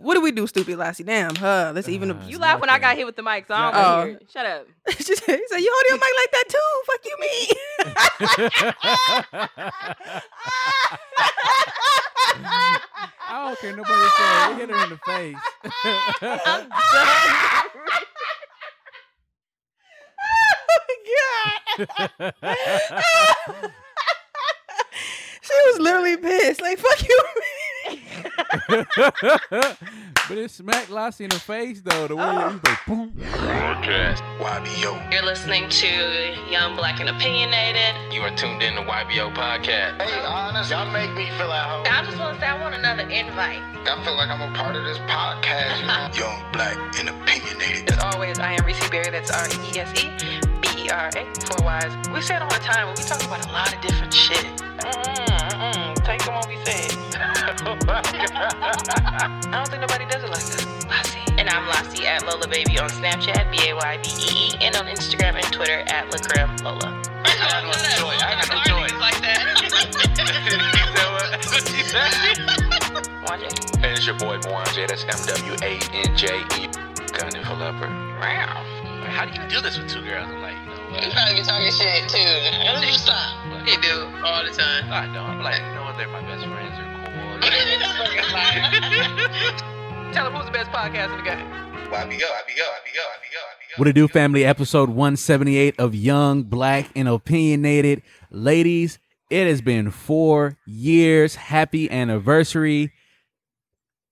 What do we do, stupid Lassie? Damn, huh? Let's even. Uh, You laugh when I got hit with the mic, so I don't Oh. want to hear it. Shut up. she said, he said, "You hold your mic like that too? Fuck you, me." I don't care. Nobody said. Hit her in the face. oh my god. she was literally pissed. Like, fuck you. but it smacked Lassie in the face though. The way Oh. he was like, boom. Broadcast YBO. You're listening to Young Black and Opinionated. You are tuned in to YBO podcast. Hey, honest, y'all make me feel at home. I just want to say I want another invite. I feel like I'm a part of this podcast. You know? Young, black, and opinionated. As always, I am Reese Berry. That's R E E S E B E R A. Four Y's. We say it all the time, but we talk about a lot of different shit. Mm-mm, mm-mm. Take them what we say. I don't think nobody does it like us. Lassie. And I'm Lassie at Lola Baby on Snapchat, B A Y B E E, and on Instagram and Twitter at Lacrim Lola. I got no joy. I got no joy. like that. Watch it. And it's your boy Mwanje. That's M W A N J E. Gunning for leopard. Wow. How do you do this with two girls? I'm like, you know You what? probably be talking shit too. Stop. He do all the time. I don't. I'm like, you know what? They're my best friends. They're cool. Tell them who's the best podcast in the game. What it do, family? Episode 178 of Young, Black, and Opinionated. Ladies, it has been four years. Happy anniversary.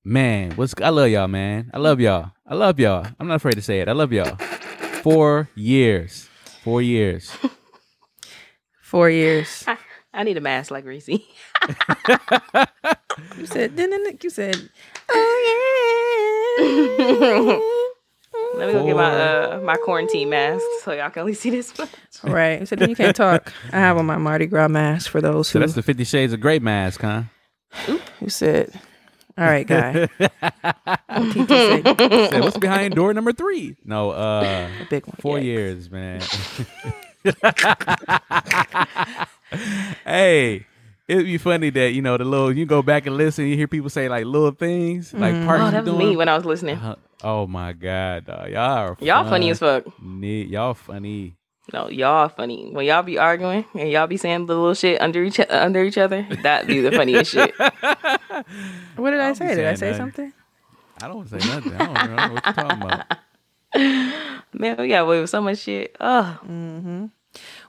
Man, what's I love y'all, man. I love y'all. I love y'all. I'm not afraid to say it. I love y'all. Four years. Four years. Four years. I need a mask like Reese. You said, then you said, oh yeah. Let me go get my uh my quarantine mask so y'all can only see this one. yeah. right. So then you can't talk. I have on my Mardi Gras mask for those So who that's the Fifty Shades of Grey mask, huh? who said, "All right, guy." Said, what's behind door number three? No, uh, a big one. four Yeah. years, man. Hey, it'd be funny that you know the little you go back and listen, you hear people say like little things, like parts Oh, that was doing. me when I was listening. Uh, oh my god, dog. y'all are Y'all funny as fuck. Ne- y'all funny. No, y'all funny. When y'all be arguing and y'all be saying the little shit under each under each other, that be the funniest shit. What did I I'll say? Did I say nothing. something? I don't say nothing. I don't know what you're talking about. Man, we got away with so much shit. Oh,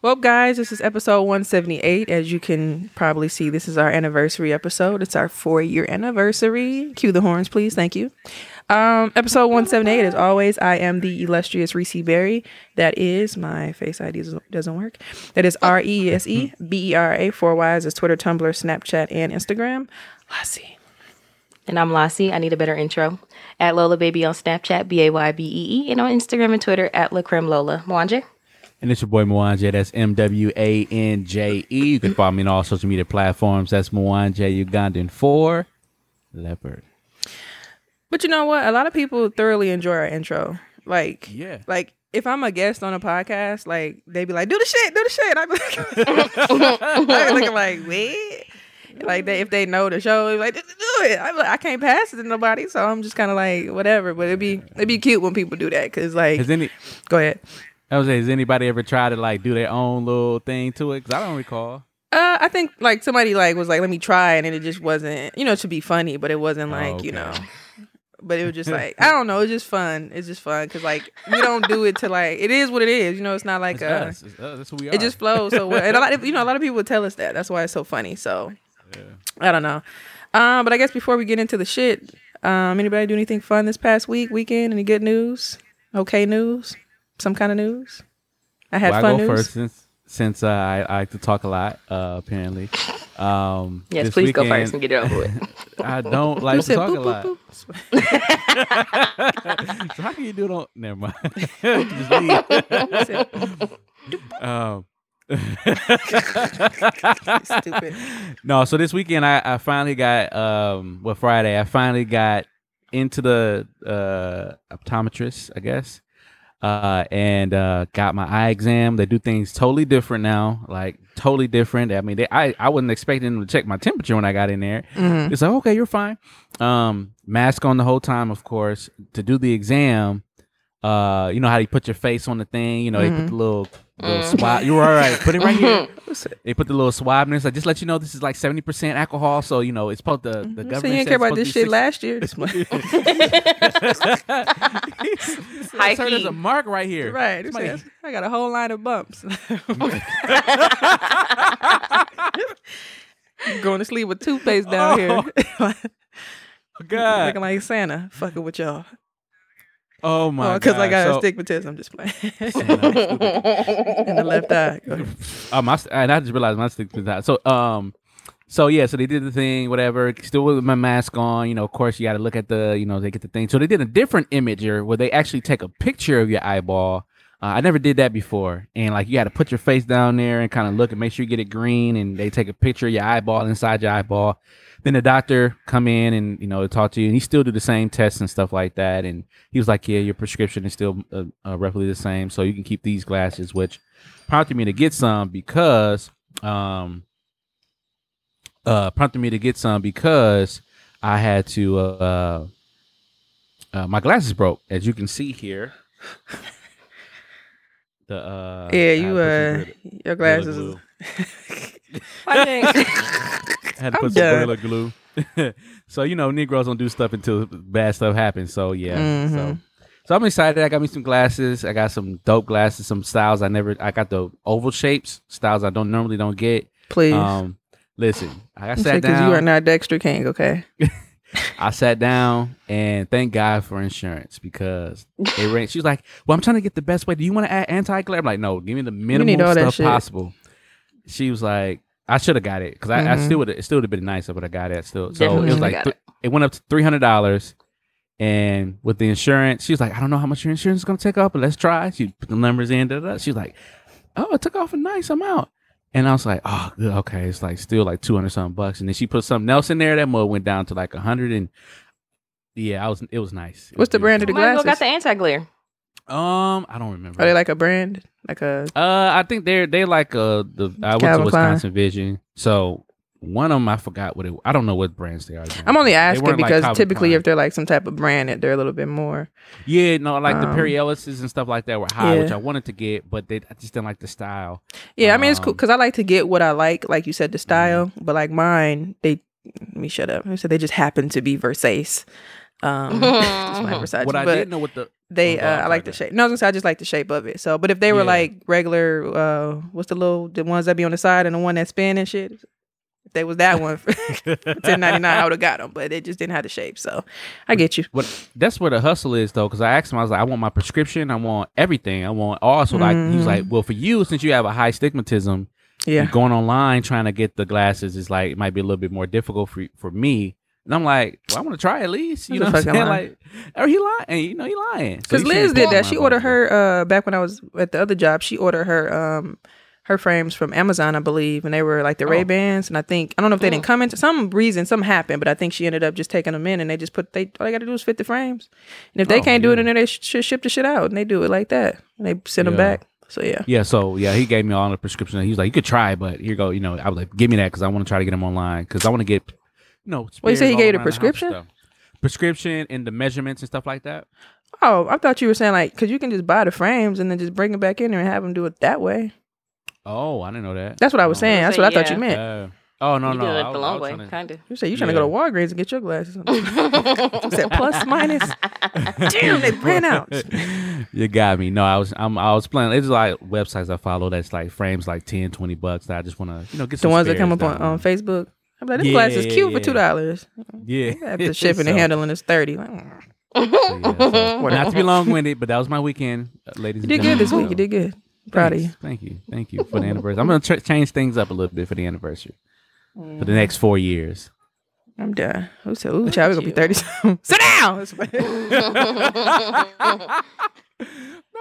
Well, guys, this is episode 178. As you can probably see, this is our anniversary episode. It's our four year anniversary. Cue the horns, please. Thank you. Um, episode 178, as always, I am the illustrious Reese Berry. That is my face ID doesn't- doesn't work. That is R E S E B E R A. Four Y's is Twitter, Tumblr, Snapchat, and Instagram. Lassie. And I'm Lassie. I need a better intro. At Lola Baby on Snapchat, B A Y B E E, and on Instagram and Twitter at Lacrim Lola. Mwanje. And it's your boy Mwanje. That's M W A N J E. You can follow me on all social media platforms. That's Mwanje Ugandan for Leopard. But you know what? A lot of people thoroughly enjoy our intro. Like, Yeah. like if I'm a guest on a podcast, like they'd be like, "Do the shit, do the shit." I be like, I be looking like, wait. Like they, if they know the show, like, "Do it." I'm like, I can't pass it to nobody, so I'm just kind of like, whatever. But it'd be it'd be cute when people do that, cause like, Has any go ahead. I was say, has anybody ever tried to like do their own little thing to it? Because I don't recall. Uh, I think like somebody like was like, "Let me try," and then it just wasn't, you know, to be funny, but it wasn't Oh, like, you know. But it was just like I don't know. It's just fun. It's just fun because like we don't do it to like it is what it is. You know, it's not like It's uh, us. It's us. That's who we are. it just flows so well. And a lot of you know a lot of people tell us that. That's why it's so funny. So I don't know. Um, but I guess before we get into the shit, um, anybody do anything fun this past week, weekend? Any good news? Okay, news? Some kind of news? I had well, I fun go news. first since since uh, I, I like to talk a lot. Uh, apparently. Um, Yes, this please go first and get it over with. I don't like You to talk boop, a boop, lot. boop. so how can you do it on? Never mind. Just leave. um, Stupid. No, so this weekend I, I finally got um well Friday I finally got into the uh optometrist I guess uh, and uh, got my eye exam. They do things totally different now, like totally different. I mean, they, I I wasn't expecting them to check my temperature when I got in there. Mhm. It's like okay, you're fine. Um, mask on the whole time, of course. To do the exam, uh, you know how you put your face on the thing. You know, they put the little little mm. swab. You're all right. Put it right here. Mm-hmm. They put the little swab in. It's like just let you know this is like seventy percent alcohol. So you know it's supposed to the mm-hmm. government. So you didn't care about this shit be last year. This High Sir, there's a mark right here. right. Says, I got a whole line of bumps. Going to sleep with toothpaste down here. Oh. Oh, God. Looking like Santa, fucking with y'all. Oh my Because god. I got so, astigmatism. I'm just playing. In the left eye. Go ahead. um, I, and I just realized my stick was out. So um, so yeah, so they did the thing, whatever. Still with my mask on. You know, of course, you got to look at the, you know, they get the thing. So they did a different imager where they actually take a picture of your eyeball. Uh, I never did that before, and like you got to put your face down there and kind of look and make sure you get it green, and they take a picture of your eyeball inside your eyeball. Then the doctor come in and you know talk to you, and he still do the same tests and stuff like that. And he was like, "Yeah, your prescription is still uh, uh, roughly the same, so you can keep these glasses." Which prompted me to get some because, um, uh, prompted me to get some because I had to. Uh, uh, my glasses broke, as you can see here. The uh, Yeah, you, uh, to put some your glasses. Glue. I think I had to I'm put some done. gorilla glue. so you know, Negroes don't do stuff until bad stuff happens. So yeah, so Mhm. so I'm excited. I got me some glasses. I got some dope glasses, some styles I never. I got the oval shapes, styles I don't normally don't get. Please. Um, listen, I Because sat down. you are not Dexter King, okay? I sat down and thank God for insurance because it ran. She was like, "Well, I'm trying to get the best way. Do you want to add anti-glare?" I'm like, "No, give me the need minimum all that stuff shit. possible." She was like, "I should have got it because I, I Mhm. still would. It still would have been nicer, but I got it still." So Definitely it was like th- it. it went up to three hundred dollars, and with the insurance, she was like, "I don't know how much your insurance is gonna take up, but let's try." She put the numbers in. Da, da, da. She was like, "Oh, it took off a nice amount." And I was like, oh, okay. It's like still like 200 something bucks. And then she put something else in there. That mug went down to like a 100 and yeah, I was. It was nice. It What's was the brand of the beautiful. might got the anti glare. Um, I don't remember. Are they like a brand? Like a uh, I think they're they like uh the I went Calvin to Klein. Wisconsin Vision. So one of them I forgot what it. I don't know what brands they are. I'm only asking weren't like because typically Klein. if they're like some type of brand, that they're a little bit more. yeah, no, like the Um, Perry Ellis's and stuff like that were high, which. I wanted to get, but they I just didn't like the style. Yeah, I mean it's cool Um, because I like to get what I like, like you said, the style. But like mine, they let me shut up. Said they just happen to be Versace. Um, my Versace. what I but didn't know what the they, Oh, uh, I like the shape. No, I was gonna say I just like the shape of it. So, but if they were Yeah. like regular, uh, what's the little the ones that be on the side and the one that spin and shit. If they was that one for ten ninety nine, I would have got them, but it just didn't have the shape. So, I get you. What that's where the hustle is though, because I asked him, I was like, I want my prescription, I want everything, I want also like he was like, well, for you since you have a high stigmatism, Mm-hmm. Yeah, going online trying to get the glasses is like it might be a little bit more difficult for for me. And I'm like, well, I want to try at least, you That's know what I'm saying? Like, or he lying, and you know he lying. Because he Liz did that. She ordered her uh back when I was at the other job. She ordered her um her frames from Amazon, I believe, and they were like the Oh. Ray Bans. And I think I don't know if they didn't come into some reason, something happened, but I think she ended up just taking them in, and they just put they all they got to do is fit the frames. And if they Oh, can't do it yeah. in there, they should ship the shit out, and they do it like that. And they send them back. So yeah, Yeah, so yeah, he gave me all the prescription. He was like, "You could try, but here you go." You know, I was like, "Give me that because I want to try to get them online because I want to get, you know." Well, you said spares he gave you the prescription? prescription and the measurements and stuff like that. Oh, I thought you were saying like because you can just buy the frames and then just bring them back in there and have them do it that way. Oh, I didn't know that. That's what I was Oh. saying. That's say, what I thought you meant. Uh, oh no, you no, did it I the was- I long was way, trying kind of. You said you're trying to go to Walgreens and get your glasses. You said plus minus. Damn, they ran out. you got me. No, I was I'm I was playing. It's like websites I follow that's like frames like 10, 20 bucks that I just want to you know get The some ones that spares come up on, down. on Facebook. I'm like, this Yeah, glass is yeah, cute for two dollars. Yeah, After shipping So- and handling is thirty. Like, mm. so, yeah, so- not to be long winded, but that was my weekend, uh, ladies. you did good this gentlemen. week. You did good. Proud of you. Thank you, thank you for the anniversary. I'm gonna tr- change things up a little bit for the anniversary for the next four years. I'm done. Who said, "Ooh, child, we're gonna be thirty." Sit down. That's what- No,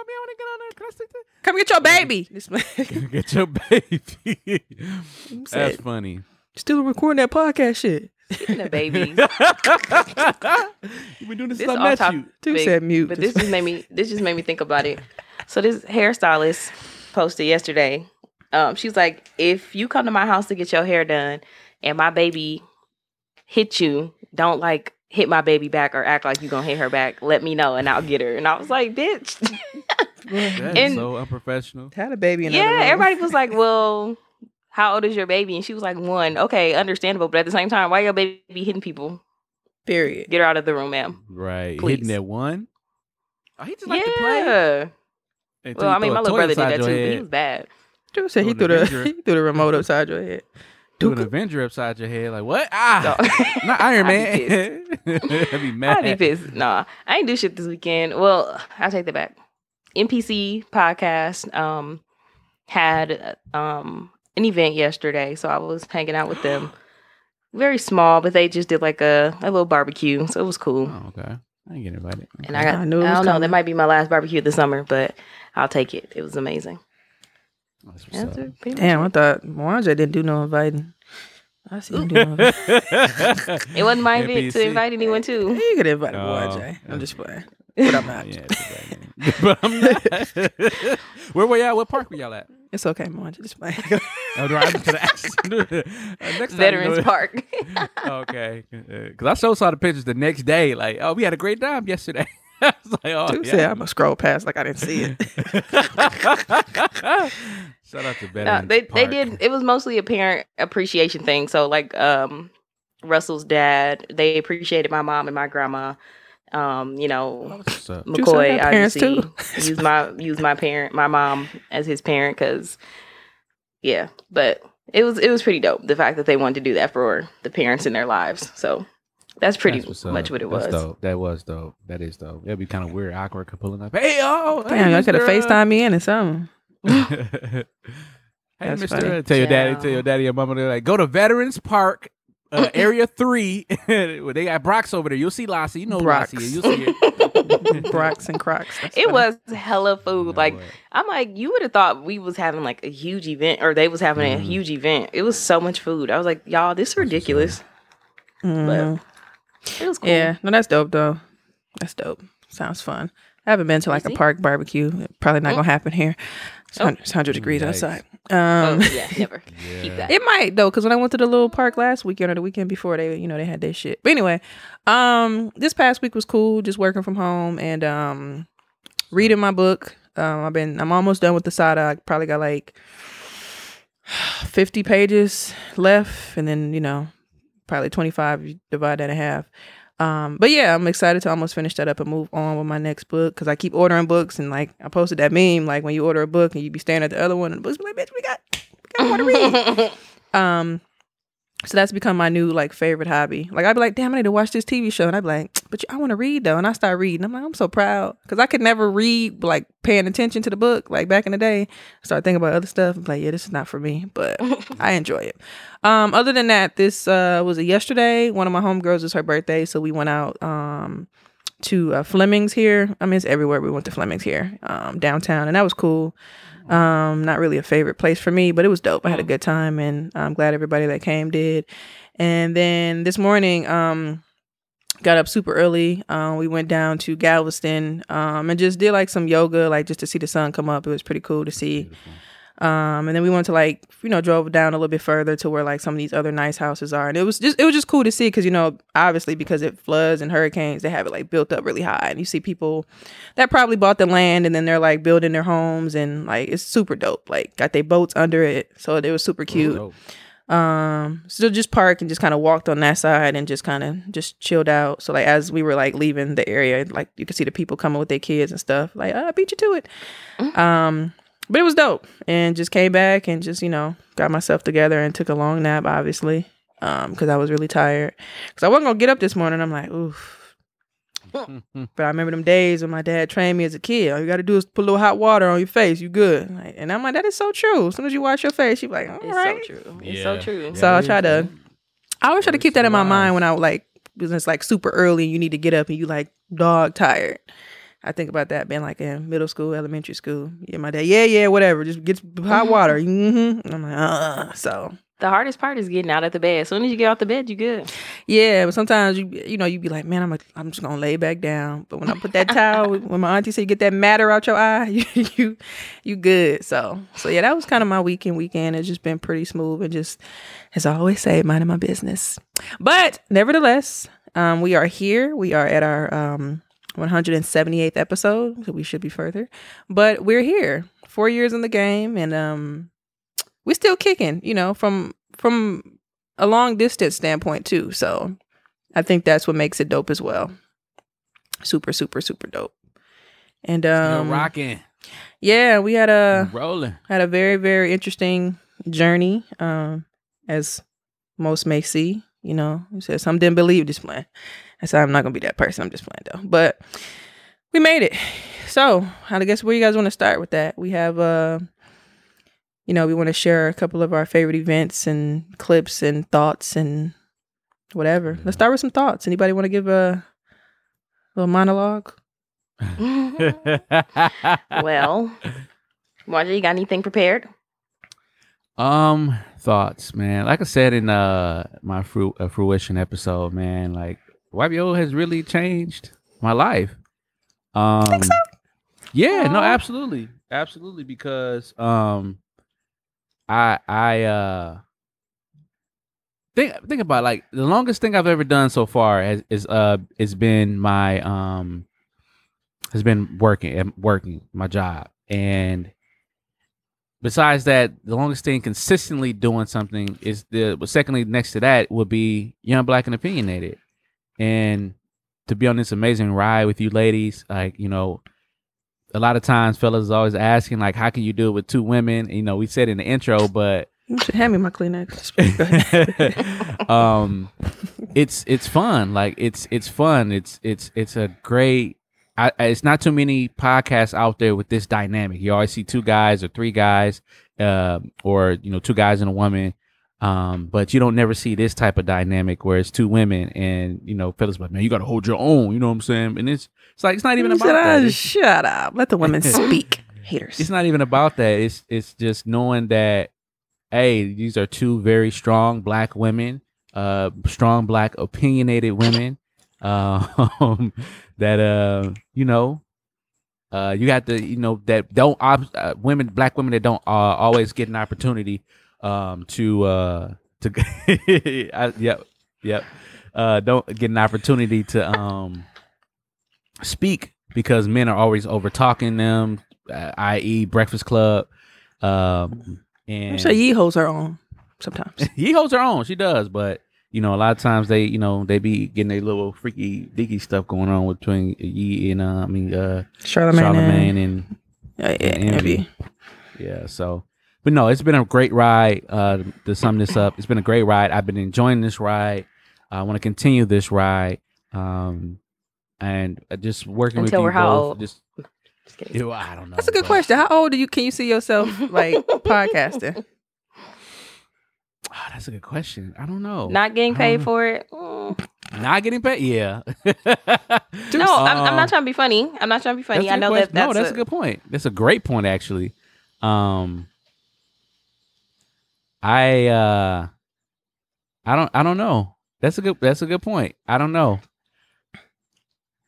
me, I want to get on there. Can I stick to- Come get your baby. This Get your baby. That's funny. Still recording that podcast shit. Speaking of babies, You've been doing this this since I off met top- you. Two big, said mute. But this just made me this just made me think about it. So this hairstylist posted yesterday. Um, she was like, if you come to my house to get your hair done and my baby hit you, don't like hit my baby back or act like you gonna hit her back. Let me know and I'll get her. And I was like, bitch. That's And- so unprofessional. had a baby in yeah, everybody was like, well, how old is your baby? And she was like, one. Okay, understandable. But at the same time, why your baby hitting people? Period. Get her out of the room, ma'am. Right. Please. Hitting that one. Oh, he just like to play. yeah. Until Well, I mean, my little brother did that your too, but he was bad. Dude said he threw the he threw the remote upside your head. Do an Avenger upside your head. Like, what? Ah. No. Not Iron I'd be Man. I'd be mad. I'd be pissed. Nah, I ain't do shit this weekend. Well, I'll take that back. NPC podcast um had um an event yesterday, so I was hanging out with them. Very small, but they just did like a, a little barbecue, so it was cool. Oh, okay. I ain't get invited. And I got I I, knew it was don't know, that might be my last barbecue this summer, but I'll take it. It was amazing. Oh, that's what's That's up. it, pretty much Damn, I it. thought Mwanja didn't do no inviting. I see him do no inviting. It wasn't my event to invite anyone to. You could invite Oh, Mwanja. I'm just playing. But I'm not. Yeah, but I'm not. Where were y'all? What park were y'all at? It's okay, Mwanja. Just play. Oh, do I have to ask? uh, next time, Veterans you know- Park. okay, because I so saw the pictures the next day. Like, oh, we had a great time yesterday. I was like, oh, Dude yeah. said I'm gonna scroll past like I didn't see it. Shout out to No, Veterans they they Park. did. It was mostly a parent appreciation thing. So like um Russell's dad, they appreciated my mom and my grandma. Um, you know, What's I McCoy got parents, obviously too. used my use my parent, my mom as his parent because yeah, but it was it was pretty dope the fact that they wanted to do that for the parents in their lives. So that's pretty That's what's up. much what it That's was. dope. That was dope. That is dope. That'd be kind of weird, awkward, pulling up. Hey, oh, Damn, hey, I could have FaceTime me in or something. hey, Mister, funny. tell your daddy, tell your daddy, your mama, they're like, go to Veterans Park, uh, Area Three. They got Brock's over there. You'll see Lassie. You know who Brock's. Lassie. You'll see it. Brock's and Crocs. That's It funny. was hella food. know like what? I'm like, you would have thought we was having like a huge event, or they was having a Mhm. huge event. It was so much food. I was like, y'all, this is ridiculous. Mhm. It was cool. Yeah, no, that's dope though. That's dope. Sounds fun. I haven't been to like a park barbecue. Probably not Mm. gonna happen here. It's, Oh. 100, it's 100 degrees Yikes. outside. Oh Um, yeah, never. Keep Yeah. that. It might though, because when I went to the little park last weekend or the weekend before, they you know they had their shit. But anyway, um, this past week was cool, just working from home and um, reading my book. Um, I've been I'm almost done with the Sada. I probably got like fifty pages left, and then you know probably twenty five. You divide that in half. Um, but yeah, I'm excited to almost finish that up and move on with my next book because I keep ordering books and like I posted that meme like when you order a book and you be staring at the other one and the books like, bitch, we got, we got more to read. Um, so that's become my new like favorite hobby. Like I'd be like, damn, I need to watch this TV show, and I'd be like, but I want to read though, and I start reading. I'm like, I'm so proud because I could never read like paying attention to the book like back in the day. I start thinking about other stuff. I'm like, yeah, this is not for me, but I enjoy it. Um, other than that, this uh was a yesterday. One of my homegirls was her birthday, so we went out um to uh, Fleming's here. I mean, it's everywhere. We went to Fleming's here, um, downtown, and that was cool. Um, not really a favorite place for me, but it was dope. I had a good time, and I'm glad everybody that came did. And then this morning, um, got up super early. Um, we went down to Galveston, um, and just did like some yoga, like just to see the sun come up. It was pretty cool to see. Um, and then we went to like you know drove down a little bit further to where like some of these other nice houses are, and it was just it was just cool to see because you know obviously because it floods and hurricanes they have it like built up really high, and you see people that probably bought the land and then they're like building their homes and like it's super dope. Like got their boats under it, so it was super cute. Dope. Um, so just parked and just kind of walked on that side and just kind of just chilled out. So like as we were like leaving the area, like you could see the people coming with their kids and stuff. Like "Ah, I beat you to it. Um, but it was dope and just came back and just you know got myself together and took a long nap, obviously, um, because I was really tired. Because I wasn't gonna get up this morning. I'm like, oof. But I remember them days when my dad trained me as a kid. All you got to do is put a little hot water on your face. You good. Like, and I'm like, that is so true. As soon as you wash your face, you be like, all It's right. so true. It's so true. So I'll try to. I always try to keep that in my mind when I like because it's like super early. and You need to get up and you like dog tired. I think about that being like in middle school, elementary school. Yeah, my dad. Yeah, yeah, whatever. Just get hot water. Mm-hmm. I'm like, uh. So The hardest part is getting out of the bed. As soon as you get out the bed, you good. Yeah, but sometimes you you know you be like, man, I'm a, I'm just gonna lay back down. But when I put that towel, when my auntie said, get that matter out your eye, you you, you good. So so yeah, that was kind of my weekend. Weekend it's just been pretty smooth and just as I always say, minding my business. But nevertheless, um, we are here. We are at our um 178th episode. So we should be further, but we're here. Four years in the game, and um, we're still kicking. You know, from from a long distance standpoint too. So I think that's what makes it dope as well. Super, super, super dope. And Still um, rocking, yeah, we had a rolling. had a very, very interesting journey. Um, as most may see, you know, you said some didn't believe this plan. I said I'm not gonna be that person. I'm just playing though. But we made it. So I guess where you guys want to start with that? We have uh you know, we want to share a couple of our favorite events and clips and thoughts and whatever. Let's start with some thoughts. Anybody want to give a little monologue? well, Marjorie, you got anything prepared? Um, thoughts, man. Like I said in uh my fru- uh, fruition episode, man, like YBO has really changed my life. Um, yeah, no, absolutely, absolutely, because um, I I uh think think about it, like the longest thing I've ever done so far has is uh has been my um has been working working my job. And besides that the longest thing consistently doing something is the secondly next to that would be young black and opinionated and to be on this amazing ride with you ladies like you know a lot of times fellas is always asking like how can you do it with two women? You know we said in the intro but You should hand me my Kleenex. Um it's it's fun. Like it's it's fun. It's it's it's a great I- it's not too many podcasts out there with this dynamic. You always see two guys or three guys uh, or you know two guys and a woman um but you don't never see this type of dynamic where it's two women and you know fellas like man you gotta hold your own you know what i'm saying and it's it's like it's not even about that "Ah, Shut up. Let the women speak. Haters. it's not even about that. It's it's just knowing that hey, these are two very strong black women, uh strong black opinionated women. Uh, that uh you know uh you got to you know that don't uh, women black women that don't uh, always get an opportunity um to uh to I, yep yep uh don't get an opportunity to um speak because men are always over talking them uh, i.e. Breakfast Club. Um, I'm and sure Yee holds her own sometimes. he holds her own. She does, but you know, a lot of times they, you know, they be getting a little freaky, deaky stuff going on between Yee and uh, I mean, uh, Charlemagne. Charlemagne and, and and Envy. Envy. yeah. So, but no, it's been a great ride. Uh, to sum this up, it's been a great ride. I've been enjoying this ride. I want to continue this ride. Um, and uh, just working Until with we're you how both. old? Just, Just kidding. you I don't know. That's a good but- question. How old do you can you see yourself like podcasting? Ah, that's a good question. I don't know. Not getting paid Um, for it. Mm. Not getting paid. Yeah. No, I'm, I'm Um, not trying to be funny. I'm not trying to be funny. That's a I good know question. that that's, no, that's a, a, good point. That's a great point, actually. Um, I uh, I don't I don't know. That's a good that's a good point. I don't know.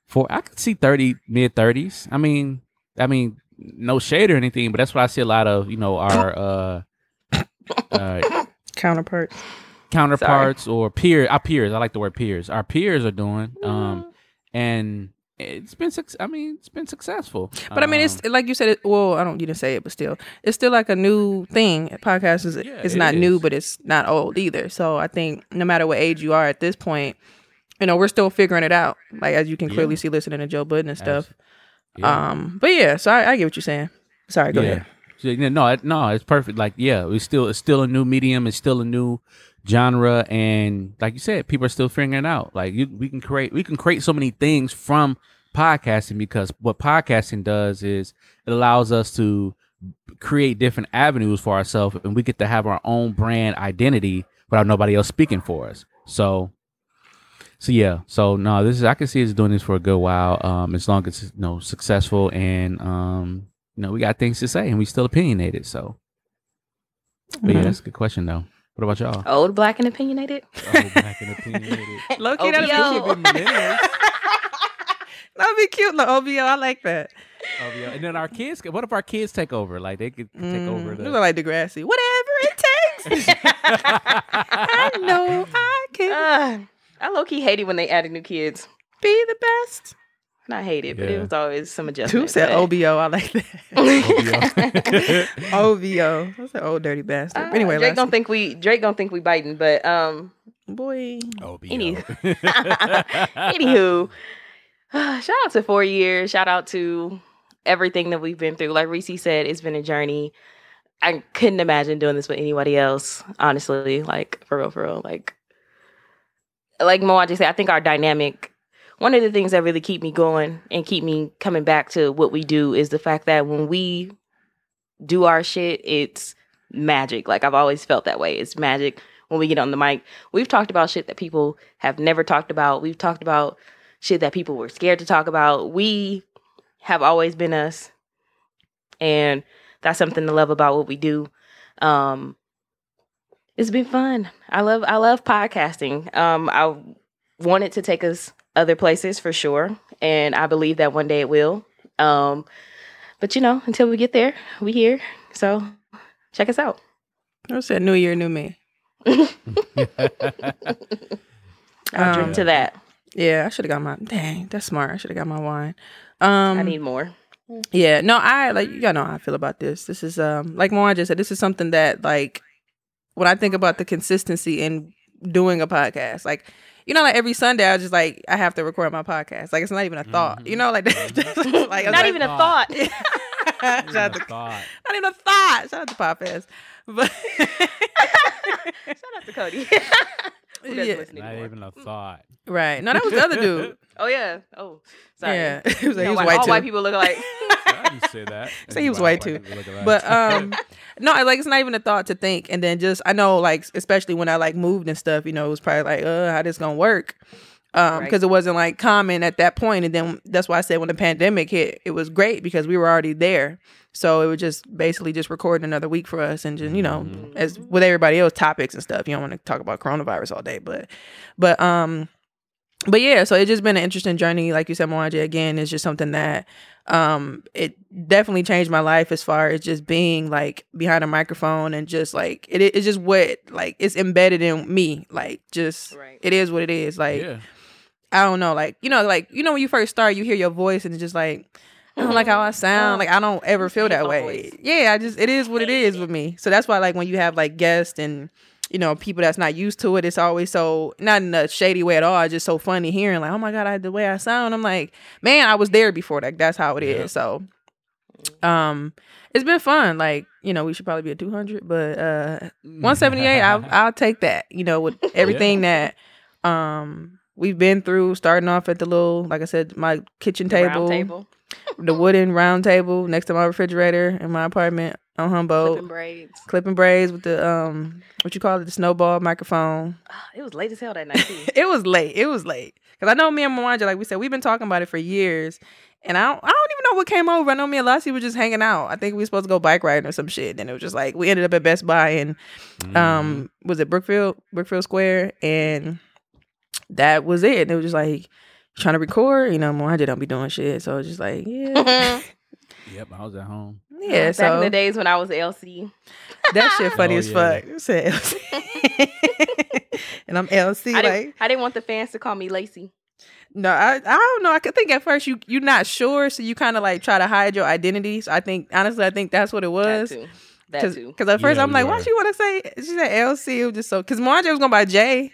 For I could see thirty mid thirties. I mean, I mean, no shade or anything, but that's what I see a lot of. You know, our uh, uh Counterparts. counterparts or peer our peers. I like the word peers. Our peers are doing. Um, and it's been I mean, it's been successful. But I mean, it's Um, like you said. It, well, I don't. You didn't say it, but still, it's still like a new thing. Podcast is Yeah, it's it not new, but it's not old either. So I think no matter what age you are at this point, you know, we're still figuring it out. Like as you can clearly Yeah. see, listening to Joe Budden and stuff. yeah. Um, but yeah, so I, I get what you're saying. Sorry, go yeah. ahead. No, no, it's perfect. Like, yeah, it's still it's still a new medium. It's still a new genre, and like you said, people are still figuring it out. Like, you, we can create we can create so many things from podcasting because what podcasting does is it allows us to create different avenues for ourselves, and we get to have our own brand identity without nobody else speaking for us. So. So yeah, so no, this is I can see us doing this for a good while. Um, as long as it's you know successful and um, you know, we got things to say and we still opinionated. So, but yeah, Mhm. that's a good question though. What about y'all? Old, black, and opinionated. Oh, black and opinionated. Low key, that'd be cute. That'd be cute. The OVO, I like that. Yeah. And then our kids. What if our kids take over? Like they could take over Mm, the. you look like Degrassi. Whatever it takes. I know I can Uh, I low key hate it when they added new kids. be the best. Not hate it, but it was always some adjustment. Who said but- OBO? I like that. OVO. That's an old dirty bastard. Uh, anyway, Drake don't think we Drake don't think we biting, but um, boy. OBO. Any- anywho, shout out to four years. Shout out to everything that we've been through. Like Reese said, it's been a journey. I couldn't imagine doing this with anybody else. Honestly, like for real, for real. Like, like Moaji said, I think our dynamic. One of the things that really keep me going and keep me coming back to what we do is the fact that when we do our shit, it's magic. Like I've always felt that way. It's magic when we get on the mic. We've talked about shit that people have never talked about. We've talked about shit that people were scared to talk about. We have always been us. And that's something to love about what we do. Um it's been fun. I love I love podcasting. Um I wanted to take us other places for sure. And I believe that one day it will. Um but you know, until we get there, we here. So check us out. I said New Year, New Me. I'll drink Um, to that. Yeah, I should have got my. Dang, that's smart. I should have got my wine. Um, I need more. Yeah, no, I like you gotta know how I feel about this. This is um like Moan just said, this is something that like when I think about the consistency in doing a podcast, like you know, like every Sunday I just like I have to record my podcast. Like it's not even a thought. You know, like that's like I Not like, even a thought. Shout out to, thought. not even a thought. Shout out to Podcast. But Shout out to Cody. Who doesn't Yeah. listen Not anymore? even a thought. right. No, that was the other dude. Oh yeah. Oh, sorry. Yeah. He was, like, You know, he was why white all too. white people look alike. I didn't say that. Say he was white white too. people but um no I- like it's not even a thought to think and then just i know like especially when i like moved and stuff you know it was probably like uh how this gonna work um Right. because it wasn't like common at that point and then that's why i said when the pandemic hit it was great because we were already there so it was just basically just recording another week for us and just you know Mhm. as with everybody else topics and stuff you don't want to talk about coronavirus all day but but um but yeah, so it's just been an interesting journey. Like you said, Moaje, again, it's just something that um it definitely changed my life as far as just being like behind a microphone and just like it it's just what like it's embedded in me. Like just Right. it is what it is. Like yeah. I don't know, like you know, like you know when you first start, you hear your voice and it's just like I don't like how I sound. Like I don't ever feel that way. Yeah, I just it is what it is with me. So that's why like when you have like guests and you know people that's not used to it, it's always so not in a shady way at all. It's just so funny hearing like, oh my god, I, the way I sound. I'm like, man, I was there before. Like that's how it is. Yeah. So, um, it's been fun. Like you know, we should probably be at 200, but uh, 178, I'll I'll take that. You know, with everything that um we've been through, starting off at the little, like I said, my kitchen The table, round table. the wooden round table next to my refrigerator in my apartment on Humboldt, Clipping braids. clipping braids with the um what you call it, the snowball microphone. Ah, it was late as hell that night too. It was late. It was late because I know me and Mwanja, like we said, we've been talking about it for years. And I don't, I don't even know what came over. I know me and Lassie were just hanging out. I think we were supposed to go bike riding or some shit. And it was just like we ended up at Best Buy and Mm-hmm. um was it Brookfield Brookfield Square and that was it. And it was just like trying to record, you know, Mwanja don't be doing shit. So it was just like, yeah. Yep, I was at home. yeah. Uh, back so in the days when I was LC. that shit funny Oh, as yeah. fuck. It said LC. and I'm LC I like didn't, I didn't want the fans to call me Lacey. No, I I don't know. I could think at first you you're not sure, so you kind of like try to hide your identity. So I think honestly, I think that's what it was. That too. That Cause, too. 'cause at first Yeah, I'm like, you why were. she want to say she said LC? It was just so because Marjorie was going by J,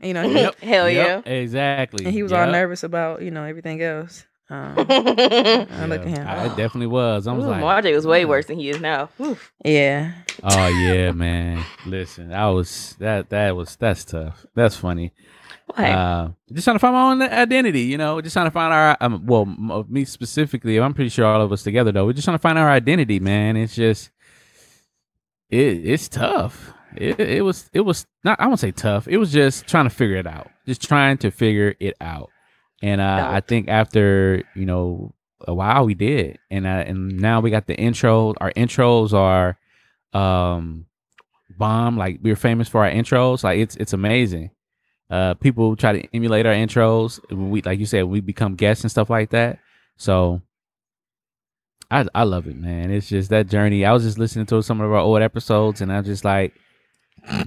you know, Yep. Hell Yep, Exactly. and he was all nervous about you know everything else. Um, yeah. I look at him. I definitely was. I was Ooh, like, Marjay was way worse than he is now. Oof. yeah, Oh yeah, man. Listen, I was that that was that's tough. That's funny. Hey, Uh, just trying to find my own identity, you know. Just trying to find our um, well, m- uh, me specifically. I'm pretty sure all of us together though. We're just trying to find our identity, man. It's just it it's tough. It it was it was not I won't say tough. It was just trying to figure it out. Just trying to figure it out. And uh, I think after you know a while we did, and uh, and now we got the intro. Our intros are um bomb. Like we're famous for our intros. Like it's it's amazing. Uh, people try to emulate our intros. We like you said, we become guests and stuff like that. So I I love it, man. It's just that journey. I was just listening to some of our old episodes, and I'm just like,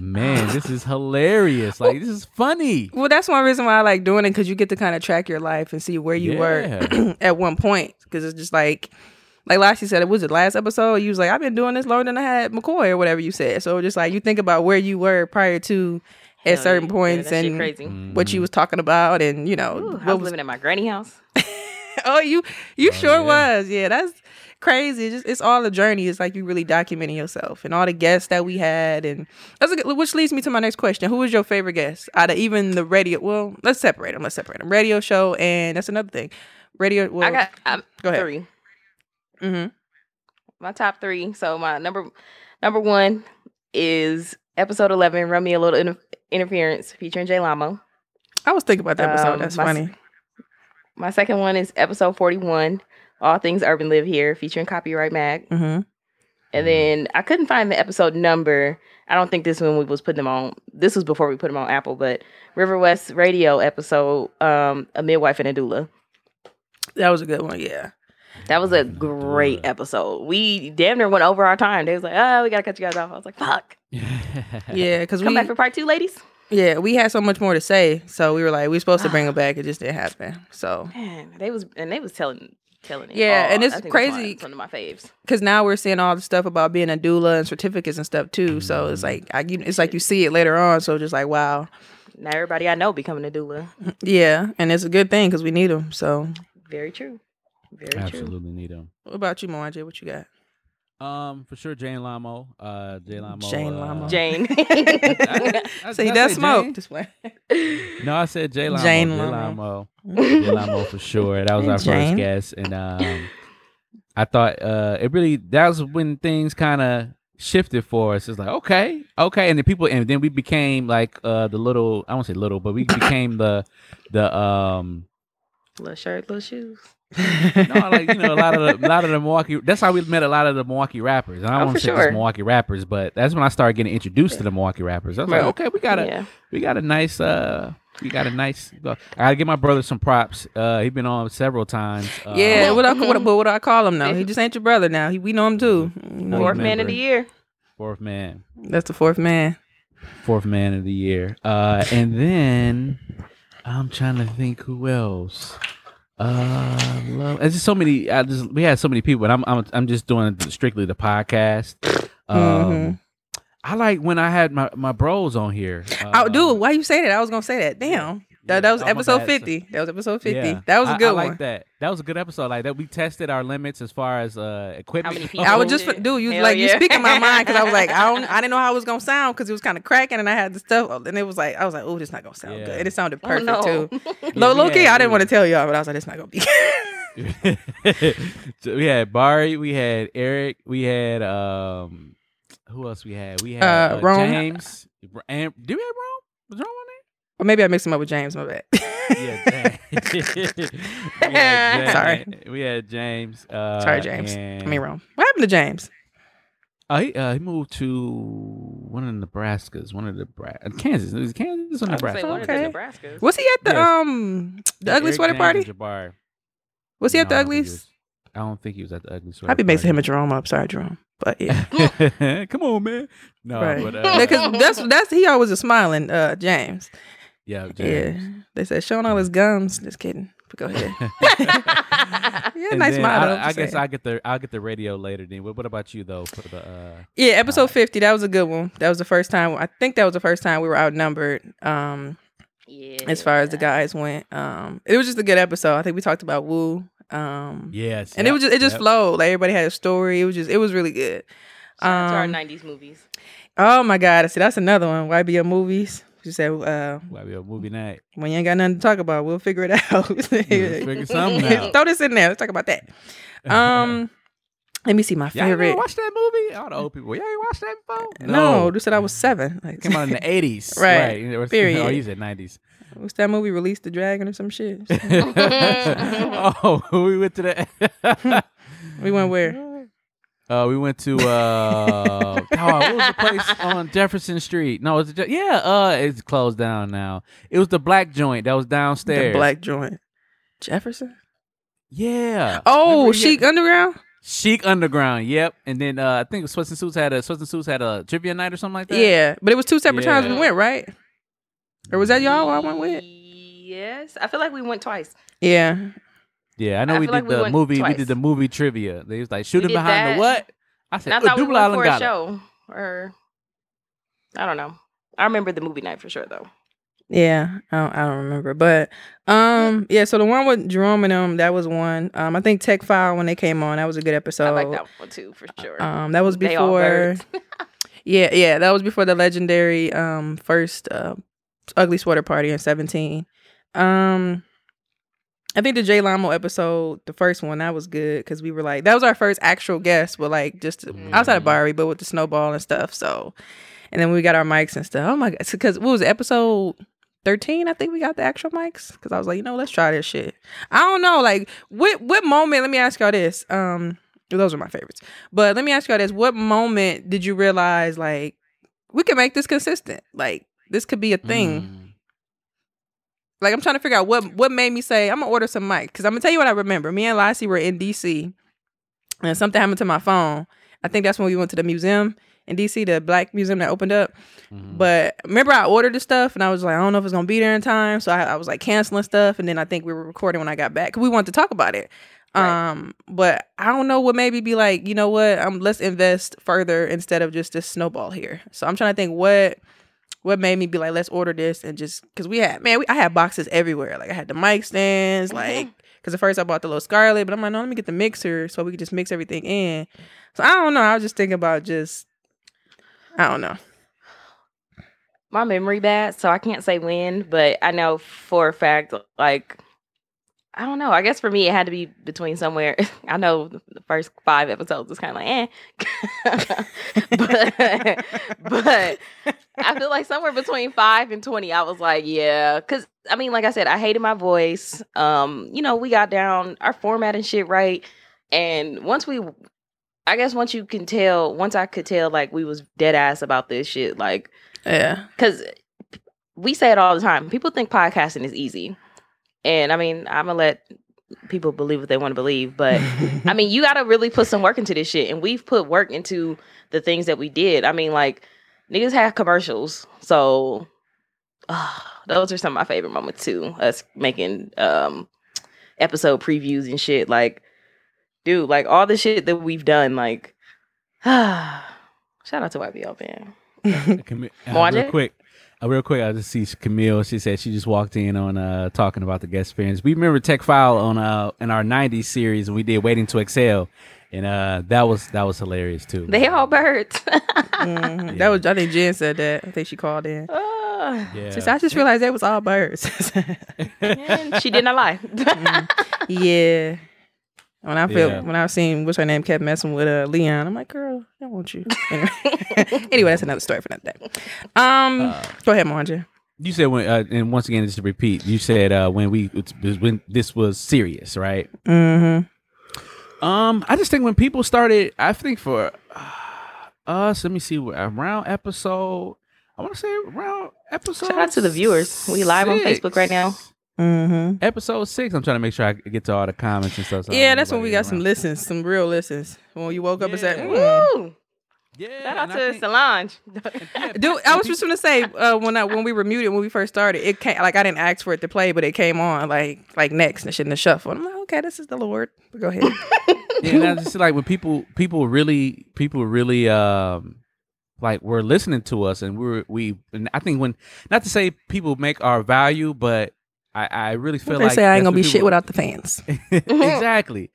man, this is hilarious. Like this is funny. Well, that's one reason why I like doing it because you get to kind of track your life and see where you Yeah. were at one point. Because it's just like, like Lassie said, it was the last episode. You was like, I've been doing this longer than I had McCoy or whatever you said. So just like you think about where you were prior to at Hell certain yeah. points Yeah, and crazy. what you mm-hmm. was talking about, and you know, Ooh, I was was- living at my granny house. oh, you you Oh, sure yeah. was. Yeah, that's crazy. It's just it's all a journey. It's like you really documenting yourself and all the guests that we had, and that's a good, which leads me to my next question: Who was your favorite guest out of even the radio? Well, let's separate them. Let's separate them. Radio show, and that's another thing. Radio. Well, I got um, go ahead. three. hmm My top three. So my number number one is episode eleven. Run me a little inter- interference featuring Jay Lamo. I was thinking about that episode. Um, that's my funny. My second one is episode forty one. All things urban live here, featuring Copyright Mag. hmm And then I couldn't find the episode number. I don't think this one we was putting them on. This was before we put them on Apple, but River West Radio episode, um, a midwife and a doula. That was a good one. Yeah. That was a great episode. We damn near went over our time. They was like, "Oh, we gotta cut you guys off." I was like, "Fuck, Yeah, because come we back for part two, ladies." yeah we had so much more to say, so we were like we were supposed to bring it back. It just didn't happen. So Man, they was and they was telling telling it. Yeah, all. and oh, it's I think that's crazy. why It's one of my faves. because now we're seeing all the stuff about being a doula and certificates and stuff too. So it's mm-hmm. like I, you, it's like you see it later on. So just like wow, Now everybody I know becoming a doula. yeah, and it's a good thing because we need them. So Very true. Very true. Absolutely need them. what about you, Moanje? What you got? Um, for sure, Jane Lamo. Uh, Jane Lamo. Jane uh, Lamo. Jane. I- I- So he did I does say smoke. Just play. No, I said Jay Lamo. Jane Jay Lamo. Lamo. Jay Lamo for sure. That was our Jane. first guest, and um, I thought uh, it really that was when things kind of shifted for us. It's like okay, okay, and then people, and then we became like uh, the little. I won't say little, but we became the the um. little shirt, little shoes. No, like you know, a lot of the, a lot of the Milwaukee. That's how we met a lot of the Milwaukee rappers. And I Oh, don't want to say sure. just Milwaukee rappers, but that's when I started getting introduced to the Milwaukee rappers. I was Right. like, okay, we got a Yeah. we got a nice uh we got a nice I gotta give my brother some props. Uh he been on several times. Uh, yeah, what I what, but what do I call him now? He just ain't your brother now. He, we know him too. You know, Fourth man of the year. fourth man. that's the fourth man. Fourth man of the year. Uh and then I'm trying to think who else. Uh, love. It's just so many. I just we had so many people, and I'm I'm I'm just doing strictly the podcast. Um, Mhm. I like when I had my my bros on here. oh, Uh, dude, why you say that? I was gonna say that. Damn, that, that was Oh, episode bad. fifty. That was episode fifty. Yeah. That was a good one. I, like one. that. That was a good episode. Like that, we tested our limits as far as uh equipment. many people? I was Oh, just shit. dude, you Hell like you yeah. speaking my mind because I was like I don't I didn't know how it was gonna sound because it was kind of cracking and I had the stuff and it was like I was like oh this not gonna sound Yeah. good and it sounded Oh, perfect no. too. Yeah, Low, we low key, had- I didn't want to tell y'all, but I was like it's not gonna be. So we had Barry, we had Eric, we had um, who else we had? We had Uh, uh, Rome. James. And did we have Rome? Was Rome on or maybe I mixed him up with James. My bad. there? Yeah, James. we had James. Sorry. We had James. Uh, Sorry, James. and- I mean wrong. What happened to James? Uh, he, uh, he moved to one of the Nebraskas, one of the Bra- Kansas. It was Kansas or I was gonna Nebraska? say one Okay. of the Nebraskas. Was he at the Yes. um the ugly Eric sweater James party? and Jabbar. Was he at the No, I don't think he uglies? was- I don't think he was at the ugly sweater. I'd be mixing him party. and Jerome up. Sorry, Jerome. But yeah. Come on, man. No, Right. but uh, Because that's that's he always was smiling, uh, James. Yeah, Yeah. They said showing all his gums. Just kidding. But go ahead. yeah, And nice then smile. though, I, I guess saying. I get the I'll get the radio later. Then what, what about you though for the uh, Yeah, episode fifty. That was a good one. That was the first time. I think that was the first time we were outnumbered. Um, yeah. as far as the guys went. Um, it was just a good episode. I think we talked about Woo. Um, yes, and it was just it just yep. flowed. Like everybody had a story. It was just it was really good. Shout out to our Um, '90s movies. Oh my god! I see, that's another one. YBO movies. She said, uh, Why be a movie night? when you ain't got nothing to talk about, we'll figure it out. figure something out. Throw this in there. Let's talk about that. Um, let me see my Y'all favorite. never watched that movie? All the old people. Y'all ain't watched that before? No, you said I was seven. Like, Came out in the eighties. Right. Right. Period. Oh, you said nineties. What's that movie? Release the Dragon or some shit? oh, we went to the we went where? Uh, we went to uh, oh, what was the place on Jefferson Street? No, it's yeah. Uh, it's closed down now. It was the black joint that was downstairs. The black joint. Jefferson? Yeah. Oh, Remember he had- Chic Underground? Chic Underground. Yep. And then uh, I think Sweats and Suits had a Sweats and Suits had a trivia night or something like that. Yeah. But it was two separate times we went, right? Or was that y'all I went with? Yes, I feel like we went twice. Yeah. Yeah, I know I we did like the went movie. We did the movie trivia. They was like shooting did behind that. the what? I said, And I "Oh, thought we Double went for a got it." show, or I don't know. I remember the movie night for sure though. Yeah, I don't, I don't remember, but um, yeah. So the one with Jerome and them, that was one. Um, I think Tech File when they came on, that was a good episode. I like that one too for sure. Um, that was before. yeah, yeah, that was before the legendary um first uh, ugly sweater party in seventeen. Um, I think the Jay Lamo episode, the first one, that was good because we were like that was our first actual guest, but like just outside of Mhm. Barry, but with the snowball and stuff. So, and then we got our mics and stuff. Oh my god, because what was it, episode? 13 i think we got the actual mics because i was like you know let's try this shit i don't know like what what moment let me ask y'all this um those are my favorites but let me ask y'all this what moment did you realize like we can make this consistent like this could be a thing Mm. Like i'm trying to figure out what what made me say i'm gonna order some mic because i'm gonna tell you what i remember me and Lassie were in dc and something happened to my phone i think that's when we went to the museum in dc the black museum that opened up Mhm. but remember, I ordered the stuff and I was like, I don't know if it's gonna be there in time. So I, I was like canceling stuff, and then I think we were recording when I got back because we wanted to talk about it. Right. Um, but I don't know what maybe be like. You know what? Um, let's invest further instead of just this snowball here. So I'm trying to think what what made me be like, let's order this and just because we had man, we, I had boxes everywhere. Like I had the mic stands, like because at first I bought the little Scarlett, but I'm like, no, let me get the mixer so we could just mix everything in. So I don't know. I was just thinking about just I don't know. my memory bad, so I can't say when, but I know for a fact, like I don't know. I guess for me, it had to be between somewhere. I know the first five episodes was kind of like, eh, but but I feel like somewhere between five and twenty, I was like, yeah, because I mean, like I said, I hated my voice. Um, you know, we got down our format and shit right, and once we. I guess once you can tell, once I could tell, like we was dead ass about this shit, like Yeah. because we say it all the time. People think podcasting is easy, and I mean, I'm gonna let people believe what they want to believe, but I mean, you got to really put some work into this shit, and we've put work into the things that we did. I mean, like niggas had commercials, so ah, those are some of my favorite moments too. Us making um episode previews and shit, like. Dude, like all the shit that we've done, like, shout out to YBL man. Cam- uh, real quick, uh, real quick. I just see Camille. She said she just walked in on uh talking about the guest experience. We remember Tech File on uh in our '90s series. We did Waiting to Exhale, and uh that was that was hilarious too. They all birds. Mhm. Yeah. That was I think Jen said that. I think she called in. Ah, yeah. She I just realized that was all birds. she did not lie. yeah. When I feel Yeah. when I seen what's her name kept messing with uh Leon, I'm like, girl, I want you. Anyway, anyway that's another story for another day. Um, Uh, go ahead, Manja. You said when, uh, and once again, just to repeat, you said uh, when we it's- when this was serious, right? Mm-hmm. Um, I just think when people started, I think for uh, us, let me see, around episode, I want to say around episode. Shout out to the viewers. We live on. Facebook right now. Mm-hmm. Episode six. I'm trying to make sure I get to all the comments and stuff. so Yeah, that's when we got some listens, some real listens. When you woke up and said, Yeah. Woo! Yeah, Shout out to think- Solange. yeah, Dude, I was just gonna say uh, when I when we were muted when we first started, it came like I didn't ask for it to play, but it came on like like next and shit in the shuffle. I'm like, okay, this is the Lord. But go ahead. yeah, and I just like when people people really people really um like were listening to us and we were we and I think when not to say people make our value, but I I really feel they like say I ain't gonna be when shit without the fans. exactly.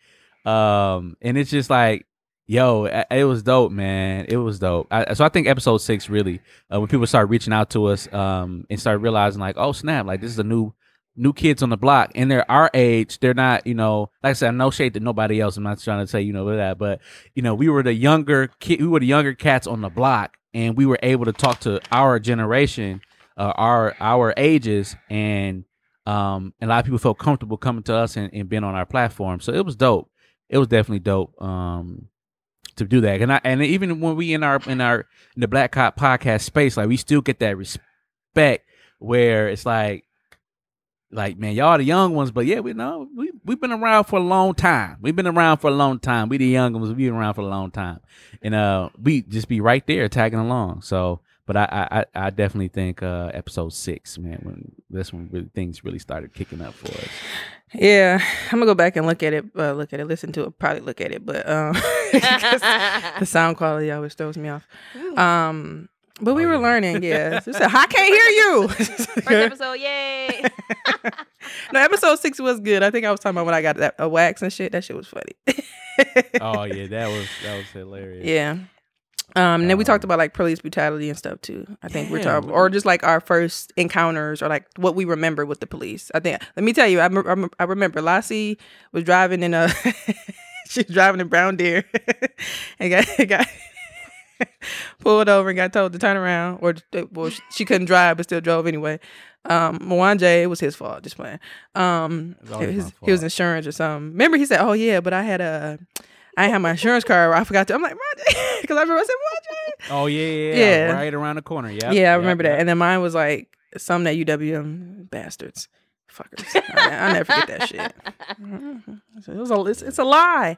Um, and it's just like, yo, it it was dope, man. It was dope. I, so I think episode six really, uh, when people start reaching out to us, um, and start realizing like, oh snap, like this is a new, new kids on the block, and they're our age. They're not, you know, like I said, no shade to nobody else. I'm not trying to say you know that, but you know, we were the younger kid, we were the younger cats on the block, and we were able to talk to our generation, uh, our our ages, and um, and a lot of people felt comfortable coming to us and, and being on our platform. So it was dope. It was definitely dope. Um, to do that. And I, and even when we in our in our in the Black Cop podcast space, like we still get that respect where it's like like man, y'all the young ones, but yeah, we know we we've been around for a long time. We've been around for a long time. We the young ones, we've been around for a long time, and uh, we just be right there tagging along. So, but I I, I- I definitely think uh, episode six, man, when this one really things really started kicking up for us. Yeah, I'm gonna go back and look at it. Uh, look at it, listen to it, probably look at it, but um, 'cause the sound quality always throws me off. Um, but we Oh, were yeah. learning. Yeah, She said, I can't hear you. First episode, yay! no, episode six was good. I think I was talking about when I got that a wax and shit. That shit was funny. Oh yeah, that was that was hilarious. Yeah. Um, and then we talked Um, about like police brutality and stuff too. I think we're talking, or just like our first encounters, or like what we remember with the police. I think. Let me tell you, I, I I remember Lassie was driving in a, she was driving in Brown Deer, and got got pulled over and got told to turn around, or well, she- she couldn't drive but still drove anyway. Um, Mwanje, it was his fault. Just playing. Um, It's always his, my he was insurance or something. Remember, he said, "Oh yeah, but I had a." I didn't my insurance card. I forgot to. I'm like, because I remember I said, Roger. Oh yeah, yeah, Yeah. yeah, right around the corner. Yeah, yeah, I remember that. And then mine was like, some that UWM bastards, fuckers. I, I never forget that shit. It was a, it's, it's a lie.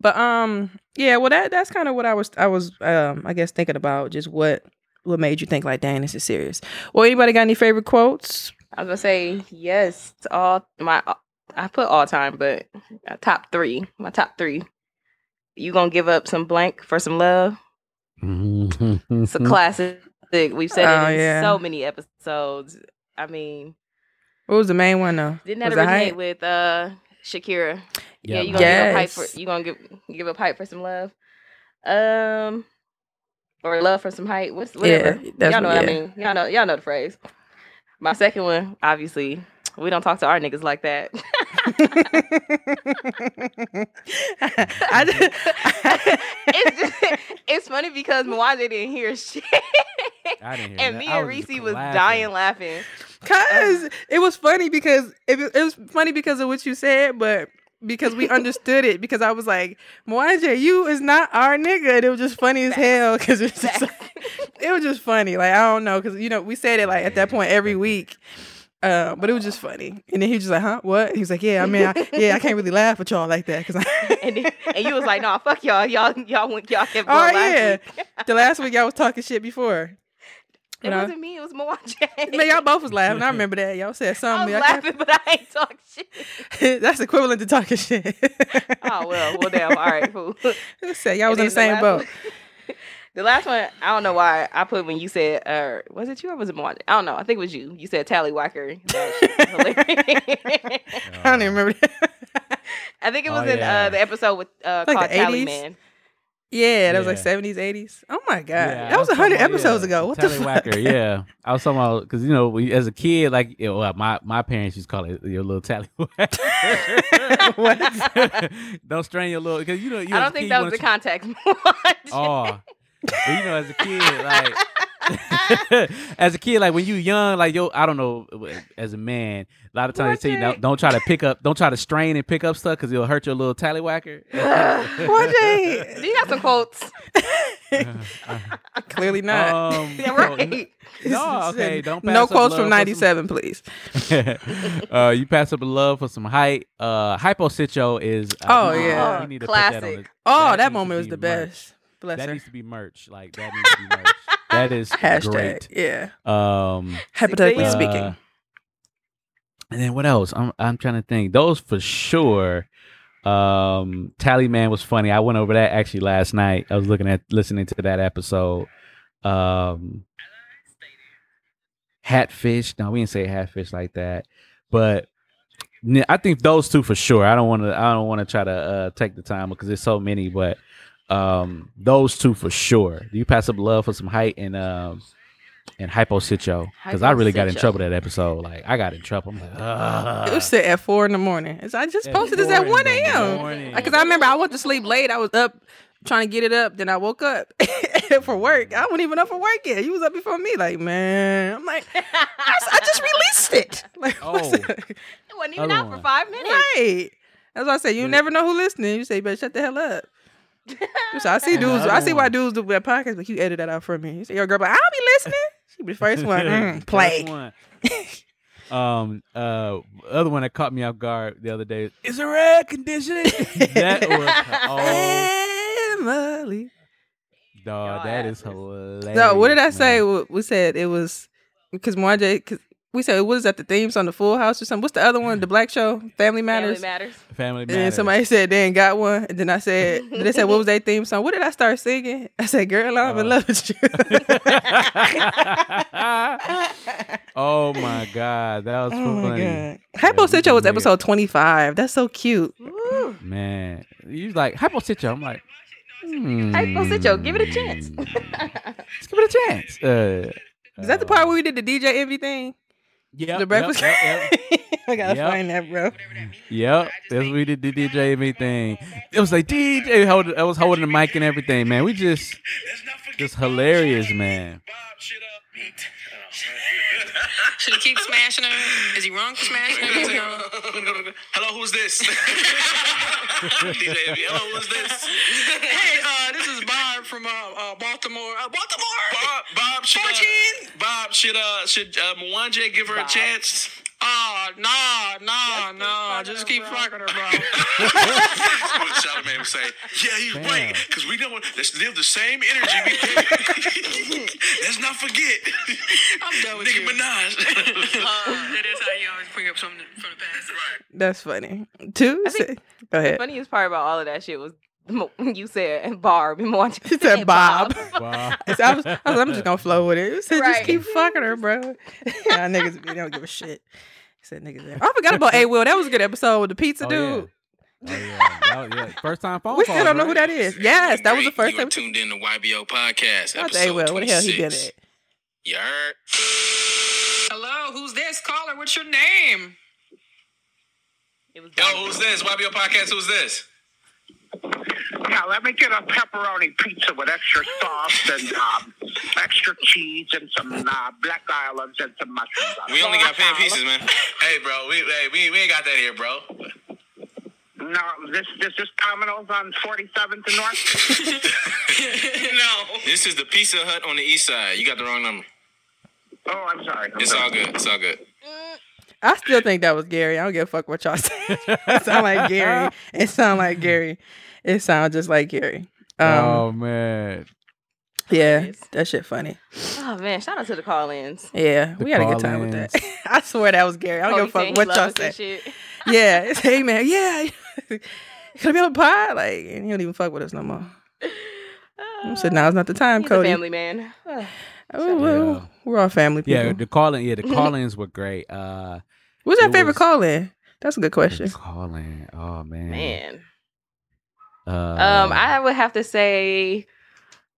But um, yeah. Well, that that's kind of what I was I was um I guess thinking about just what what made you think like, dang, this is serious. Well, anybody got any favorite quotes? I was gonna say yes to all my. I put all time, but uh, top three. My top three. You gonna give up some blank for some love? It's a classic. We've said Oh, it in yeah. so many episodes. I mean, What was the main one though? didn't that Was it originate with uh Shakira? Yeah, Yeah, you gonna give a pipe for you gonna give give up hype for some love, um, or love for some hype. What's whatever. that's y'all know what- what I mean. Y'all know y'all know the phrase. My second one, obviously, we don't talk to our niggas like that. I just, it's just, it's funny because Mwanje didn't hear shit, I didn't hear and that. me and was Reese was dying laughing. Cause it was funny because it, it was funny because of what you said, but because we understood it. Because I was like, Mwanje, you is not our nigga. And it was just funny as hell. Because it was just like, it was just funny. Like I don't know, because you know we said it like at that point every week. Uh, but it was just funny. And then he was just like, huh, what? He was like, yeah, I mean, I, yeah, I can't really laugh at y'all like that. Cause I, and then, and you was like, "Nah, fuck y'all, y'all, y'all went, y'all kept going." oh yeah, week." the last week y'all was talking shit before. it know? wasn't me. It was Mwanje. Man, y'all both was laughing. I remember that. Y'all said something. was I can't- laughing, but I ain't talk shit. That's equivalent to talking shit. Oh well, well damn. All right, fool. Said y'all was in the same boat? One- the last one, I don't know why I put when you said, uh, was it you or was it Mwanje? I don't know. I think it was you. You said Tallywhacker. That shit. I don't even remember that. I think it Oh, was in yeah. uh, the episode with uh, Like called Tally Man. yeah, that was like seventies, eighties. Oh my god, Yeah, that I was a hundred episodes yeah, ago. What the fuck? Tallywhacker, yeah. I was talking about because you know we, as a kid, like you know, my my parents used to call it your little tallywhacker. don't strain your little because you know you I don't think kid, that was the wanna context. Oh, but you know, as a kid, like as a kid, like when you young, like yo, I don't know, as a man, a lot of times they say you don't, don't try to pick up, don't try to strain and pick up stuff because it'll hurt your little tallywhacker. What, Jay? Do you got some quotes? Clearly not. Um, Yeah, no, right. No, okay, don't. no up quotes from for ninety seven, please. uh, you pass up a love for some height. Uh, hypositio is. Uh, Oh, we- yeah. we need to put that on Classic. the- Oh, that, needs to moment was the merch. best. Bless That her. needs to be merch. Like that needs to be merch. that is Hashtag. great. Yeah. Um, Hypothetically Uh, speaking. And then what else? I'm I'm trying to think. Those for sure. Um, Tally Man was funny. I went over that actually last night. I was looking at listening to that episode. Um, Hatfish. No, we didn't say Hatfish like that, but I think those two for sure. I don't want to. I don't want to try to uh, take the time because there's so many, but um, those two for sure. Do you pass up love for some height and um and hypositio? Because I really got in Hypositio. trouble that episode. Like I got in trouble. I'm like, It was set at four in the morning. It's- I just At posted this four at in one the a.m. morning. Because I remember I went to sleep late. I was up trying to get it up. Then I woke up for work. I wasn't even up for work yet. You was up before me. Like man, I'm like I, s- I just released it. Like what's Oh. it? It wasn't even Other out one. for five minutes. right. That's why I say you Yeah. never know who listening. You say, "Better shut the hell up." So I see dudes. I see why dudes do that podcast, but you edit that out for me. You say your girl, but I'll be listening. She be the first one. Mm, play. First one. um, uh, other one that caught me off guard the other day is there air conditioning? that was oh, Emily. dog, that is asses. hilarious. No, what did I say? man. We- We said it was because Marjay. Because we said what is that? The themes on the Full House or something? What's the other one? The Black Show, Family Matters. Family matters. Family And then somebody said they ain't got one. And then I said, they said, what was that theme song? What did I start singing? I said, girl, I'm in Oh. love with you. oh my god, that was oh my funny. God. Hypo we Citro was make it. episode 25. That's so cute. Man, you like Hypo Citro. I'm like, hmm, Hypo Citro, give it a chance. Let's give it a chance. Uh, Is that the part where we did the DJ Envy thing? Yeah, the breakfast? Yep, yep, yep. I gotta Yep. find that, bro. Yep, that's what we did the DJ Envy thing. It was like DJ hold, I was holding the mic and everything, man. We just just hilarious, man. Should he keep smashing her? Is he wrong for smashing her? Hello, who's this? DJ Hello, who's this? hey, uh, this is Bob from uh, uh, Baltimore. Uh, Baltimore. Bob, Bob, should, uh, 14? Bob, should, uh, should uh, Mwanje give her Bob. a chance? Oh, no, no, no. Just keep fucking her, bro. What Charlamagne would say, yeah, he's Damn. right. Because we don't, let's live the same energy we gave. let's not forget. I'm done with Nicki you. Minaj. Uh, that is how you always bring up something from the past. Right. That's funny. Two? I Go ahead. Funniest part about all of that shit was when you said Barb and Marjorie He said Bob. Bob. So I was, I was, I'm just gonna flow with it. He said, Right. just keep fucking her, bro. Y'all niggas, they don't give a shit. He said niggas. there. I forgot about A Will. That was a good episode with the pizza Oh, dude. yeah. Oh yeah. That was- yeah. First time phone We still don't know who that is. Yes, that was the first You are time. tuned in to YBO Podcast, Not episode A Will. What the hell he been 26. at? You heard? Hello, who's this caller? What's your name? It was Yo, who's this? YBO Podcast, who's this? Yeah, let me get a pepperoni pizza with extra sauce and um, extra cheese and some uh, black olives and some mushrooms. on We it. only got pan pieces, man. hey, bro, we, hey, we, we ain't got that here, bro. No, this this is Domino's on 47th and North. no. This is the Pizza Hut on the east side. You got the wrong number. Oh, I'm sorry. I'm It's sorry. all good. It's all good. I still think that was Gary. I don't give a fuck what y'all say. it sound like Gary. It sound like Gary. It sound just like Gary. Um, oh man. yeah, that shit funny. Oh man, shout out to the call-ins. Yeah, The we had a good time with that. I swear that was Gary. I don't Oh, give a fuck what y'all say. Yeah, it's hey man, yeah. Could be on the pod, like, and he don't even fuck with us no more. I said, now's not the time, He's a Cody. family man. Oh, well, Yeah. we're all family people. Yeah, the calling. Yeah, the call-ins were great. Uh, What's your favorite was- call in? That's a good question. calling. Oh man. Man. Uh, Um, I would have to say,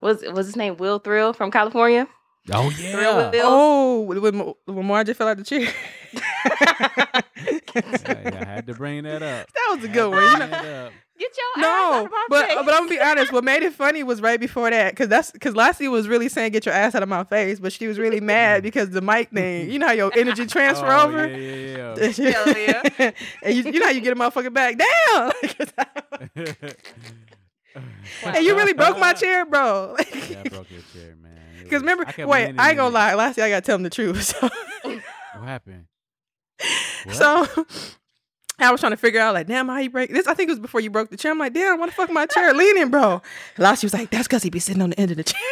was was his name Will Thrill from California? Oh Thrill yeah. with Bill. Oh, when, when Margie fell out the chair. yeah, yeah, I had to bring that up. That was a good one. You know, that up. Get your ass no, out of my but face. but I'm gonna be honest. What made it funny was right before that, because that's because Lassie was really saying "get your ass out of my face," but she was really mad because the mic thing. You know how your energy transfer Oh, over. Yeah, yeah, Hell yeah. and you, you know how you get a motherfucker back down. yeah. and you really broke my chair, bro. Yeah, I broke your chair, man. Because remember, I wait, I ain't gonna lie. Last year I gotta tell him the truth. So, What happened? What? so I was trying to figure out, like, damn, how you break this? I think it was before you broke the chair. I'm like, damn, why the fuck my chair leaning, bro? Last was like, that's because he be sitting on the end of the chair.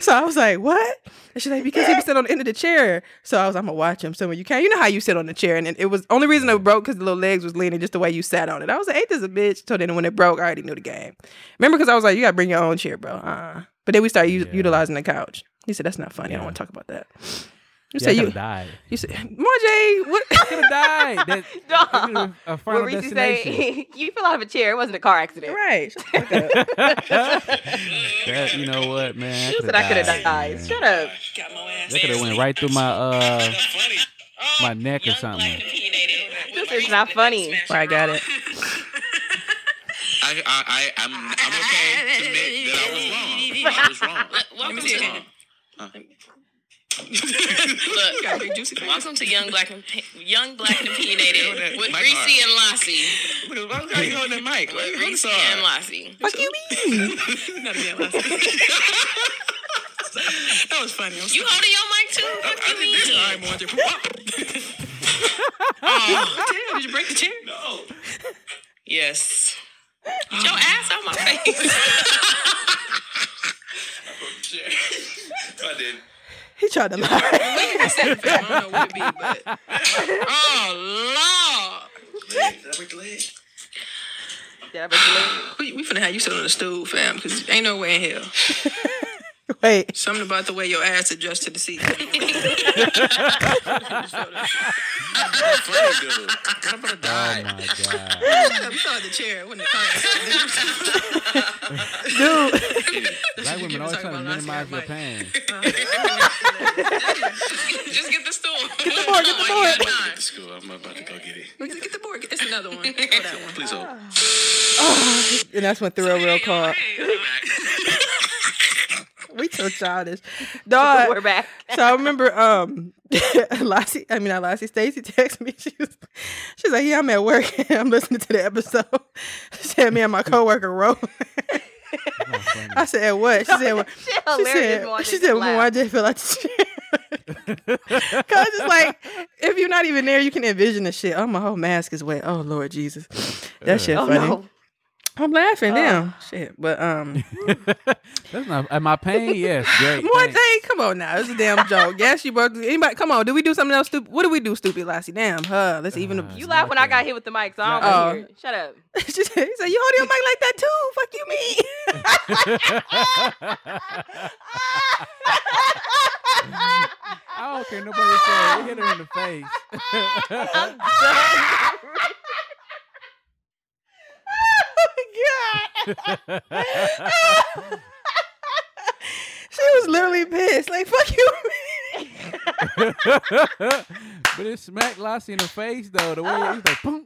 so I was like, what? And she's like, because he be sitting on the end of the chair. So I was, I'm gonna watch him. So when you can't, you know how you sit on the chair, and it, it was only reason it broke because the little legs was leaning just the way you sat on it. I was like, ain't this a bitch? So then when it broke, I already knew the game. Remember, because I was like, you gotta bring your own chair, bro. Uh, but then we started u- Yeah. utilizing the couch. He said, that's not funny. I don't want to talk about that. You Yeah, said you, could've died. you said, Marjay, what? Could have died. That, Dog. that could've- a What final Reese destination. say? you fell out of a chair. It wasn't a car accident. right. Shut the fuck up. that, you know what, man? You said I could have died. man. Shut up. Got my ass. That could have went right through my uh funny. my neck or something. This is not funny. I got it. I, I, I, I'm, I'm okay to admit that I was wrong. I was wrong. Welcome I was to wrong. Look, got big juicy fingers. welcome to Young Black and Young Black and Opinionated that with mic Reese hard. and Lassie. Look, Why are you holding that mic? Why you With Reese and hard? Lassie. Fuck you mean? Not again, Lassie. that was funny. I'm You holding your mic too? I Fuck you did this. All right, mean? Mojo. oh, damn. Did you break the chair? No. Yes. Get your ass out my face. I broke the chair. I did. He tried to lie. I don't know what it be, but. oh Did I break the leg? Did I break your leg? We, we finna have you sit on the stool, fam, because ain't no way in hell. Wait. Something about the way your ass adjusts to the seat. Oh my god. we saw the chair when the car. Dude. Black women always talking trying to minimize your pain. Just get the stool. Get the board, get the board. Get Let's go. I'm about to go get it. the, get the board. It's another one. Throw that one. Please hold. Oh. And that's when Thoreau real called. We so childish. Dog. We're back. So I remember um Lassie, I mean not Lassie, Stacy texted me. She was she's like, Yeah, I'm at work and I'm listening to the episode. She said me and my coworker wrote. I said, what? She said, what? She She said, Mojo she just said, laughed. why I feel like Cause it's like if you're not even there, you can envision the shit. Oh, my whole mask is wet. Oh Lord Jesus, that shit Oh funny. no. I'm laughing damn shit, but um, That's not am I pain? Yes, great. one thanks. thing, come on now, it's a damn joke. yes, you broke. Anybody, come on, do we do something else stupid? What do we do, stupid Lassie? Damn, huh? Let's even. Uh, You laugh when I got hit with the mic, so I don't Oh. want to. Shut up. she said, he said, you hold your mic like that too. Fuck you, me. I don't care. Nobody said we hit her in the face. oh my god. she was literally pissed. Like, fuck you. but it smacked Lassie in the face though. The way he was like, boom.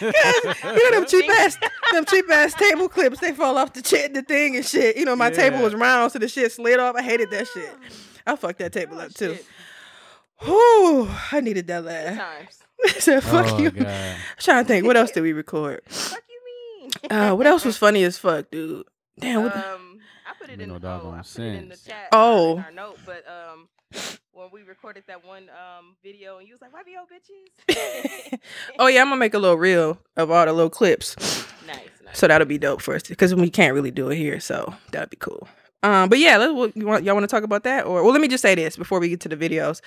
you know them cheap ass, them cheap ass table clips. They fall off the chair, the thing and shit. You know my table was round, so the shit slid off. I hated that shit. I fucked that table up oh, too. shit. Whew, I needed that laugh. Times. I said, fuck oh you. god. I'm trying to think, what else did we record? Fuck you mean? Uh, what else was funny as fuck, dude? Damn, what? Um, I put it in. no oh, doggone I put it in the chat. Oh. in our note, but um, when we recorded that one um video, and you was like, "Why be old bitches?" oh yeah, I'm gonna make a little reel of all the little clips. nice, nice. So that'll be dope for us because we can't really do it here. So that'd be cool. Um, but yeah, let's, what- you want, y'all want to talk about that? Or well, let me just say this before we get to the videos.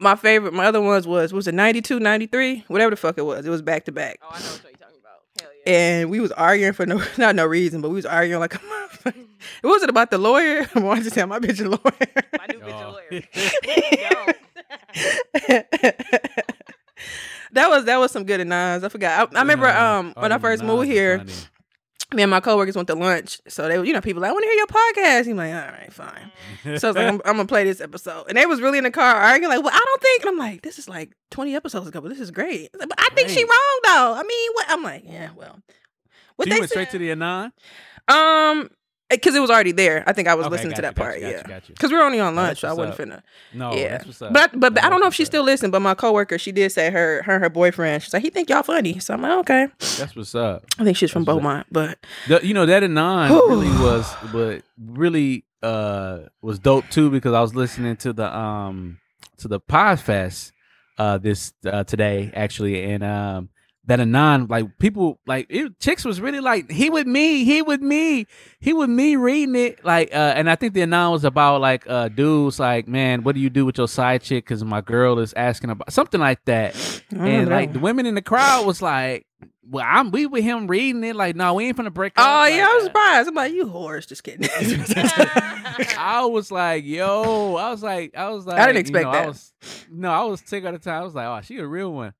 My favorite, my other ones was was it 92, 93, whatever the fuck it was. It was back to back, Oh, I know and we was arguing for no not no reason, but we was arguing like a motherfucker. It wasn't about the lawyer. I wanted to tell my bitch a lawyer. My new bitch a lawyer. that was that was some good nines. I forgot. I, I remember um when I first moved here, me and my coworkers went to lunch. So they, were- you know, people like, I want to hear your podcast. He's like, all right, fine. So I was like, I'm, I'm gonna play this episode, and they was really in the car arguing, like, well, I don't think. And I'm like, this is like 20 episodes ago, but this is great. But I think she wrong though. I mean, what? I'm like, yeah, well, what So you they went said, straight to the anon? um, because it was already there. I think I was Okay, listening to that part, yeah. Because we were only on lunch, so I wasn't up. finna. No, yeah, that's what's up. but but, but I don't know if she still up. listened. But my coworker, she did say her her her boyfriend. She's like, he think y'all funny. So I'm like, okay. That's what's up. I think she's from That's what's Beaumont, but The, you know that anon nine really was, but really uh was dope too because I was listening to the um to the Podfest uh this uh, today actually and um that anon like people like it, chicks was really like he with me he with me he with me reading it like uh and I think the anon was about like uh dudes like man what do you do with your side chick because my girl is asking about something like that and know. like the women in the crowd was like well I'm we with him reading it like no we ain't finna break up Oh Like, yeah, I was uh, surprised. I'm like, you whores, just kidding. I was like, yo, I was like, I was like, I didn't you expect know, that. I was, no, I was sick at the time. I was like, oh, she a real one.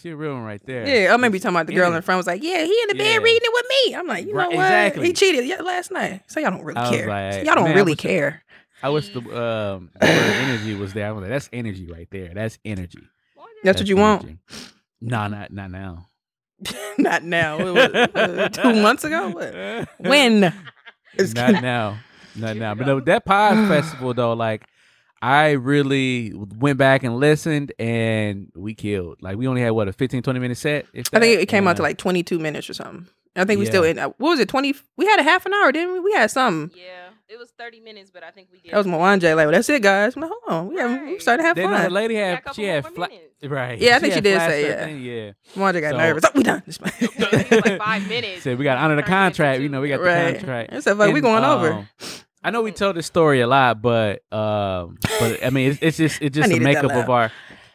She a real one right there. yeah, I may be talking about the girl Yeah. in front was like, yeah, he in the bed Yeah. reading it with me. I'm like, you know Right, what? exactly. He cheated last night, so y'all don't really I was care. like, So y'all don't man, really wish- care. I wish the um the energy was there. I was like, that's energy right there. That's energy. That's, what you want. energy. No, not not now. Not now. Was uh, two months ago. What? When? It's not now. Not now. But no, that pod festival though, like I really went back and listened, and we killed. Like we only had what a 15, 20 minute set. if I think it came out to like 22 minutes or something. I think we Yeah. still in. uh, What was it? 20? We had a half an hour, didn't we? We had something. Yeah, it was thirty minutes, but I think we did. That was Mwanje. Like, well, that's it, guys. I'm like, hold on. We, have, we started to have Then the lady We got a had she had more fla- right. Yeah, I think she had did say, her yeah. thing, yeah. Mwanje got So- nervous. Oh, we done. This It was like five minutes. Said we got to honor the contract. You know, we got Right. the contract. It's like, we going over. I know we tell this story a lot, but um, but I mean, it's, it's just it's just the makeup of our.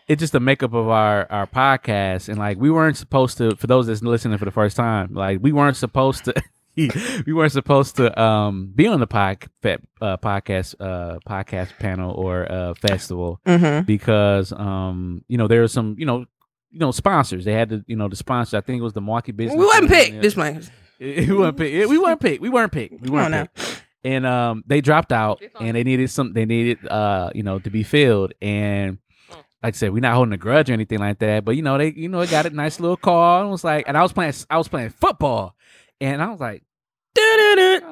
It's just the makeup of our our podcast, and like we weren't supposed to. For those that's listening for the first time, like we weren't supposed to. we weren't supposed to um be on the pod, uh, podcast uh podcast panel or uh festival Mm-hmm. because um you know there were some you know you know sponsors they had to you know the sponsor I think it was the Milwaukee business We weren't picked. This man. we weren't picked we weren't picked we weren't picked we weren't picked and um they dropped out and they needed some they needed uh you know to be filled. And like I said, we're not holding a grudge or anything like that, but you know, they you know, they got a nice little call and was like and I was playing I was playing football. And I was like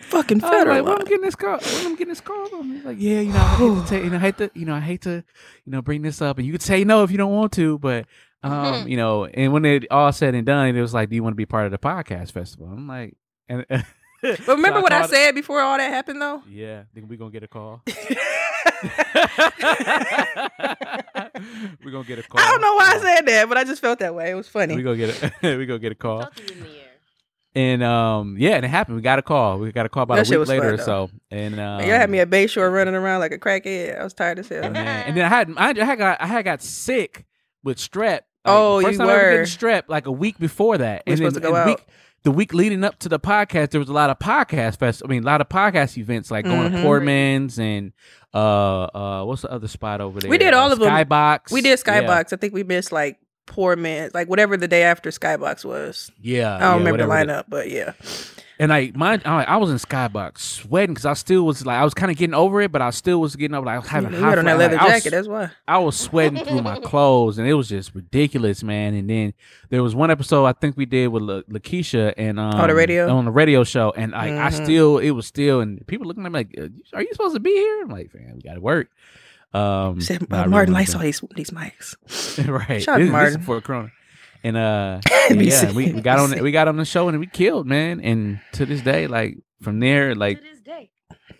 Fucking I was like, federal. when I'm getting this call, when I'm getting this call, from? he's like, yeah, you know, I hate to take, you know, I hate to, you know, I hate to, you know, bring this up, and you could say no if you don't want to, but, um, you know, and when it all said and done, it was like, do you want to be part of the podcast festival? I'm like, and But remember what I called- said before all that happened, though? Yeah, think we gonna get a call. we gonna get a call. I don't know why I said that, but I just felt that way. It was funny. We gonna get a we gonna get a call. Felt it in the air. And um, yeah, and it happened. We got a call. We got a call about That a week later or so. And um, Y'all had me at Bayshore running around like a crackhead. I was tired as hell. and then, and then I had I, I had got I had got sick with strep. Like, Oh, first you time I ever were. getting strep like a week before that. We and supposed then, to go and out. Week, the week leading up to the podcast, there was a lot of podcast fest. I mean, a lot of podcast events like going to Mhm. Portman's and uh uh what's the other spot over there? We did all Uh, of them. Skybox. We did Yeah. Skybox. I think we missed like poor man, like whatever the day after Skybox was. Yeah, I don't yeah, remember the lineup, but yeah. And like my, I I was in Skybox sweating because I still was like I was kind of getting over it, but I still was getting over like I was having You hot had on that leather Like, I was- jacket. That's why. I was sweating through my clothes, and it was just ridiculous, man. And then there was one episode I think we did with La- Lakeisha and um, Oh, the radio? on the radio show, and I, I Mhm. still it was still, and people looking at me like, "Uh, "Are you supposed to be here?" I'm like, "Man, we got to work." Um, Said, uh, Martin likes all these these mics. right. Shout this, Martin. for Corona. And uh, and yeah, we, we got on we got on the show and we killed, man. And to this day, like from there, like to this day.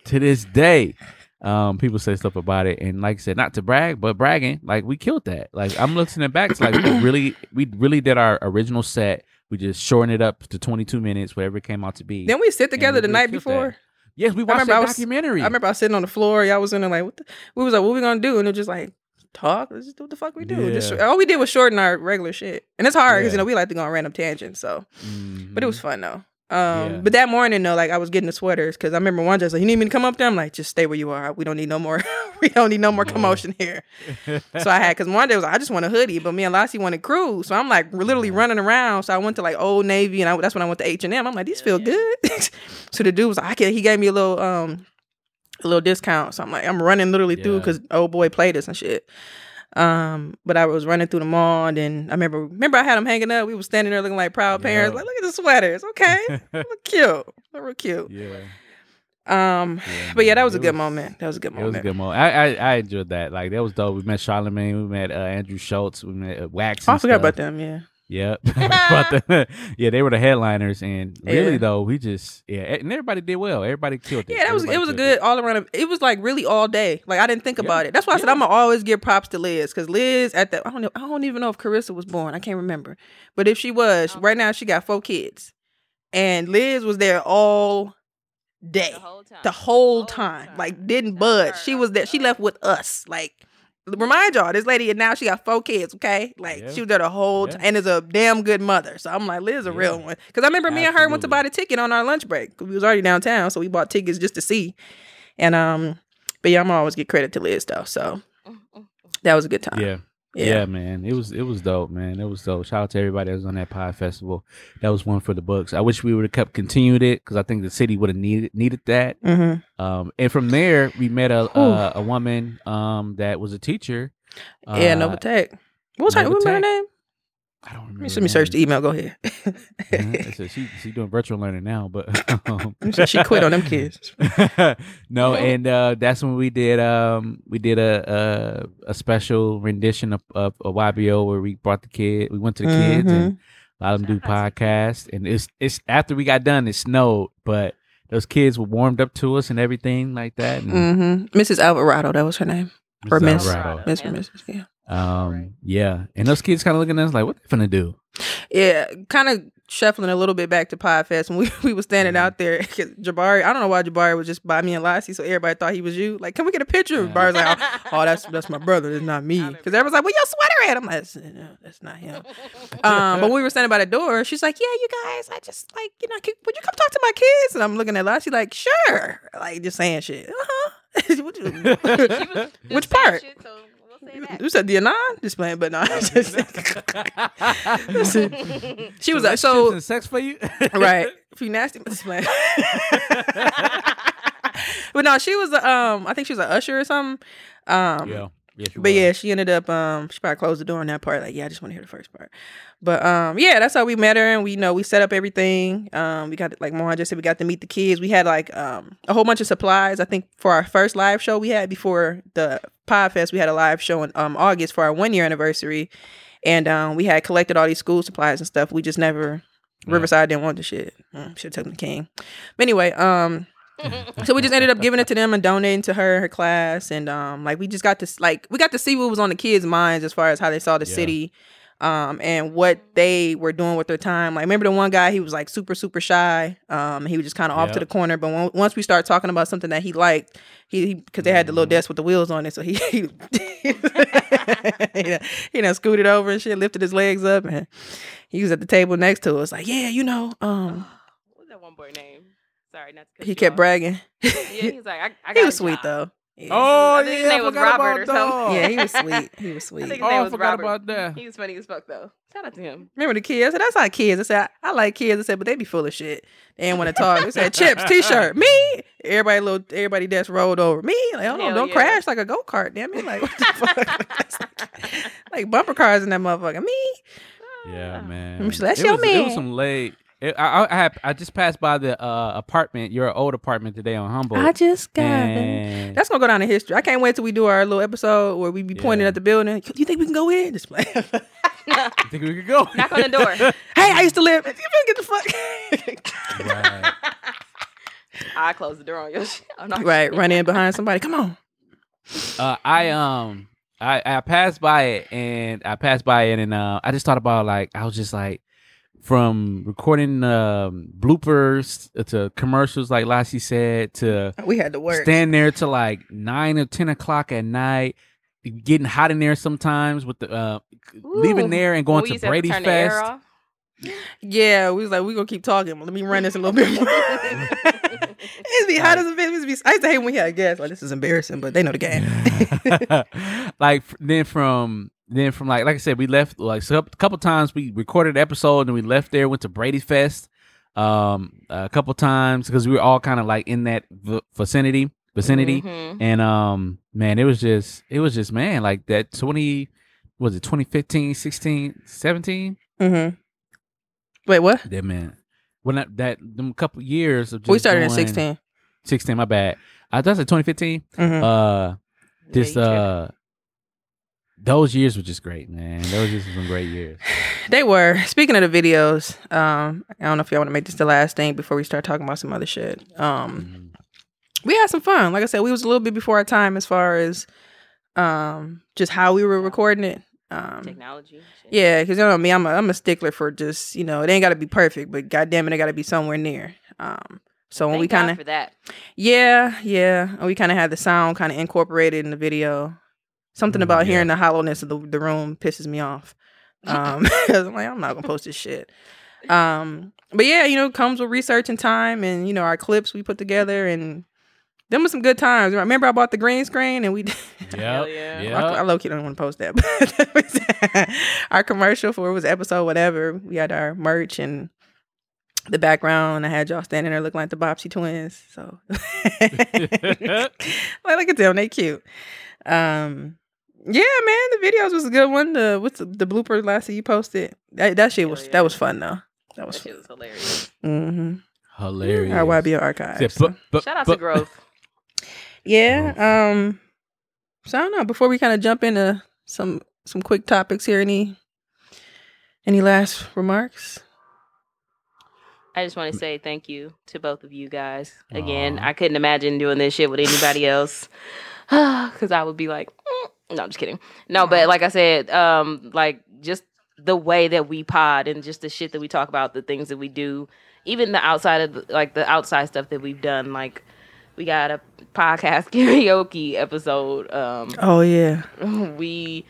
to this day, um, people say stuff about it, and like I said, not to brag, but bragging, like we killed that. Like I'm listening back, it's like we really, we really did our original set. We just shortened it up to 22 minutes, whatever it came out to be. Then we sit together we the really night killed before. yes, we watched remember I was- documentary. I remember I was sitting on the floor. Y'all was in there like, what the? We was like, what we gonna do? And it was just like, talk. Let's just do what the fuck we do. Just all we did was shorten our regular shit, and it's hard because Yeah. you know we like to go on random tangents. So, but it was Mhm. fun though. Um, Yeah. but that morning though, like I was getting the sweaters because I remember one just like, you need me to come up there. I'm like, just stay where you are. We don't need no more. we don't need no more commotion here. So I had because one day was like, I just want a hoodie, but me and Lassie wanted crew. So I'm like literally Yeah. running around. So I went to like Old Navy, and I, that's when I went to H and M. I'm like, these feel good. so the dude was like, I can. He gave me a little um a little discount. So I'm like, I'm running literally through because old boy played us and shit. Um, but I was running through the mall, and then I remember remember I had them hanging up. We was standing there looking like proud parents. Yeah. Like, look at the sweaters. Okay, look cute. Look real cute. yeah. Um, Yeah, but yeah, that was a good was- moment. That was a good moment. It was a good moment. I, I I enjoyed that. Like that was dope. We met Charlamagne. We met uh, Andrew Schulz. We met uh, Wax. Oh, I forgot stuff. about them. Yeah. Yep. but the, yeah, they were the headliners, and really Yeah. though, we just yeah, and everybody did well. Everybody killed it. Yeah, that was it was a killed good all around. It was like really all day. Like I didn't think Yeah. about it. That's why I said I'm gonna always give props to Liz because Liz at the I don't know I don't even know if Carissa was born. I can't remember, but if she was, Okay. right now she got four kids, and Liz was there all day, The whole time. the whole time, like didn't Not budge. her. She was there. She left with us. Like remind y'all, this lady and now she got four kids. Okay, like Yeah. she was there the whole Yeah. time and is a damn good mother. So I'm like Liz a real one because I remember me and her went to buy the ticket on our lunch break. Cause We was already downtown, so we bought tickets just to see. And um, but yeah, I'm always get credit to Liz though. So Mm, mm, mm. that was a good time. Yeah. Yeah. man. It was it was dope, man. It was dope. Shout out to everybody that was on that pie festival. That was one for the books. I wish we would have kept continued it because I think the city would have needed needed that. Mm-hmm. Um, and from there we met a a, woman um that was a teacher. yeah, Uh, Nova Tech. What was her? Her name? I don't remember. Let me, search the email. Go ahead. Mhm. So she she doing virtual learning now, but um, she quit on them kids. no, and uh, that's when we did um we did a a, a special rendition of, of a YBO where we brought the kid, we went to the kids and a lot of them do podcasts, and it's it's after we got done, it snowed, but those kids were warmed up to us and everything like that. And hmm Mrs. Alvarado, that was her name. Or Miss. Alvarado. Miss or Mrs. Yeah. Um, yeah, and those kids kind of looking at us like, what they finna do? Yeah, kind of shuffling a little bit back to Podfest when we, we was standing Mm-hmm. out there. 'cause Jabari, I don't know why Jabari was just by me and Lassie, so everybody thought he was you. Like, can we get a picture? Yeah. Jabari's like, oh, oh, that's that's my brother, it's not me. Because everyone's like, where your sweater at? I'm like, that's, no, that's not him. um, but when we were standing by the door, she's like, yeah, you guys, I just like, you know, can, would you come talk to my kids? And I'm looking at Lassie like, sure, like just saying shit. Uh huh. Which part? You said the Anon? Just playing, but no. she was like, so sex for you, right. If you nasty, just playing. but no, she was um, I think she was an usher or something. Um, Yeah, yeah, she but was. yeah, she ended up um, she probably closed the door on that part. Like, yeah, I just want to hear the first part. But um, yeah, that's how we met her, and we you know we set up everything. Um, we got like Mohan just said, we got to meet the kids. We had like um a whole bunch of supplies. I think for our first live show we had before the Podfest, we had a live show in um August for our one year anniversary, and um we had collected all these school supplies and stuff. We just never Yeah. Riverside didn't want the shit. Mm, Should have taken the king. But anyway, um. so we just ended up giving it to them and donating to her her class and um like we just got to like we got to see what was on the kids minds as far as how they saw the Yeah. city um and what they were doing with their time like remember the one guy he was like super super shy um he was just kind of off to the corner but when, once we started talking about something that he liked he because they had the little Mhm. desk with the wheels on it so he he, he, done- he done scooted over and shit lifted his legs up and he was at the table next to us like yeah you know um What was that one boy name? Sorry, not to cut he you kept off. bragging Yeah, he was like, I, I he was a sweet though yeah. Oh I think his yeah, name I was forgot Robert or about something. yeah, he was sweet. He was sweet. I think Oh, his name oh, I was forgot Robert. about that. He was funny as fuck though. Shout out to him. Remember the kids? I said, that's how kids. I said, I, I like kids. I said, but they be full of shit. They didn't want to talk. They said, chips, t-shirt, me. Everybody little, everybody desk rolled over. Me? Like, hold on, Hell don't yeah. crash like a go-kart. Damn it. Like, what the fuck? like bumper cars in that motherfucker. Me? Yeah, ah. man. I'm sure that's it your was, It was some late. It, I, I, I I just passed by the uh, apartment, your old apartment today on Humboldt. I just got it. and That's gonna go down in history. I can't wait till we do our little episode where we be pointing Yeah. at the building. Do you think we can go in? Just play. hey, I think we could go. Knock on the door. Hey, I used to live. You feel get the fuck. right. I close the door on your shit. I'm not right, run in behind somebody. Come on. Uh, I um I I passed by it and I passed by it and uh I just thought about like I was just like from recording um bloopers to commercials like Lassie said to We had to work. stand there to like nine or ten o'clock at night, getting hot in there sometimes with the uh leaving there and going We to used Brady turn the air Fest. Yeah, we was like, we gonna keep talking. Let me run this a little bit more. It'd be hot as a bitch. It'd be- I used to hate when we had guests. Like this is embarrassing, but they know the game. like then from then from like like I said, we left like so a couple times we recorded an episode and we left there, went to Brady Fest um a couple times because we were all kind of like in that v- vicinity vicinity Mhm. and um man it was just it was just man like that 20 was it 2015 16 17 mm-hmm. Wait, what? that man when that, that them couple years of just we started in doing- sixteen. 16 my bad i thought it was 2015 Mm-hmm. uh this Yeah, you tripping. uh those years were just great man those just some great years They were. Speaking of the videos, um, I don't know if y'all want to make this the last thing before we start talking about some other shit. Um, Mhm. we had some fun. Like I said, we was a little bit before our time as far as um just how we were recording it. Um, Technology. shit. Yeah, because you know me, I'm a I'm a stickler for just you know it ain't got to be perfect, but goddamn it, it got to be somewhere near. Um, so when Thank we kind of for that. yeah yeah, and we kind of had the sound kind of incorporated in the video. Something Mm, about yeah. hearing the hollowness of the the room pisses me off. Um, 'cause I'm like I'm not gonna post this shit. Um, but yeah, you know, comes with research and time, and you know our clips we put together, and them was some good times. Remember I bought the green screen and we. Hell Yep, yeah. yep. I, I low key don't want to post that, but our commercial for it was episode whatever. We had our merch and the background. I had y'all standing there looking like the Bobbsey twins. So like look at them, they cute. Um, Yeah, man, the videos was a good one. The what's the, the blooper last that you posted? That that shit was yeah. that was fun though. That was That shit was hilarious. Mm-hmm. Hilarious. Our YBO archives. Yeah, so. but- but- Shout out but- to Growth. Yeah. Um. So I don't know. Before we kind of jump into some some quick topics here, any any last remarks? I just want to say thank you to both of you guys. Again, Aw. I couldn't imagine doing this shit with anybody else because I would be like, "Mm." No, I'm just kidding. No, but like I said, um, like just the way that we pod and just the shit that we talk about, the things that we do, even the outside of the, like the outside stuff that we've done, like. We got a podcast karaoke episode. Um, Oh yeah. we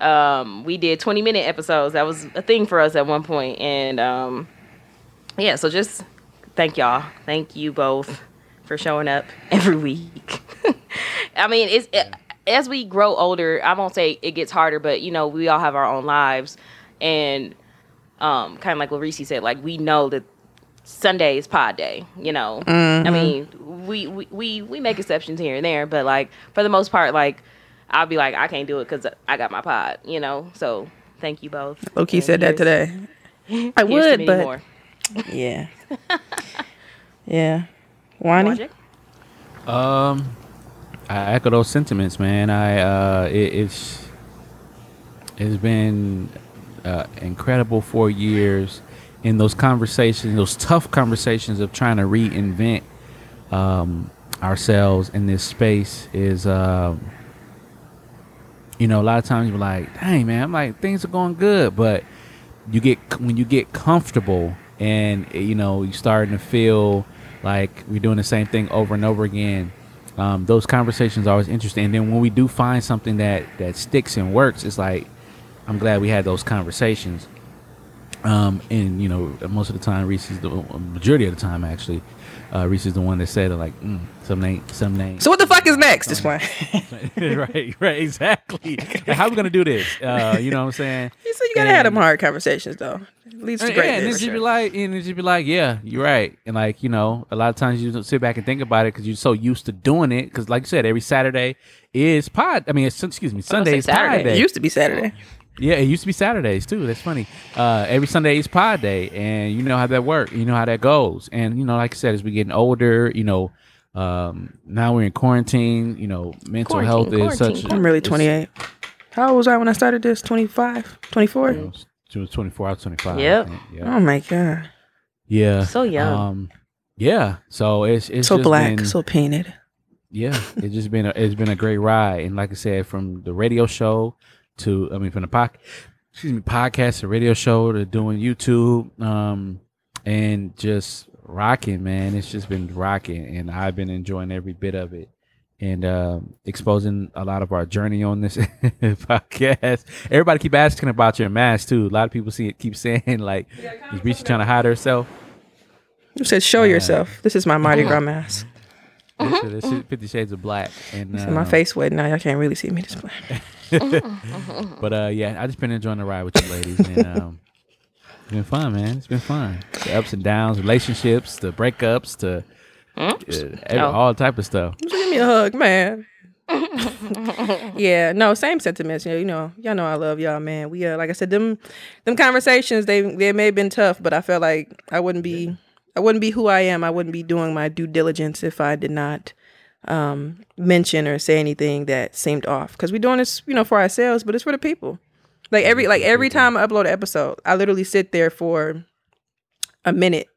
um we did 20 minute episodes that was a thing for us at one point and um yeah so just thank y'all thank you both for showing up every week i mean it's it, as we grow older i won't say it gets harder but you know we all have our own lives and um kind of like what Reese said like we know that sunday is pod day you know i mean we, we we we make exceptions here and there but like for the most part like I'll be like, I can't do it because I got my pod, you know. So thank you both. Loki And said that today. I here's to would, but more. yeah, yeah. Wani. Logic? Um, I echo those sentiments, man. I uh, it, it's it's been uh, incredible four years in those conversations, those tough conversations of trying to reinvent um, ourselves in this space. Is um, you know, a lot of times you're like, "Dang, man, I'm like things are going good," but you get when you get comfortable and you know you're starting to feel like we're doing the same thing over and over again um, those conversations are always interesting. And then when we do find something that that sticks and works it's like i'm glad we had those conversations. Um, and you know most of the time reese is the majority of the time actually uh, reese is the one that said like mm, some ain't some ain't So fuck is next? This one. right right exactly Like, how we gonna do this uh, you know what i'm saying You said you gotta have them hard conversations though. It leads to Uh, yeah, and greatness. it's just be like, and it's just be like, yeah, you're right, and like you know, a lot of times you don't sit back and think about it because you're so used to doing it. Because like you said, every Saturday is pod. I mean, it's, excuse me, Sunday is Saturday. pod it day. used to be Saturday. Yeah, it used to be Saturdays too. That's funny. Uh, every Sunday is pod day, and you know how that works. You know how that goes. And you know, like I said, as we getting older, you know, um, now we're in quarantine. You know, mental Quarantine, health is such. I'm really 28. How old was I when I started this? 25, 24. It was, it was 24 out 25. I Yep. think. Yep. Oh my god. Yeah. So young. Um, yeah. So it's it's So just black, been- so painted. yeah. It's just been a, it's been a great ride, and like I said, from the radio show to I mean from the pod, excuse me, podcast, to radio show to doing YouTube, um, and just rocking, man. It's just been rocking, and I've been enjoying every bit of it. And um, exposing a lot of our journey on this podcast. Everybody keep asking about your mask too. A lot of people see it, keep saying like, "Is Reese trying to hide herself?" You said show yourself. This is my Mardi Gras mask. This is- this is Fifty Shades of Black, and This my uh, face wet now. Y'all can't really see me display. But uh, yeah, I just been enjoying the ride with you ladies, and um, it's been fun, man. It's been fun. The ups and downs, relationships, the breakups, to uh, every, Oh. all type of stuff. Just give me a hug, man. yeah, no, same sentiments. You know, you know, y'all know I love y'all, man. We uh, like I said, them them conversations they they may have been tough, but I felt like I wouldn't be I wouldn't be who I am. I wouldn't be doing my due diligence if I did not um mention or say anything that seemed off. Because we're doing this, you know, for ourselves, but it's for the people. Like every like every time I upload an episode, I literally sit there for a minute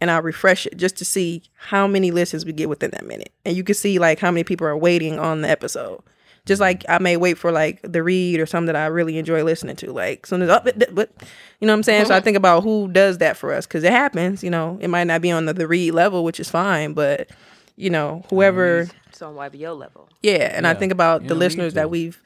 and I'll refresh it just to see how many listens we get within that minute. And you can see like how many people are waiting on the episode. Just like I may wait for like the read or something that I really enjoy listening to. Like soon as oh, up, but, but you know what I'm saying. So I uh-huh. think about who does that for us because it happens. You know, it might not be on the, the read level, which is fine, but you know, whoever. It's on YBO level. Yeah, and I think about You the don't listeners that we've,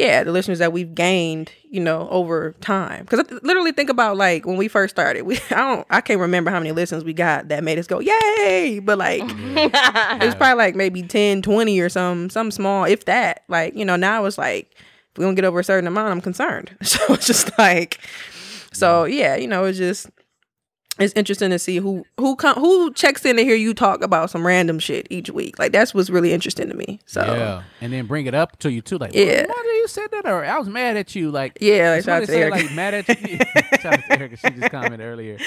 yeah, the listeners that we've gained, you know, over time. Because I th- literally think about like when we first started, we I don't I can't remember how many listens we got that made us go yay, but like it was probably like maybe 10, 20 or some some small, if that. Like you know now it's like if we don't get over a certain amount, I'm concerned. So it's just like, so yeah, you know, it's just it's interesting to see who who come who checks in to hear you talk about some random shit each week. Like that's what's really interesting to me. So Yeah, and then bring it up to you too. Like, Yeah. why did you said that? Or I was mad at you. Like, Yeah, like, shout out to say, Erica. Like, mad at you. shout out to Erica. She just commented earlier,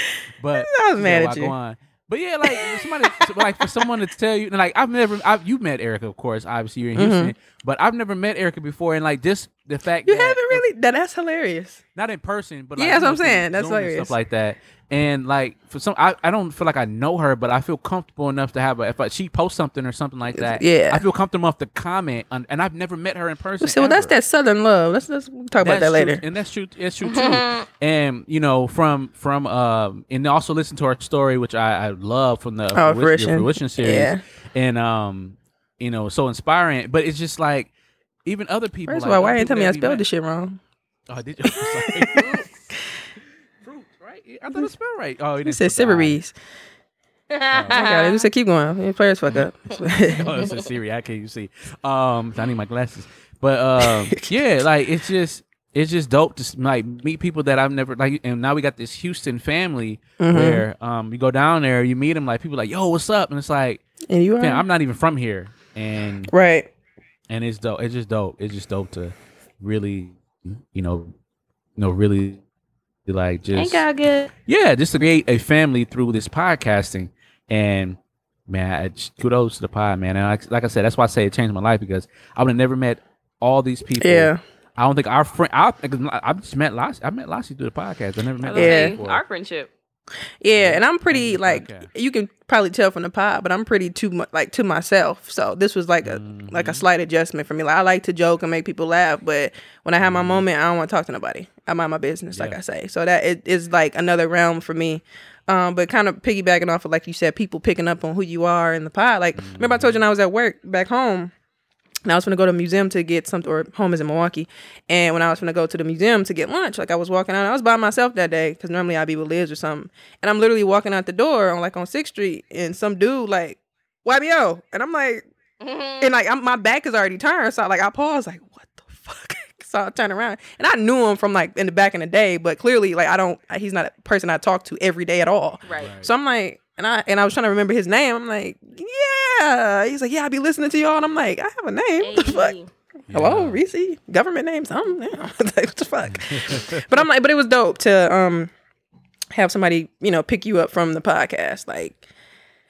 but I was mad at you." on?" But yeah, like somebody, like for someone to tell you, like I've never, I've, you met Erica, of course, obviously you're in mm-hmm. Houston, but I've never met Erica before, and like just the fact you that haven't really that that's hilarious. not in person, but Yeah, that's what I'm saying. That's Zoom hilarious. stuff like that. And like for some, I, I don't feel like I know her, but I feel comfortable enough to have a, if I, she posts something or something like that. Yeah. I feel comfortable enough to comment, on, and I've never met her in person. So well, that's that southern love. Let's let's talk about that That's later. and that's true. That's true too. and you know, from from um, and also listen to our story, which I, I love from the Oh, fruition, Fruition. fruition series, Yeah. and um, you know, so inspiring. But it's just like even other people. First of all, why other you tell me I spelled this shit wrong? Oh, did you? Fruit, right? I thought it spelled right. Oh, You said Ciberies. Oh. I got it. You said keep going. Players fuck up. oh, it's a Siri. I can't even see. Um, I need my glasses. But um, yeah, like it's just it's just dope to like meet people that I've never like. And now we got this Houston family Mm-hmm. where um you go down there, you meet them like people like yo, what's up? And it's like, and you are man, I'm not even from here, and right. And it's dope. It's just dope. It's just dope to really, you know, you know, really like just Ain't God good? yeah, just to create a family through this podcasting. And man, I, just- kudos to the pod, man. And like, like I said, that's why I say it changed my life because I would have never met all these people. Yeah. I don't think our friend. I, because I just met Lassie. I met Lassie through the podcast. I never met. I Lassie Yeah. Our friendship. Yeah, and I'm pretty like podcast. you can probably tell from the pod, but I'm pretty too much like to myself. So this was like a like Mm-hmm. a slight adjustment for me. Like I like to joke and make people laugh, but when I have my Mm-hmm. moment, I don't want to talk to nobody. I mind my business, like I say. So that it is like another realm for me. Um, but kind of piggybacking off of like you said, people picking up on who you are in the pod. Like remember I told you when I was at work back home. And I was gonna go to a museum to get something, or home is in Milwaukee. And when I was gonna go to the museum to get lunch, like I was walking out, I was by myself that day because normally I'd be with Liz or something. And I'm literally walking out the door on like on Sixth Street, and some dude like, YBO, and I'm like, mm-hmm. and like I'm, my back is already turned, so like I pause, like what the fuck. So I turn around, and I knew him from like in the back in the day, but clearly like I don't. He's not a person I talk to every day at all. Right. So I'm like, and I and I was trying to remember his name. I'm like, yeah. He's like, yeah, I be listening to y'all, and I'm like, I have a name. What the fuck? Hey. Hello, Reese. Government name, something. Yeah. like, what the fuck? but I'm like, but it was dope to um have somebody you know pick you up from the podcast. Like,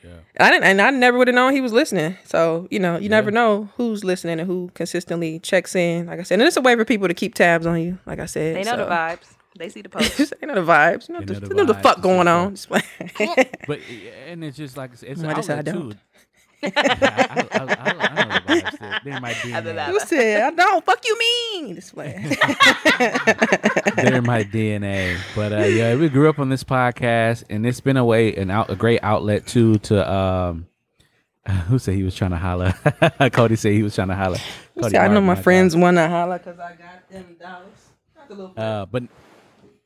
yeah. I didn't, and I never would have known he was listening. So you know, you never know who's listening and who consistently checks in. Like I said, and it's a way for people to keep tabs on you. Like I said, They know the vibes. They see the post. they know the vibes. You know, They the, know the they know the fuck going on. like- Just like- But and it's just like it's an I just said outlet don't. too. I, I, I, I, I know the vibes. They're- They're in my DNA. than Who said I don't? Fuck you mean? Just like They're in my DNA. But uh, yeah, we grew up on this podcast, and it's been a way an out a great outlet too to um. Who said he was trying to holler? Cody said he was trying to holler. Cody See, I know Martin, my friends wanna holla because I got them dollars. Got the little- Uh, but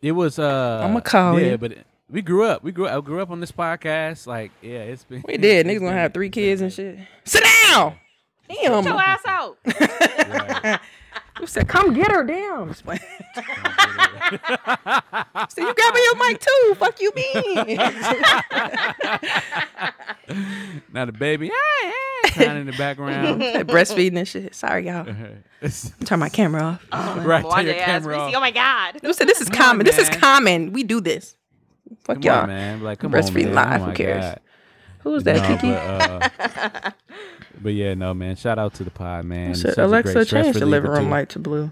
it was uh. I'm a to call yeah, you. but we grew up. We grew up. I grew up on this podcast. Like yeah, it's been. We did. Niggas gonna have three kids and shit. Sit down. Get your Damn. ass out. Right. You said, come get her down. Just like- so you grabbing your mic too? Fuck you mean? Now the baby, ah, ah, crying in the background. Breastfeeding and shit. Sorry, y'all. Turn my camera off. right, turn your camera Reese? off. Oh my god. You said this is Come on, common. This is common. We do this. Fuck Come y'all. on, man. Like, come Breastfeeding on, man. live, Oh who cares? God. Who's that, No, Kiki? But, uh, but yeah, no, man. Shout out to the pod, man. Said, Alexa, change the living room too. light to blue.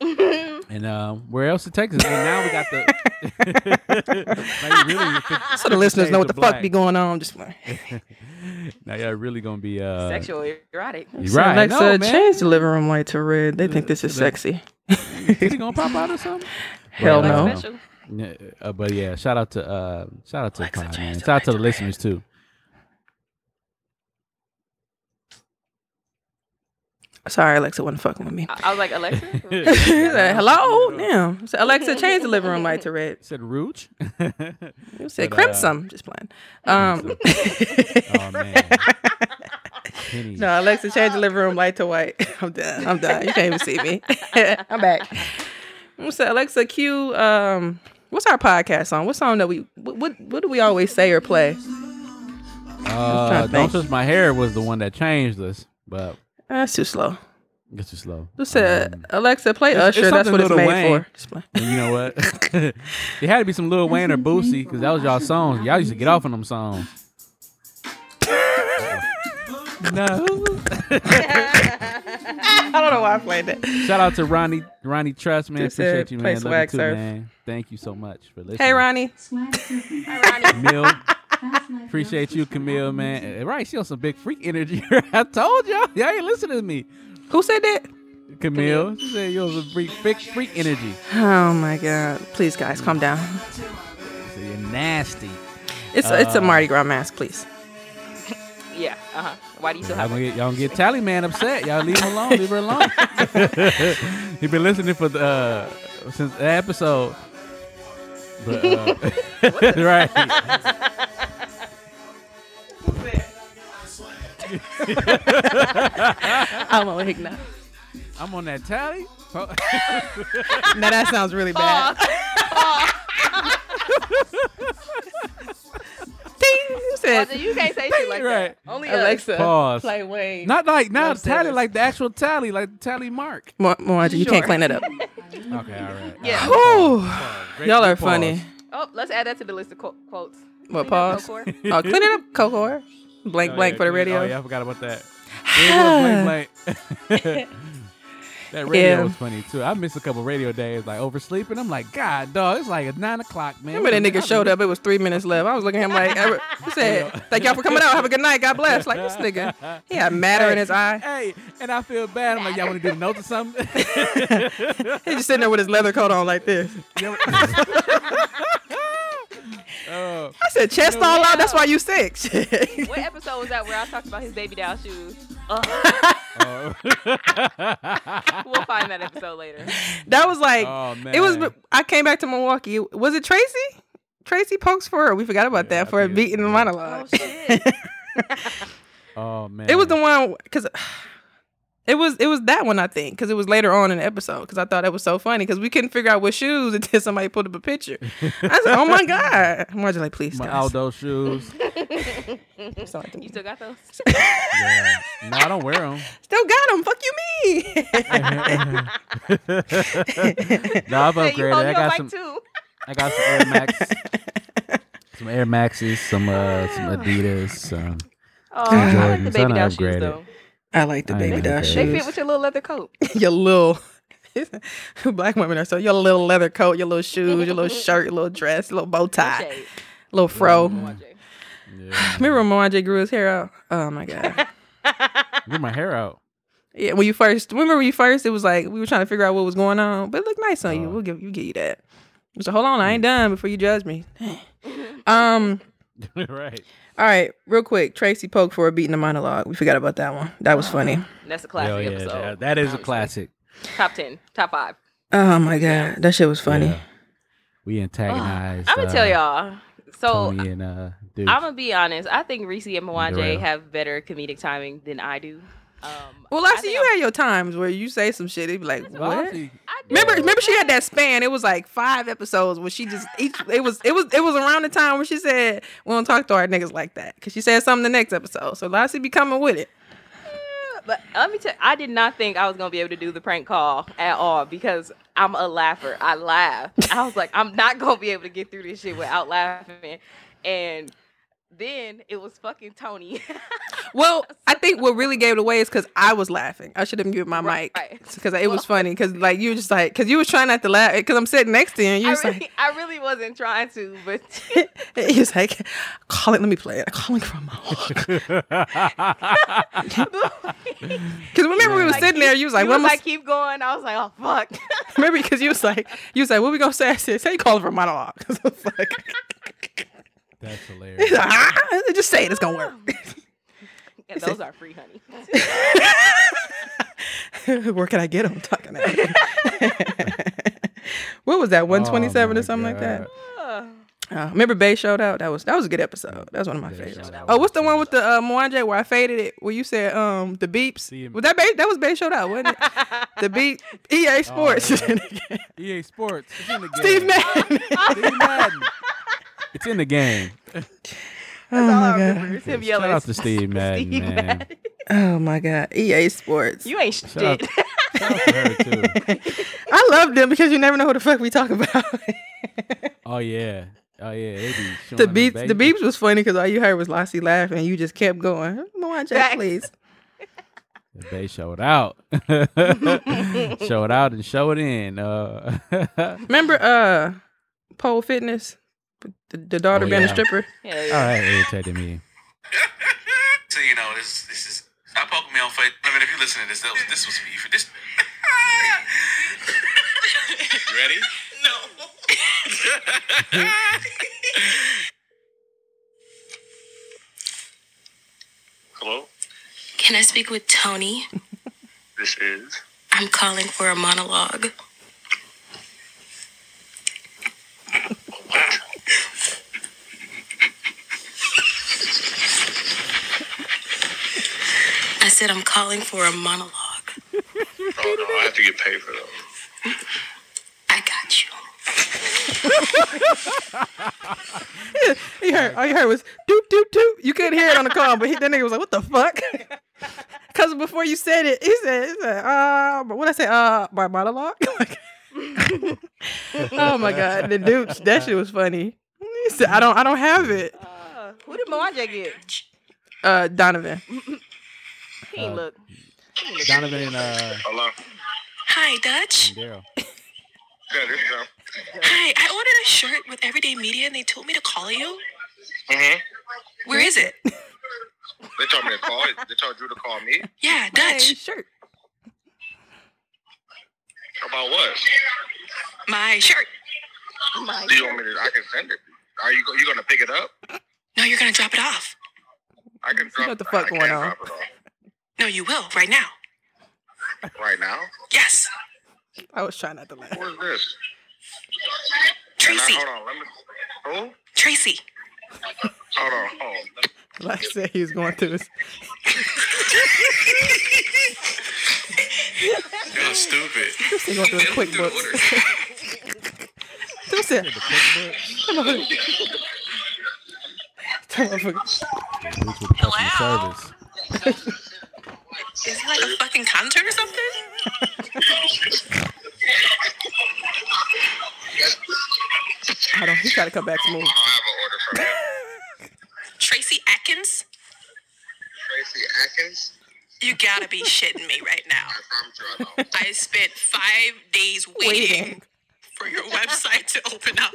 And uh, where else it Texas? And now we got the. now really So the listeners know what the fuck be going on. Just like, Now y'all really gonna be uh, Sexual erotic. You're So right. Alexa, no, man. change the living room light to red. They think this is sexy. Is he gonna pop out or something? Hell But, no. Uh, Special. Yeah, uh, but yeah, shout out to uh, shout out to Alexa, the man. Shout out to the listeners too. Sorry, Alexa wasn't fucking with me. I, I was like, Alexa? He said, Hello? Damn. So Alexa, change the living room light to red. Said Rouge. You said But, uh, crimson. Just playing. Um, oh man. Penny. no, Alexa, change the living room light to white. I'm done. I'm done. You can't even see me. I'm back. So Alexa, cue um, What's our podcast song? What song that we what what, what do we always say or play? Uh, Don't think. Touch My Hair was the one that changed us, but That's too slow. it's too slow. Just said Um, Alexa, play it's- Usher. it's That's what something it's made Wayne. for. And you know what? it had to be some Lil Wayne or Boosie because that was y'all songs. Y'all used to get off on them songs. No. I don't know why I played that. Shout out to Ronnie Ronnie Trust, man. Just Appreciate you, play man. Love you Swag too, man. Thank you so much for listening. Hey, Ronnie. Hey Ronnie Camille. Appreciate you, Camille, man. Eh, Right, she on some big freak energy. I told y'all. Y'all ain't listening to me. Who said that? Camille. She said you on some freak, freak, freak energy. Oh my God! Please, guys, calm down. So you're nasty. It's it's a Uh, Mardi Gras mask, please. Yeah. Uh huh. Why do you still Y'all have gonna get, y'all gonna get Tally Man upset. Y'all leave him alone. Leave her alone. he been listening for the uh, since the episode. But uh, right. I'm awake now. I'm on that tally. Oh, Now that sounds really bad. Ding! You said you can't say shit like Right. that. Only us. Alexa. Pause. Play Wayne. Not like now Love tally service. like the actual tally, like tally mark. Mo- Moana, you can't clean it up. Okay, all right. Yeah. Whew. Great- Y'all are pause. funny. Oh, let's add that to the list of quote- quotes. What Clean pause? Cocor. Oh, clean it up, Coco. Blank, Oh, blank yeah, for the radio. Oh yeah, I forgot about that. Blank, blank. that radio Yeah. was funny too. I missed a couple radio days, like oversleeping. I'm like, God, dog, it's like nine o'clock, man. Remember that nigga showed up? It was three minutes left. I was looking at him like, I- he said, "Thank y'all for coming out. Have a good night. God bless." Like this nigga, he had matter in his eye. Hey, and I feel bad. I'm like, y'all want to do the notes or something? He just sitting there with his leather coat on like this. oh, I said, "Chest all out. That's why you sick." What episode was that where I talked about his baby doll shoes? Uh-huh. Ugh. oh. we'll find that episode later. that was like, Oh, it was. I came back to Milwaukee. Was it Tracy? Tracy pokes for her. We forgot about Yeah, that I for a think it's- beating the monologue. Oh shit. oh man, It was the one because it was it was that one I think because it was later on in the episode because I thought that was so funny because we couldn't figure out what shoes until somebody put up a picture. I said, "Oh my god!" Margie like, "Please, my guys." Aldo shoes. So You still got those? Yeah. No, I don't wear them. Still got them. Fuck you, me. no, I've Hey, you upgraded. hold I got some. too. I got some Air Max, some Air Maxes, some uh, some Adidas. Um, Oh, I like the Jordans. baby I doll shoes though. I like the I baby ain't doll okay. They fit with your little leather coat. your little black women are so your little leather coat, your little shoes, your little shirt, your little dress, your little bow tie, Shade. little fro. Watch yeah. Remember when Moana grew his hair out? Oh my god. Grew my hair out. Yeah, when you first remember when you first, it was like we were trying to figure out what was going on, but it looked nice on you. Oh. We'll give you give you that. So hold on, I ain't done before you judge me. um, right. All right, real quick, Tracy Polk for a beating the monologue. We forgot about that one. That was funny. That's a classic yeah, episode. that- that is a classic. Top ten, top five. Oh my god, that shit was funny. Yeah. We antagonized. I'm gonna tell uh, y'all. So Tony and uh, dude. I'm gonna be honest. I think Reese and Mwanje have better comedic timing than I do. Um, Well, I see you I'm- had your times where you say some shit. It be like, what? I. Remember, remember, she had that span. It was like five episodes where she just each. It was, it was, it was around the time where she said we don't talk to our niggas like that because she said something the next episode. So Lassie be coming with it. But let me tell you, I did not think I was gonna be able to do the prank call at all because I'm a laugher. I laugh. I was like, I'm not gonna be able to get through this shit without laughing. And then it was fucking Tony. Well, I think what really gave it away is because I was laughing. I should have given my Right. mic because it was funny. Because like you were just like, because you were trying not to laugh. Because I'm sitting next to you and you I really, I really wasn't trying to, but like, he was like, call it. Let me play it. I'm calling from my Because remember we were Like, sitting there. You was like, what am I like, keep going. I was like, oh fuck. Remember, because you was like, you was like, what we gonna say? I said, say calling for a monologue. 'Cause I was like, That's hilarious. like, ah, just say it, it's gonna work. and those are free, honey. Where can I get them? Talking about. what was that? One twenty seven Oh or my something like that. Uh, remember Bay showed out? That was that was a good episode. That was one of my Bay favorites. Oh, what's the one with the uh, Mwanje where I faded it? Where you said um the beeps? See him- Was that Bay? That was Bay showed out, wasn't it? the beat EA Sports. yeah. EA Sports. It's in the game. Steve Madden. Steve Madden. It's in the game. oh my god. It's him Shout yelling. out to Steve Madden, Steve man. Madden. Oh my god. EA Sports. You ain't Shout out, shit. shout out to her too. I love them because you never know who the fuck we talk about. Oh yeah. Oh yeah. They be the them beats, the beeps was funny because all you heard was Lassie laughing, and you just kept going. Mwanje, Facts. please. They showed out. showed out and showed in. Uh, Remember uh Pole Fitness? The, the daughter Oh, being a yeah. stripper. Yeah, all yeah. right, irritated me. So you know, this this is stop poking me on face. I mean, if you listen to this, that was, this was for you. For this. you ready? No. Hello, Can I speak with Tony? this is. I'm calling for a monologue. I said I'm calling for a monologue. Oh no, I have to get paid for those. I got you. He heard all you heard was doot doot doot. You couldn't hear it on the call, but he, that nigga was like, "What the fuck?" Because before you said it, he said, "He said, uh, what I say? Uh, my monologue." oh my god, the dude, that shit was funny. Said, "I don't, I don't have it." Uh, who did Mwanje get? Uh, Donovan. He ain't Uh, look. Donovan and uh, Hello. Hi, Dutch. Daryl. Yeah, this is. Hi, I ordered a shirt with Everyday Media and they told me to call you. Mhm. Where is it? They told me to call. They told you to call me Yeah, Hey, Dutch. shirt. About what? My shirt. My Do you want me to? I can send it. Are you? You gonna pick it up? No, you're gonna drop it off. I can drop. what the fuck I going on. Drop it off No, you will right now. right now. Yes, I was trying not to laugh. Who is this? Tracy. And I, hold on. Let me. Who? Tracy. Hold on. Hold on. Like I said, he was going through his. You're stupid. He going through his QuickBooks. Dude said, The QuickBooks. "That motherfucker- Boots with the customer service. Is he like a fucking concert or something? I don't. He tried to come back smooth. I have an order from. Tracy Atkins? Tracy Atkins. You gotta be shitting me right now. I promise you I. I spent five days waiting, Waiting. for your website to open up,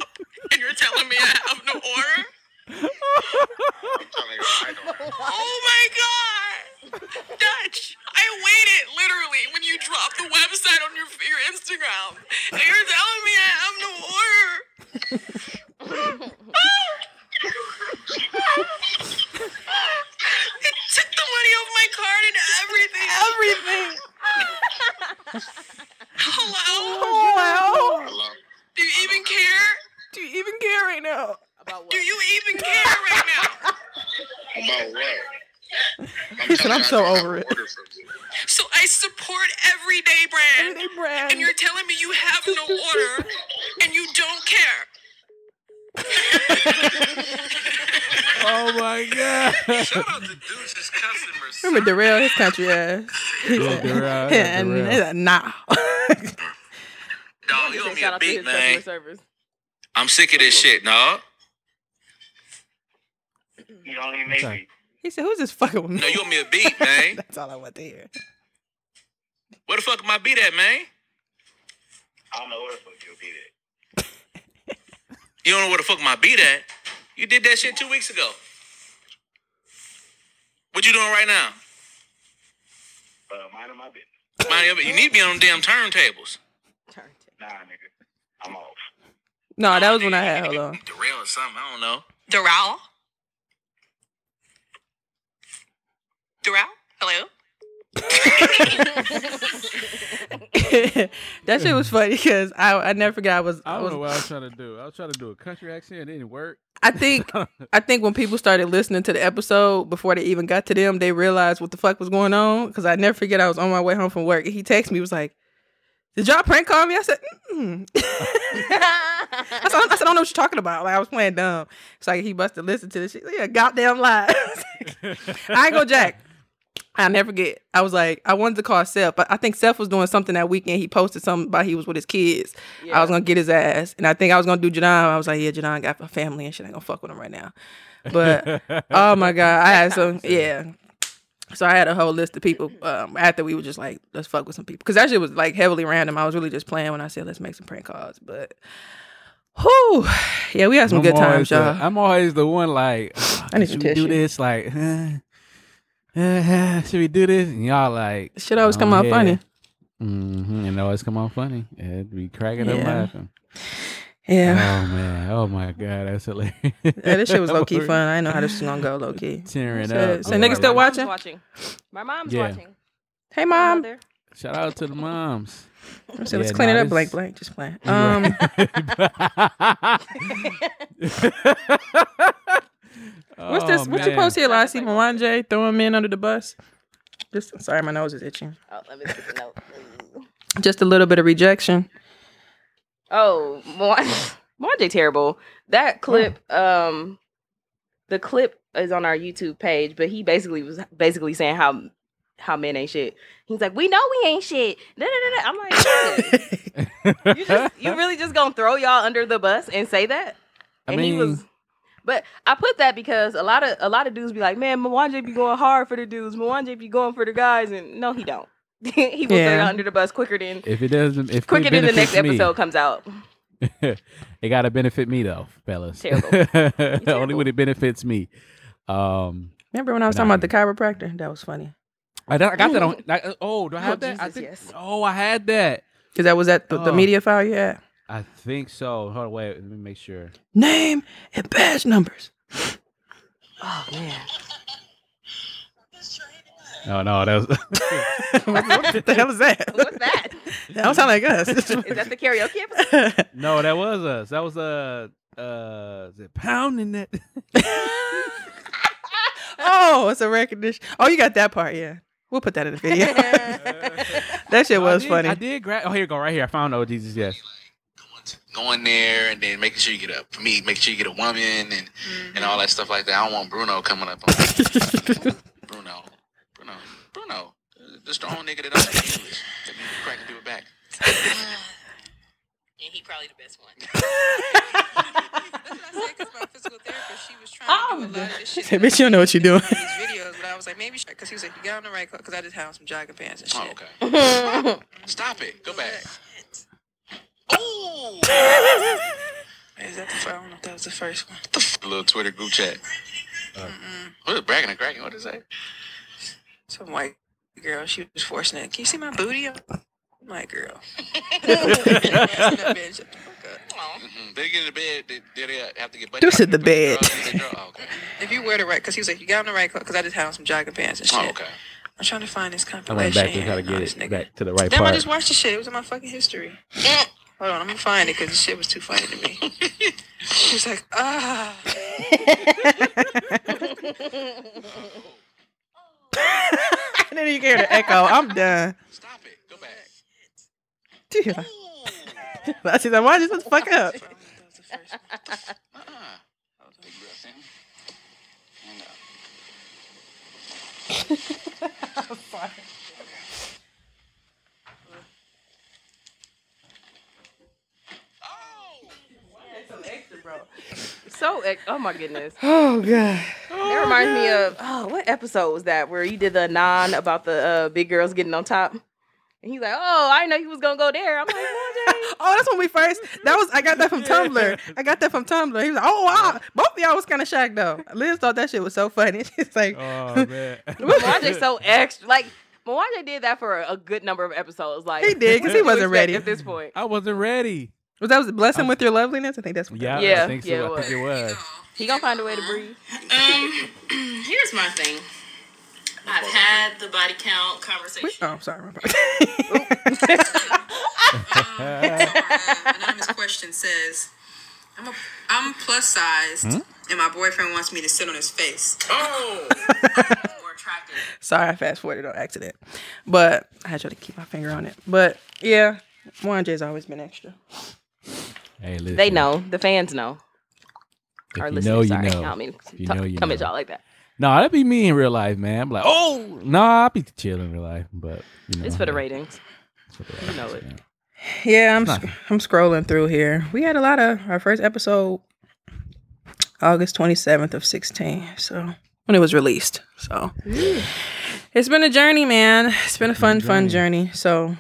and you're telling me I have no order? I'm telling you I don't. Oh my god! Dutch, I waited literally when you dropped the website on your your Instagram, and you're telling me I have no order. it took the money off my card and everything. Everything. Hello? Oh wow. Hello. Do you even care? Do you even care right now? About what? Do you even care right now? About what? I'm He said, "I'm so over it." order from you. So I support everyday brand. Everyday brand. And you're telling me you have no order and you don't care. Oh my god. Shout out to Deuce's customers. Remember Darrell, his country ass. He Yeah, said, Darrell, yeah, Darrell. like, nah. Dog, you owe me a out to beat, man. I'm sick of this shit, dog. You don't even make me. he said, who's this fucking with me? No, you owe me a beat, man. That's all I want to hear. Where the fuck am I beat at, man? I don't know where the fuck you'll be there. You don't know where the fuck my beat at? You did that shit two weeks ago. What you doing right now? Uh, mind my business. Mind your- You need to be on them damn turntables. Turn to- Nah, nigga. I'm off. No, that was when I had. Hold on. Derail or something. I don't know. Doral? Doral? Hello? that shit was funny because I I never forgot I was I I don't was know what I was trying to do. I was trying to do a country accent. It didn't work. I think I think when people started listening to the episode before they even got to them, they realized what the fuck was going on. Because I never forget I was on my way home from work and he texted me, he was like, "Did y'all prank call me?" I said, mm I, said I said, "I don't know what you're talking about." Like I was playing dumb. It's like he must have listened to this shit. Yeah, goddamn lie. I ain't go Jack. I never get. I was like, I wanted to call Seth, but I think Seth was doing something that weekend. He posted something about he was with his kids. I was gonna get his ass, and I think I was gonna do Jadon. I was like, yeah, Jadon got a family and shit. I ain't gonna fuck with him right now. But oh my god, I had some yeah. So I had a whole list of people um, after we were just like, let's fuck with some people because that shit was like heavily random. I was really just playing when I said let's make some prank calls, but. Whew. Yeah, we had some I'm good times, the- y'all. I'm always the one like, I need should some do tissue. this? Like, uh, uh, should we do this? And y'all like, Shit always come out yeah. funny. Mm-hmm. And it always come out funny. It'd be cracking up laughing. Yeah. Oh man. Oh my god, that's hilarious. Yeah, this shit was low key fun. I didn't know how this was gonna go low key. Tearing So- up. so Oh, niggas still watching? watching. My mom's Yeah. watching. Hey mom. Shout out to the moms. So let's Yeah, clean it nah, up, blank blank. Just playing. Um, what's this? Oh, What you man. post here, Lassie? Mwanje, throwing him in under the bus. Just sorry, my nose is itching. Oh, let me get the note. Just a little bit of rejection. Oh, Mwanje Mwanje terrible. That clip, um, the clip is on our YouTube page, but he basically was basically saying how how men ain't shit. He's like, we know we ain't shit. No, no, no, da. I'm like, you just you really just gonna throw y'all under the bus and say that? I And mean, he was. But I put that because a lot of a lot of dudes be like, man, Mwanje be going hard for the dudes. Mwanje be going for the guys, and no, he don't. he will throw Yeah. y'all under the bus quicker than if it doesn't, if quicker than the next me, episode comes out. it gotta benefit me though, fellas. Terrible. Only when it benefits me. Um, Remember when I was talking about the chiropractor? That was funny. I, got- I got that on. I, oh, do I have Oh, that? I think, yes. Oh, I had that. Because that was at the, the Oh. media file you had. I think so. Hold on, wait. Let me make sure. Name and badge numbers. Oh man. No, no, that was. what the hell is that? What's that? That don't sound like us. Is that the karaoke episode? no, that was us. That was uh, uh, is it pounding that? oh, it's a recognition. Oh, you got that part, yeah. We'll put that in the video. that shit No, I was did- funny. I did grab. Oh, here you go, right here. I found. Oh, Jesus, yes. Going there and then making sure you get a for me, making sure you get a woman and mm-hmm. and all that stuff like that. I don't want Bruno coming up on Bruno. Bruno. Bruno. The strong nigga that don't speak English. That be cracking people back. And he probably the best one. That's what I said because my physical therapist, she was trying to do a lot of oh, this shit. Say, bitch, you don't know what you're doing. These videos, but I was like, maybe because he was like, you got on the right because I just had on some jogging pants and oh, shit. Oh, okay. Stop it. Go back. Ooh. Is that the first? I don't know if that was the first one. A little Twitter group chat. What is bragging and cracking? What is that? Some white girl, she was forcing it. Can you see my booty? I'm like, girl. That bitch, shut the fuck up. Mm-hmm. They get in the bed. They, did they have to get butt This is the bed. Oh, okay. If you wear the right, because he was like, you got on the right because I just had on some jogging pants and shit. Oh, okay. I'm trying to find this I compilation. went back to try to get it back to the right Damn, I part. just watched the shit. It was in my fucking history. Hold on, I'm gonna find it because the shit was too funny to me. She was like, ah. and then you can hear the echo. I'm done. Stop it. Go back. Dude. I said, why just shut the fuck up? That was the first one. Uh-uh. Big breath in. And out. so ex- oh my goodness. Oh god. That reminds me of oh what episode was that where you did the non about the uh, big girls getting on top? And he's like, oh, I know he was gonna go there. I'm like, "Mwanje." Oh, that's when we first. That was I got that from Tumblr. I got that from Tumblr. He was like, "Oh wow!" Both of y'all was kind of shocked though. Liz thought that shit was so funny. She's like, Oh man. Mwanje so extra. Like Mwanje did that for a good number of episodes. Like He did because he what do you wasn't ready. at this point. I wasn't ready. "Was that was blessing with your loveliness?" I think that's what. that Yeah, was. Yeah, I think so. yeah, it I think it was. He gonna find a way to breathe. Um, here's my thing. I've had the body count Wait, conversation. oh, sorry. My bad. Uh, anonymous question says, I'm a, I'm plus sized, and my boyfriend wants me to sit on his face. Oh, more attractive. Sorry, I fast forwarded on accident, but I had to try to keep my finger on it. But yeah, Juan J's always been extra. Hey, listen. They know. The fans know. If Our you listeners, know, you sorry. know. I don't mean If you to know, you come at know. y'all like that. No, that'd be me in real life, man. I'm like, oh, no, I'd be chill in real life, but you know, It's for the ratings. for the You know it. yeah. Yeah, I'm sc- I'm scrolling through here. We had a lot of our first episode August 27th of 16. So when it was released. So it's been a journey, man. It's been a fun, fun journey. So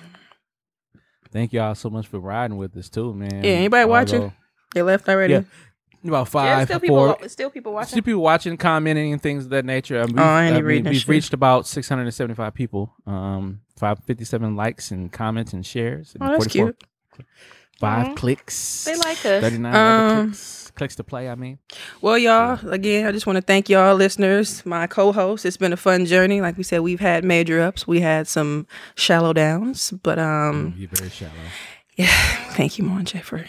Thank y'all so much for riding with us too, man. Yeah, anybody watching? Although- they left already. Yeah, about Yeah, five, still people, four. wa- still people watching. Still people watching, commenting, and things of that nature. Um, Oh, I ain't I even reading that we've shit. reached about 675 people. Um, 557 likes and comments and shares. and Oh, that's cute. Five Aw. clicks. They like us. 39 Um, clicks. Clicks to play, I mean. Well, y'all, again, I just want to thank y'all listeners, my co-hosts. It's been a fun journey. Like we said, we've had major ups, we had some shallow downs, but um You're very shallow. yeah, thank you, Mwanje, for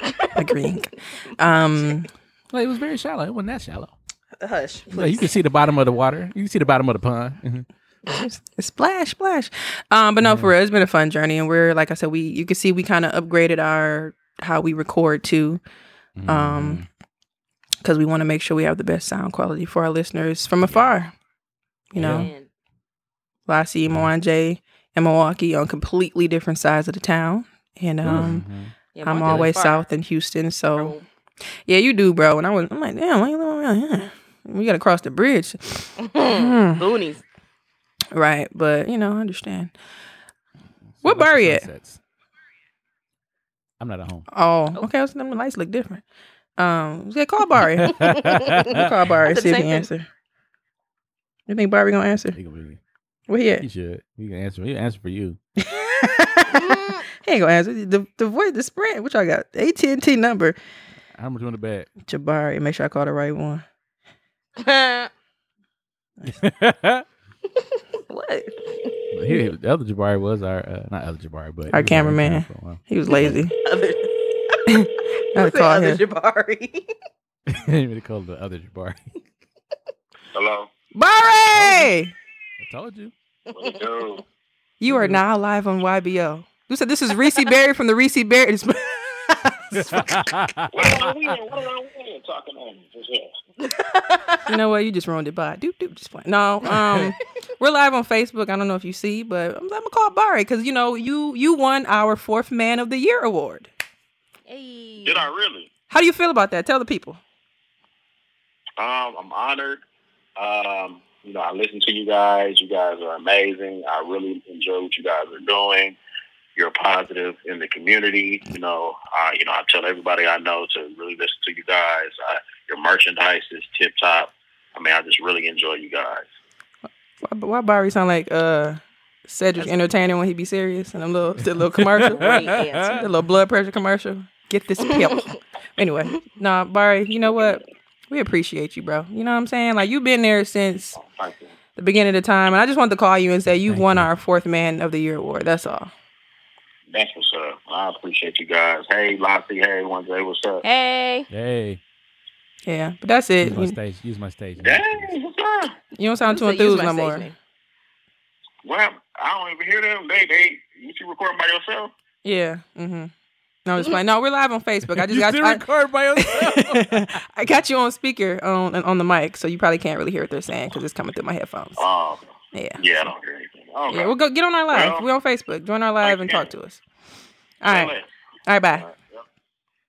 agreeing. Um Well, it was very shallow. It wasn't that shallow. Hush. Well, you can see the bottom of the water. You can see the bottom of the pond. Mhm. splash, splash. Um, but no, for real, it's been a fun journey, and we're like I said, we you can see we kind of upgraded our how we record too, um, because we want to make sure we have the best sound quality for our listeners from afar. You know, Man. Lassie, Mwanje, and Milwaukee on completely different sides of the town, and um, Mhm. Yeah, I'm Monte always live far. south in Houston, so Bro. yeah, you do, bro. And I was, I'm like, damn, why you living around here? We gotta cross the bridge, Boonies. right? But you know, I understand. So What what's bar you at? I'm not at home. Oh, okay. I was them lights look different. Um, yeah, call Barry. call Barry. See if he the thing. answer. You think Barry gonna answer? He, gonna be, Where he he should. He can answer. He can answer for you. He ain't gonna answer. The the voice, the spread. Which I got AT and T number. How much you want to bet? Jabari. Make sure I call the right one. what? he, the other Jabari was our uh, not other Jabari, but Our he was cameraman. camera for a while. He was lazy. Other. I had to call other him. Jabari. He didn't really call the other Jabari. Hello. Barry, I told you. What it do? you are now live on YBO. You said this is Reese Berry from the Reese Berry. What am I winning? What am I winning? Talking on this you know what? You just ruined it by doop doop. Just playing. No, um, we're live on Facebook. I don't know if you see, but I'm, I'm gonna call Barry because you know you you won our fourth Man of the Year award. hey. Did I really? How do you feel about that? Tell the people. Um, I'm honored. Um, you know, I listen to you guys. You guys are amazing. I really enjoy what you guys are doing. You're positive in the community. You know, uh, you know, I tell everybody I know to really listen to you guys. Uh, your merchandise is tip top. I mean, I just really enjoy you guys. Why, why Barry sound like uh Cedric Entertainer when he be serious and a little a little commercial, a little blood pressure commercial. Get this pill. anyway, nah, Barry. You know what? We appreciate you, bro. You know what I'm saying? Like you've been there since Oh, the beginning of the time, and I just wanted to call you and say you Thank won you. our fourth Man of the Year award. That's all. That's what's up. I appreciate you guys. Hey, Lassie. Hey, one day. What's up? Hey. hey, Yeah, but that's it. use my You, stage. Use my stage. Dang, what's up? you don't sound too Who said use enthused no more. stage name? Well, I don't even hear them. They, they, you see recording by yourself? Yeah. Mm-hmm. No, I'm just playing. No, we're live on Facebook. I just You got still I, record by yourself. I got you on speaker on on the mic, so you probably can't really hear what they're saying because it's coming through my headphones. Oh, Yeah. yeah, I don't hear anything. Okay. Yeah, we'll go get on our live. Well, We're on Facebook. Join our live and talk to us. All right. All right, bye. All right, yep.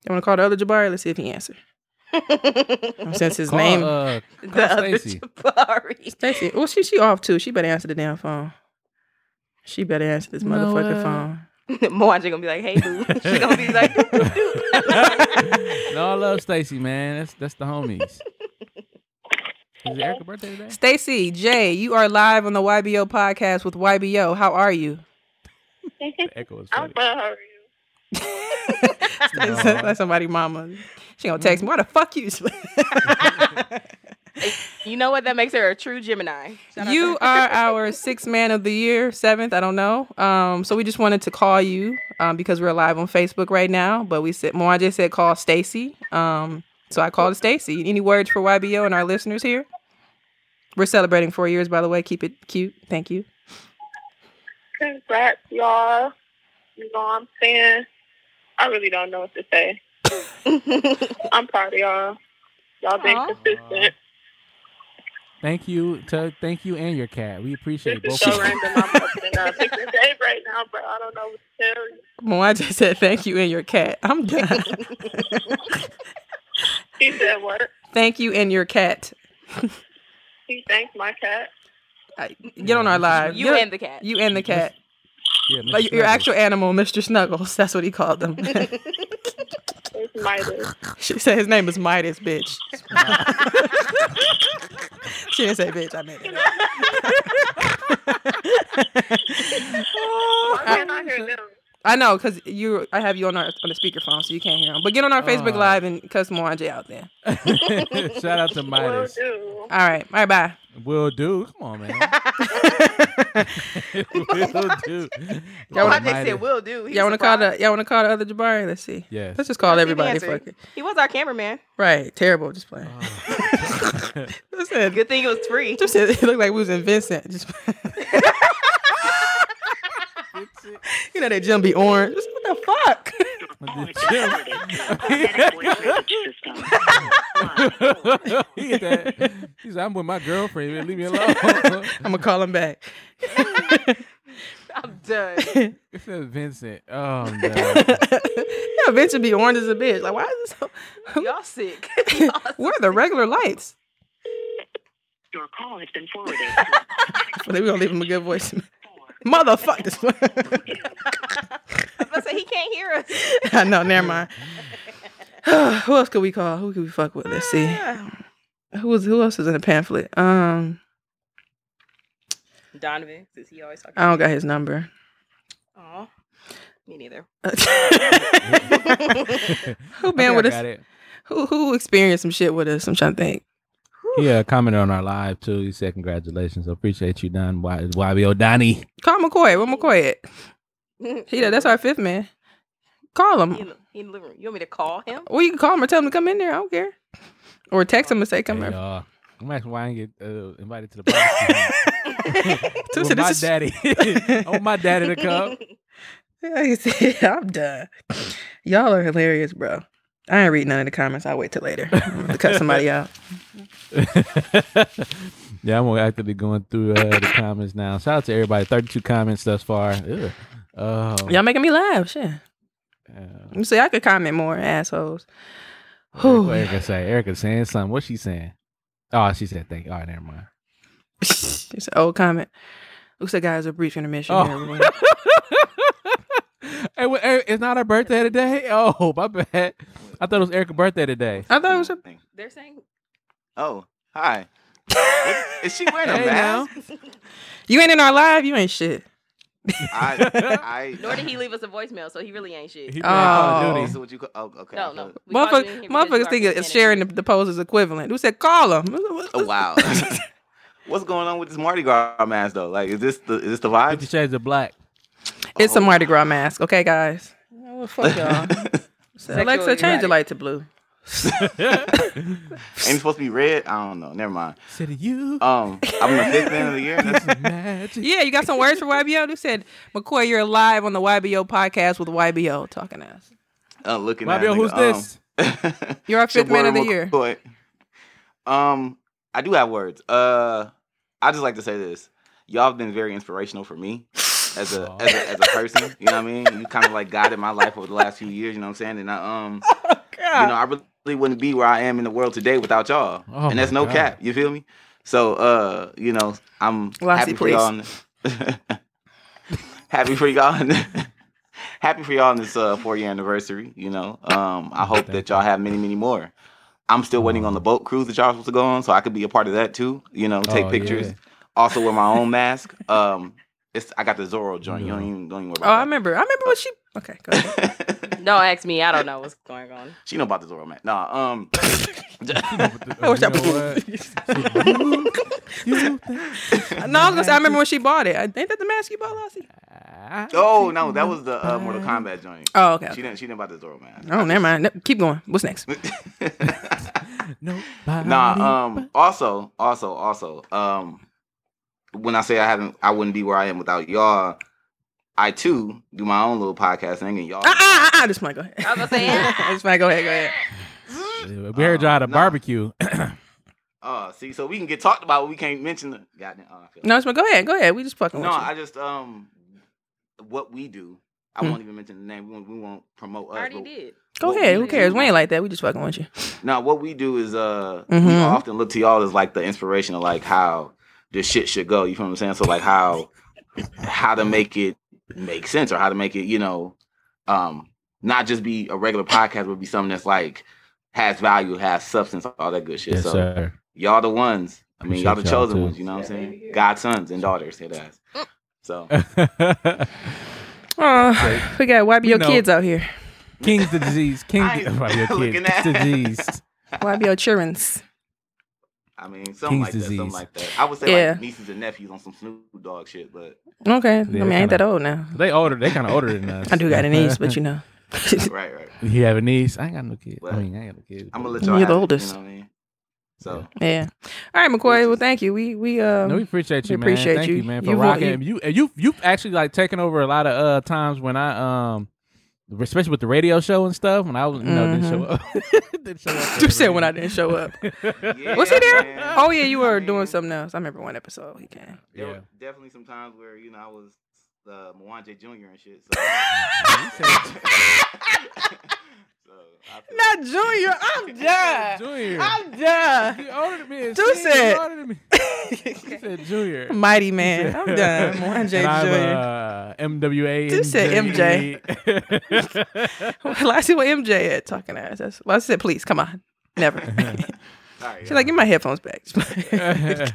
You want to call the other Jabari? Let's see if he answer. Since his Call, name, uh, The call other Stacy. Jabari. Stacy. Well, she she off too. She better answer the damn phone. She better answer this You know motherfucking what? phone. Mwanje gonna be like, hey boo. she gonna be like, no, I love Stacy, man. That's that's the homies. Is Erica's birthday today? Stacy Jay, you are live on the YBO podcast with YBO. How are you? The echo is I'm funny. fine. How are you? That's, that's somebody mama. She gonna text me. Why the fuck you? you know what? That makes her a true Gemini. Shout you are our sixth man of the year, seventh. I don't know. Um, so we just wanted to call you um, because we're live on Facebook right now. But we said Mwanje said call Stacy. Um, so I called Stacy. Any words for YBO and our listeners here? We're celebrating four years, by the way. Keep it cute. Thank you. Congrats, y'all. You know what I'm saying? I really don't know what to say. I'm proud of y'all. Y'all been Aw. consistent. Thank you to thank you and your cat. We appreciate This is both so of you. random. I'm opening up. It's your day right now, bro. I don't know what to tell you. Mwanje said thank you and your cat. I'm done. He said what? thank you and your cat. He thanked my cat. Uh, I- Get on our live. You Get- and the cat. you and the cat. Yeah, Mr. Like, your actual animal, Mr. Snuggles. That's what he called them. It's Midas. she said his name is Midas, bitch. she didn't say bitch. I made it. Why can't I hear them? I know, cause you. I have you on our on the speakerphone, so you can't hear him. But get on our Facebook Oh. Live and cuss Mwanje out there. Shout out to Will do. All right. All right. Bye. Will do. Come on, man. Will do. Y'all wanna- will do. Y'all want to call the y'all want to call the other Jabari? Let's see. Yeah. Let's just call Let's everybody. answer. Fuck it. He was our cameraman. Right. Terrible. Just playing. Oh. Listen. Good thing it was free. Just it looked like we was in Vincent. Just you know that Jim be orange. What the fuck? he get that. He said, I'm with my girlfriend. man. Leave me alone. I'm gonna call him back. I'm done. it says Vincent. Oh, I'm yeah, Vincent be orange as a bitch. Like, why is this so? Y'all sick. Y'all Where are the regular lights? Your call has been forwarded. Well, they we gonna leave him a good voice. Motherfucker. This I was say he can't hear us. I know. Never mind. who else could we call? Who could we fuck with? Let's see. Who was who else is in the pamphlet? Um, Donovan, since he always talking. I don't got his number. Aw. Me neither. who I been with us? Who who experienced some shit with us? I'm trying to think. He uh, commented on our live too. He said, "Congratulations, I appreciate you, Don Y- YBO Donnie." Call McCoy. Where McCoy at? He that's our fifth man. Call He him. in, the, he in the living room. You want me to call him? Or you can call him or tell him to come in there. I don't care. Or text him and say come Hey, here. y'all. I'm asking why I didn't get uh, invited to the party. So With my is- daddy. I want my daddy to come. Like I said, I'm done. Y'all are hilarious, bro. I ain't read none of the comments. I'll wait till later. Gonna cut somebody out. yeah, I'm actively going through uh, the comments now. Shout out to everybody. 32 comments thus far. Oh, Y'all making me laugh. Shit. uh, You see, I could comment more, assholes. Erica, what Erica say? Erica saying something. What's she saying? Oh, she said thank you. All right, never mind. it's an old comment. Looks like guys a brief intermission. Oh. here, everyone. hey, well, Eric, it's not her birthday today. Oh, my bad. I thought it was Erica's birthday today. I thought it was a. They're saying Oh, hi. Is she wearing a Hey, now. mask? You ain't in our live. You ain't shit. I, I, nor did he leave us a voicemail, so he really ain't shit. He playing Call of Oh. Duty. This is what you call. Oh, okay. no, no. thought- We called you in Motherfuckers, here because you motherfuckers are think it's sharing the, the pose is equivalent. Who said call him? Oh wow. What's going on with this Mardi Gras mask though? Like, is this the is this the vibe? Fifty Shades of Black. It's a Oh. Mardi Gras mask, okay, guys. Oh, well, fuck y'all. So Alexa, Sexually change the light to blue. Ain't it supposed to be red? I don't know. Never mind. Said you. Um, I'm the fifth man of the year. That's, Magic. Yeah, you got some words for YBO? Who said, McCoy, you're live on the YBO podcast with YBO talking to us. uh, looking at YBO, who's nigga, this? Um, You're our fifth man of the year. McCoy. Um, I do have words. Uh, I just like to say this. Y'all have been very inspirational for me as a as a, as a person. You know what I mean? You kind of like guided my life over the last few years. You know what I'm saying? And I um. you know, I really wouldn't be where I am in the world today without y'all. Oh and that's no God. cap. You feel me? So, uh, you know, I'm Lassie, happy for please. y'all. in- happy for y'all. in- happy for y'all on this uh, four year anniversary. You know, um, I hope that y'all have many, many more. I'm still waiting on the boat cruise that y'all supposed to go on, so I could be a part of that too. You know, take Oh, pictures. yeah. Also wear my own mask. Um, It's I got the Zorro joint. You don't even don't even worry Oh, I remember. I remember what she. Okay, go ahead. Don't ask me. I don't know what's going on. she know about the Zorro man. Nah, um. I wish I no, I was gonna say I remember when she bought it. Ain't that the mask you bought, Lassie? oh no, that was the uh, Mortal Kombat joint. Oh, okay. She didn't. She didn't buy the Zorro man. Oh, never mind. No, Keep going. What's next? Nobody. Nah, um also, also, also, um when I say I haven't I wouldn't be where I am without y'all, I too do my own little podcast thing and y'all Ah, ah, ah, ah. This might go ahead. I was gonna say, yeah. this might go ahead. Go ahead. We heard y'all at a nah. barbecue. uh see so we can get talked about but we can't mention the goddamn uh, I No, it's go ahead. Go ahead. We just fucking No, with you. I just um what we do. I Hmm. won't even mention the name. We won't, we won't promote us. I already did. Go ahead. Who cares? do- We ain't like that. We just fucking with you. Now, what we do is uh Mhm. we often look to y'all as like the inspiration of like how this shit should go. You feel what I'm saying? So like how how to make it make sense or how to make it, you know, um not just be a regular podcast, but be something that's like has value, has substance, all that good shit. yes, so sir. y'all the ones. I mean, y'all the Appreciate y'all, chosen ones, you know what I'm saying? God's sons and daughters, it has. So Oh, we got wipe We your know. kids out here. King's the disease. King I ain't about your looking kid. at- disease. Wipe your childrens. I mean, something King's like that, something like that. I would say Yeah. like nieces and nephews on some Snoop Dogg shit, but Okay. I Yeah, mean, I ain't kinda- that old now. They older. They kind of older than us. I do got a niece, but you know. right, right. You have a niece? I ain't got no kids. Well, I mean, I ain't got no kids. I'm but- gonna let y'all. You're the have it, oldest. You know what I mean? So yeah. All right, McCoy. Well, thank you. We we um. No, we appreciate we you, man. appreciate Thank you. you, man, for You've won- rocking. You you you've actually like taken over a lot of uh times when I um, especially with the radio show and stuff. When I was you know didn't show mm-hmm. up. didn't show up. You said when I didn't show up. yeah, Was he there? man. Oh yeah, you I were mean, doing something else. I remember one episode he came. There Yeah. were definitely some times where you know I was uh, Mwanje Junior and shit. So, so I Not Junior. I'm done. Junior. I'm done. You older than me. Dude You said- older than me. He said Junior. Mighty man. I'm done. Mwanje And I'm, Junior. uh, MWA. Dude said MJ. Well, I see what MJ at talking ass. That's, well, I said, please come on. Never. All right, She's like, give my headphones back. Give my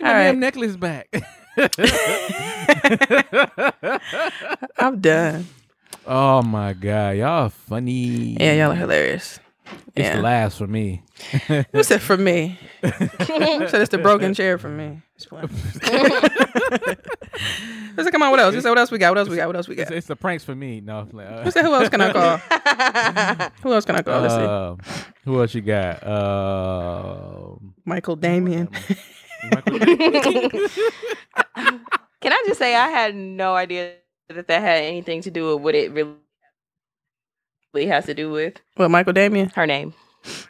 right. damn necklace back. I'm done. oh my god, y'all are funny. Yeah, y'all are hilarious. It's yeah. the last for me. Who said for me? Who said it's the broken chair for me? Just playing. Who said, come on, what else? Who said, what else we got? What else we got? What else we It's, got? it's the pranks for me. No, uh, Who said, who else can I call? Who else can I call? Let's see. uh, who else you got? Uh, Michael Damien. Michael- Can I just say I had no idea that that had anything to do with what it really has to do with What, Michael Damien? her name.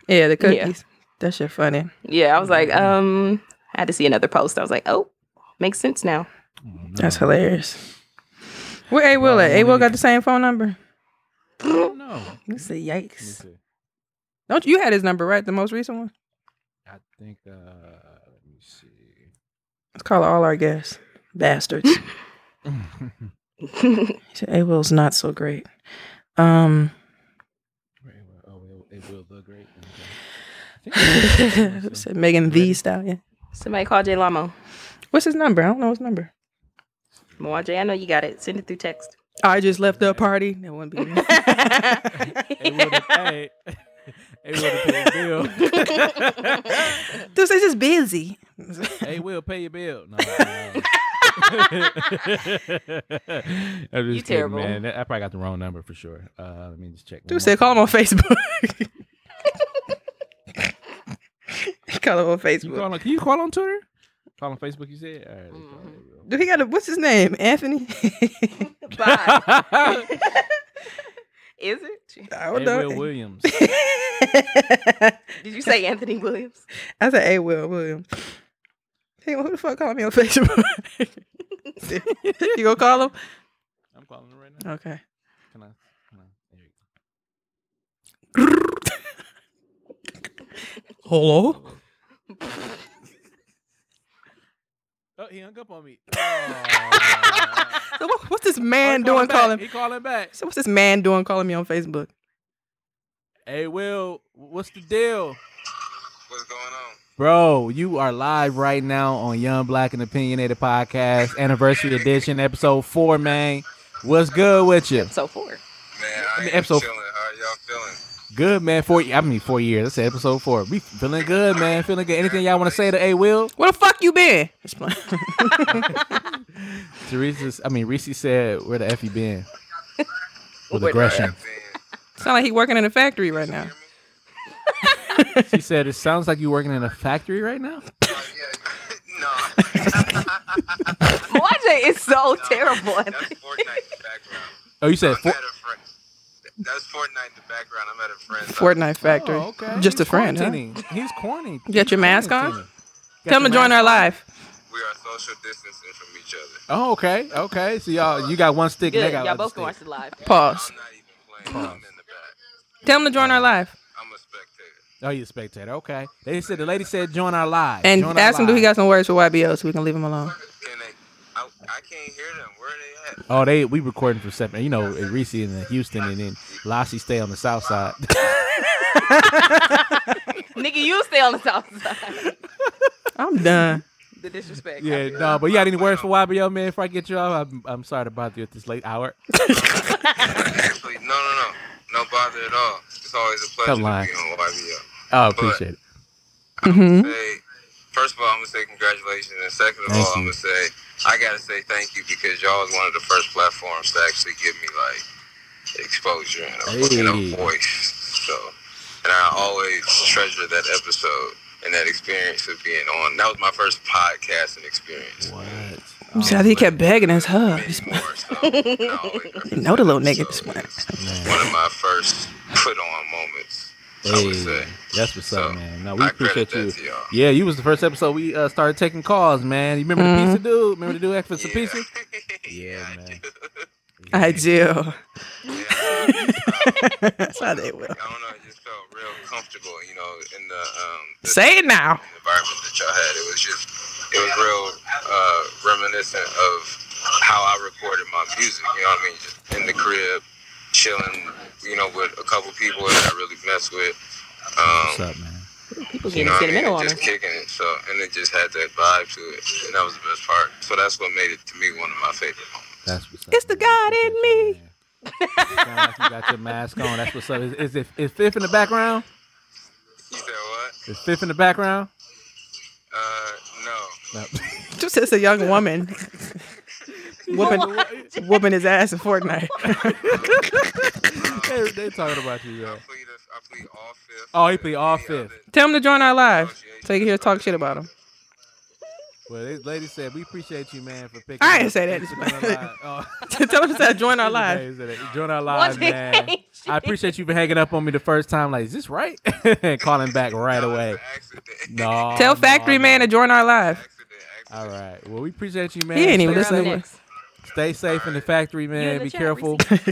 Yeah, the Yeah. cookies. That shit funny. Yeah, I was like, um, I had to see another post. I was like, oh, makes sense now. That's hilarious. Where A Will at? A Will got the same phone number? no. You say Let me yikes. see. Don't you had his number, right? The most recent one? I think. Uh, let me see. Let's call all our guests. Bastards. He said, A Will's not so great. Um oh, it, it will look great. Okay. said Megan Thee Stallion. Somebody call Jay Lamo. What's his number? I don't know his number. More Jay, I know you got it. Send it through text. I just left the party. That wouldn't be me. Hey, will the, hey, hey, will to pay your bill. Dude, say just busy. hey, will pay your bill. No, no. I'm just kidding, terrible. man. I probably got the wrong number for sure. Uh, let me just check. Dude more said call him on Facebook. call him on You Facebook. call on, can you call on Twitter? Call on Facebook. You said. All right. Mm-hmm. Dude, he got a what's his name? Anthony? Bye. Is it? I it. don't Hey, know. Will Williams. Did you say Anthony Williams? I said, "Hey, Will Williams." Hey, who the fuck calling me on Facebook? you gonna call him? I'm calling him right now. Okay. Can I? Can I? There you go. Hello. Oh, he hung up on me. So what, what's this man doing? calling back. Calling. He calling back. So what's this man doing? Calling me on Facebook? Hey, Will, what's the deal? What's going on? Bro, you are live right now on Young Black and Opinionated Podcast, Anniversary Edition, Episode 4, man. What's good with you? Episode 4. Man, I I, mean, am episode- chilling. How y'all feeling? Good, man. Four, I mean, four years. That's said episode four. We feeling good, man. Feeling good. Anything y'all want to say to A Will? Where the fuck you been? Just. Teresa's, I mean, Reese said, where the F you been? With aggression. Sound like he working in a factory right now. She said, it sounds like you working in a factory right now. Oh, Mwanje is so terrible. That's. Fortnite in the background. Oh, you said I'm four. at a friend. That's Fortnite in the background. I'm at a friend's. house. Friendly oh, factory. Oh, okay. Just He's a friend, huh? He's corny. You got your mask on? Got Tell him to join our live. We are social distancing from each other. Oh, okay. Okay. So y'all, you got one stick and they got Y'all both can watch the live. Pause. I'm not even playing. I'm in the back. Tell him to join our live. I'm a spectator. Oh, you a spectator. Okay. They said the lady said join our live. And Join ask him do he got some words for YBO so we can leave him alone. Can they? I, I can't hear them. Where are they at? Oh, they we recording for seven. You know, Reese in Houston and then Lassie stay on the south side. Nigga, you stay on the south side. I'm done. The disrespect. yeah, no, but you got any words for YBO, man? Before I get you off, I'm, I'm sorry to bother you at this late hour. Actually, no, no, no, no bother at all. It's always a pleasure Come to on. be on YBO. Oh, appreciate it. Mm-hmm. Say, first of all, I'm gonna say congratulations, and second of Thank all, I'm gonna say I gotta say thank you because y'all was one of the first platforms to actually give me like exposure and a, and a voice. So, and I always treasure that episode and that experience of being on. That was my first podcasting experience. What? You said he kept begging his hub. He's More so, and I always You know the little nigga so just it's one of my first put on moments. I would say. Hey, that's what's up, man. No, we I appreciate you. y'all. Yeah, you was the first episode we uh, started taking calls, man. You remember Mhm. the pizza dude? Remember the dude asking for some Yeah. pizza? yeah, man. I do. I do. Yeah, That's how they will. I don't know. I just felt real comfortable, you know, in the um the Say it now. environment that y'all had. It was just, it was real uh, reminiscent of how I recorded my music. You know what I mean? Just in the crib, chilling, you know, with a couple people that I really mess with. What's Um, up, man? People you getting know what I sentimental mean? on Just us. kicking it. So, and it just had that vibe to it, and that was the best part. So that's what made it to me one of my favorite moments. That's what's up. It's the man. God in me. you, man. Like you got your mask on. That's what's up. Is, is, it, is Fifth in the background? You said what? Is Fifth in the background? Uh, no. No. Just as a young woman whooping, whooping his ass in Fortnite. they, they talking about you, yo. I plead, I plead all fifth. Oh, he plead all Any fifth. Tell him to join our live so you can hear us talk shit about him. Well, this lady said we appreciate you, man, for picking. I didn't up- say that. picking up live. Oh. Tell him to join our This live. lady said that. Join our live, What man. I appreciate you for hanging up on me the first time. Like, is this right? and calling back right away. No. Tell no, Factory no. Man to join our live. accident, accident. All right. Well, we appreciate you, man. He ain't even listening. Next. Stay safe in the factory, man. the Be chat, careful. Thank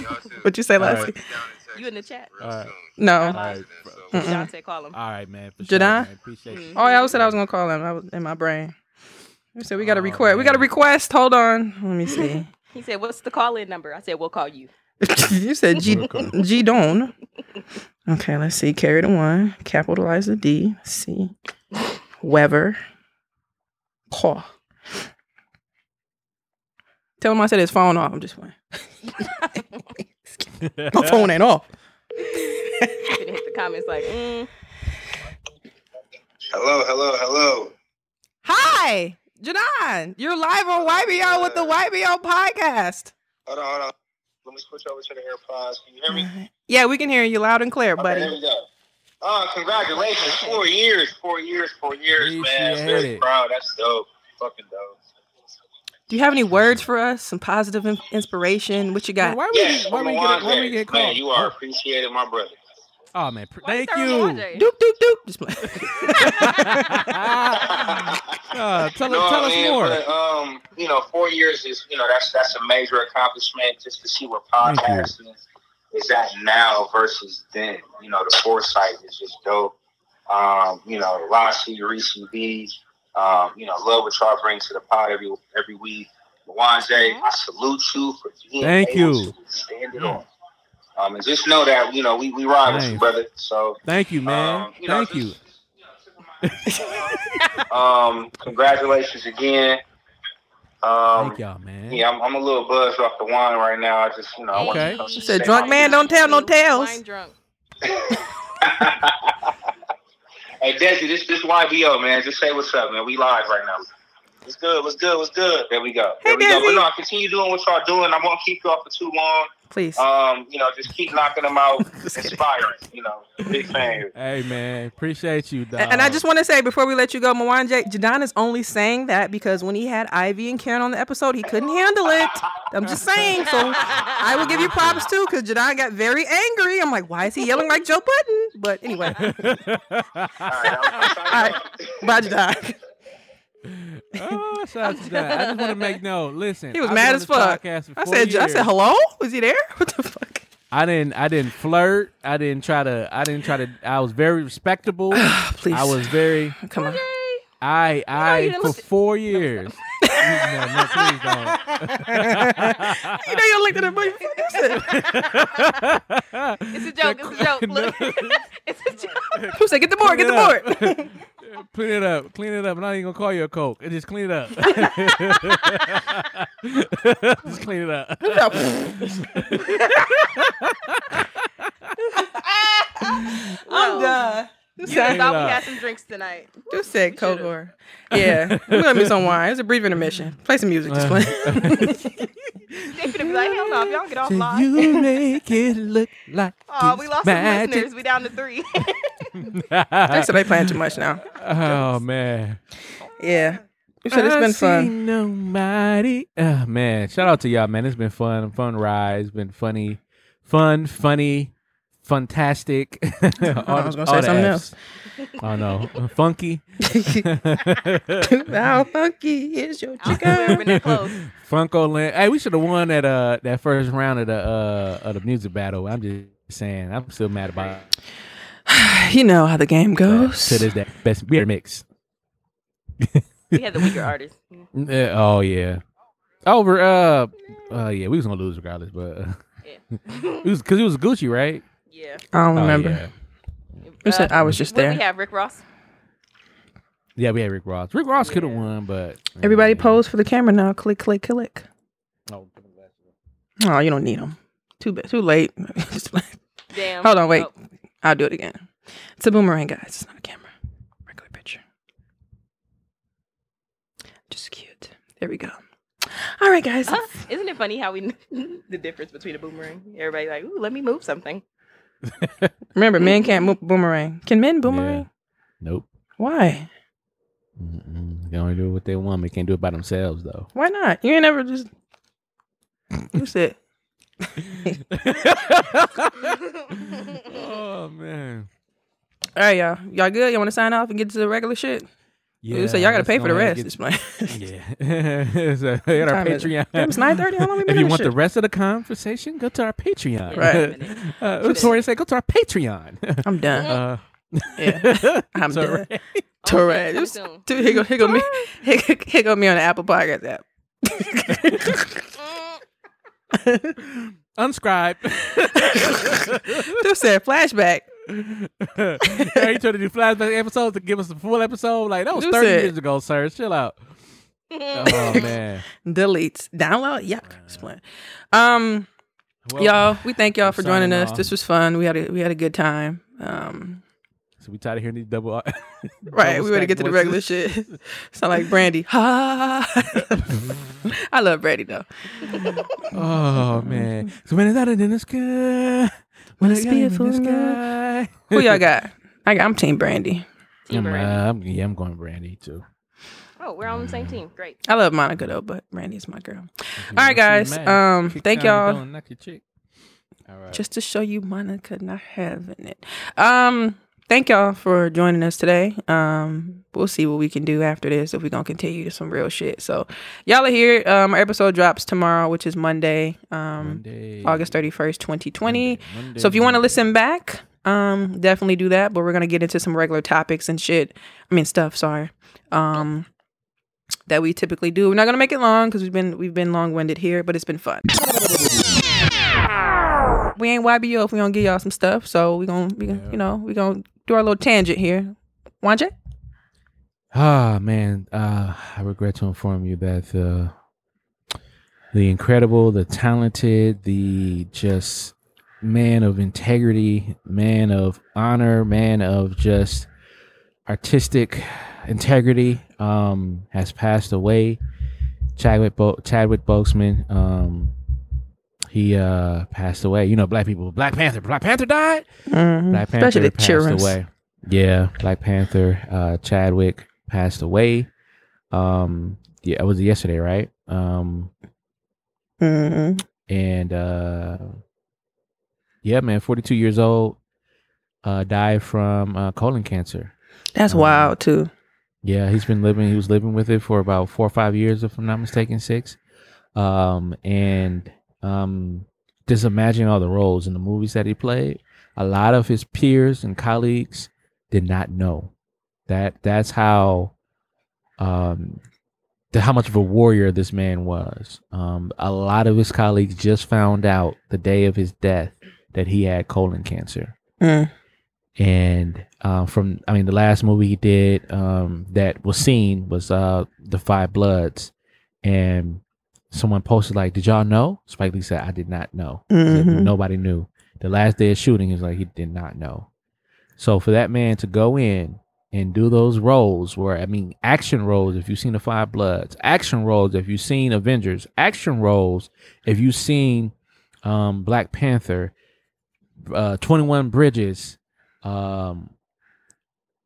you. Y'all. What you say All last right. week? Down in Texas You in the chat. real All right. No. All right. Jante, call him. All right, man. For sure, Jedi? man. Appreciate you. Mm-hmm. Oh, yeah, I said I was gonna call him. I was in my brain. We said we got a Oh, request. We got a request. Hold on. Let me see. He said, "What's the call-in number?" I said, "We'll call you." you said G We'll. G Don. Okay, let's see. Carry the one. Capitalize the D. Weber. Call. Tell him I said his phone off. I'm just playing. My phone ain't off. Finna hit the comments like, mm, Hello, hello, hello. Hi, Jadon. You're live on YBO with the YBO podcast. Hold on, hold on. Let me switch over to the AirPods. Can you hear me? Yeah, we can hear you loud and clear, Okay, buddy. here we go. Oh, congratulations. Four years, four years, four years, man. Appreciate Very it. proud. That's dope. Fucking dope. Do you have any words for us? Some positive in- inspiration? What you got? Why we, Yes, why we get, why we Wanda. get Man, called? you are appreciated, my brother. Oh man, pr- thank you. Doop doop doop. Just play. Uh, tell No, us, tell us man, more. But, um, you know, four years is you know that's that's a major accomplishment just to see where podcasting is at now versus then. You know, the foresight is just dope. Um, you know, Rossi, Reese B, um, you know, love what y'all bring to the pod every every week. Mwanje, I salute you for being Thank able you. to stand it on. Um, and just know that you know we we ride with you, brother. So Thank you, man. Um, you know, Thank you. um, congratulations again. Um, Thank y'all, man. yeah, I'm, I'm a little buzzed off the wine right now. I just, you know, I want Okay. to She said, "Drunk man, don't tell no tales." Wine drunk. Hey, Desi, this this YBO, man. Just say what's up, man. We live right now. What's good? What's good? What's good? There we go. There Hey, we go. But Desi. no, continue doing what y'all doing. I won't keep you off for too long. Please. Um, you know, just keep knocking them out. Inspiring. You know, big fan. Hey, man. Appreciate you, dog. And and I just want to say before we let you go, Mwanje, Jadon is only saying that because when he had Ivy and Karen on the episode, he couldn't handle it. I'm just saying. So I will give you props too because Jadon got very angry. I'm like, why is he yelling like Joe Budden? But anyway. All right. Bye, Jadon. Oh, shout out to that. I just want to make note. Listen, He was I've mad as fuck. I four said, I said, hello? Was he there? What the fuck? I didn't. I didn't flirt. I didn't try to. I didn't try to. I was very respectable. Please. I was very. Come on. I. I you didn't for look- four years. no, no, please don't. you know you looked at him, but It's a joke. It's a joke. Look, it's a joke. Who said, get the board, get the board? Clean it up. Clean it up. I'm not even gonna call you a coke. Just clean it up. Just clean it up. I'm done. You said- thought we had some drinks tonight. Just said Kogor. Yeah, we're gonna be some wine. It's a brief intermission. Play some music. Just play. They finna be like, hell no, if y'all get off live. You make it look like Oh, we lost magic. some listeners. We down to three. they said they playing too much now. Oh man. Yeah, you said it's I been see fun. Nobody. Oh man, shout out to y'all, man. It's been fun, fun ride. It's been funny, fun, funny, fantastic. I was gonna say something else. Oh no, funky. How funky is your I don't think we've chicken? close. Funko Land. Hey, we should have won that uh that first round of the uh of the music battle. I'm just saying, I'm still mad about it. You know how the game goes. to this day. Best beer mix. We had the weaker artist. Uh, oh yeah. Over uh uh yeah, we was gonna lose regardless, but uh, it was because it was Gucci, right? Yeah. I don't Oh, remember. yeah. Who said I was just What do there? we have? Rick Ross. Yeah, we had Rick Ross. Rick Ross could have won, but Everybody pose for the camera now. Click, click, click. Oh, Oh, you don't need them. Too bad. Too late. Just play. Damn. Hold on, wait. Oh. I'll do it again. It's a boomerang, guys. It's not a camera. Regular picture. Just cute. There we go. All right, guys. Huh? Isn't it funny how we the difference between a boomerang? Everybody like, ooh, let me move something. Remember, men can't move boomerang. Can men boomerang? Nope. Why? Mm-mm. They only do what they want. They can't do it by themselves though. Why not? You ain't never just. You said. oh man. All right, y'all. Y'all good? Y'all want to sign off and get to the regular shit? Yeah. so y'all got to pay for the rest. and It's get- like, Yeah. so, we got our Time is it? Patreon. It's 9:30. How long we been If you this want the rest of the conversation, go to our Patreon. Right. uh, Victoria said, go to our Patreon. I'm done. Uh, Yeah, I'm Sorry. done. Torres. coming Just- soon. Dude, here go, here go me, here, here go me on the Apple Podcast app. unscribe. Just said flashback. Are you trying to do flashback episodes to give us the full episode? Like that was thirty said- years ago, sir. Chill out. oh man. Deletes. Download. Yuck. Explain. Um, Well, y'all, we thank y'all for joining us. off. This was fun. We had a we had a good time. Um, So we tired of hearing these double. right. double We ready to get stack to the regular shit. Sound like Brandy. Ha. I love Brandy though. Oh man. So when it's out in sky, when Must it's be a in the full sky. Who y'all got? I got. I'm Team Brandy. Team I'm, Brandy. uh, I'm- yeah, I'm going Brandy too. Oh, we're all on the same team. Great. I love Monica though, but Brandy's my girl. You All right, guys. Um, kick thank y'all. knock your chick. All right. just to show you Monica not having it. Um, thank y'all for joining us today. Um, we'll see what we can do after this if we're gonna continue to some real shit. So y'all are here. Um, our episode drops tomorrow, which is Monday, um, Monday. August thirty first, twenty twenty. So if you want to listen back, um, definitely do that. But we're gonna get into some regular topics and shit. I mean stuff. Sorry. Um. That we typically do. We're not gonna make it long because we've been we've been long winded here, but it's been fun. We ain't YBO if we don't give y'all some stuff. So we gonna, we, gonna you know, we gonna do our little tangent here. Wanje? Ah man, uh, I regret to inform you that the the incredible, the talented, the just man of integrity, man of honor, man of just artistic integrity, um, has passed away. Chadwick Bo- Chadwick Boseman, um, he uh passed away. You know, black people, Black Panther, Black Panther died. Mhm. Black Panther Especially the passed children's. away. Yeah, Black Panther, uh, Chadwick passed away. Um, yeah, it was yesterday, right? Um, Mhm. and uh, yeah, man, forty two years old, uh, died from uh, colon cancer. That's Um, wild too. Yeah, he's been living. He was living with it for about four or five years, if I'm not mistaken, six. Um, and um, just imagine all the roles in the movies that he played. A lot of his peers and colleagues did not know that. That's how, um, the, how much of a warrior this man was. Um, a lot of his colleagues just found out the day of his death that he had colon cancer Mm. and uh, from I mean the last movie he did um, that was seen was uh, the Five Bloods, and someone posted like, "Did y'all know?" Spike Lee said, "I did not know. He said. Nobody knew." The last day of shooting is like he did not know. So for that man to go in and do those roles, where I mean action roles, if you've seen the Five Bloods, action roles, if you've seen Avengers, action roles, if you've seen um, Black Panther, uh, Twenty One Bridges, um,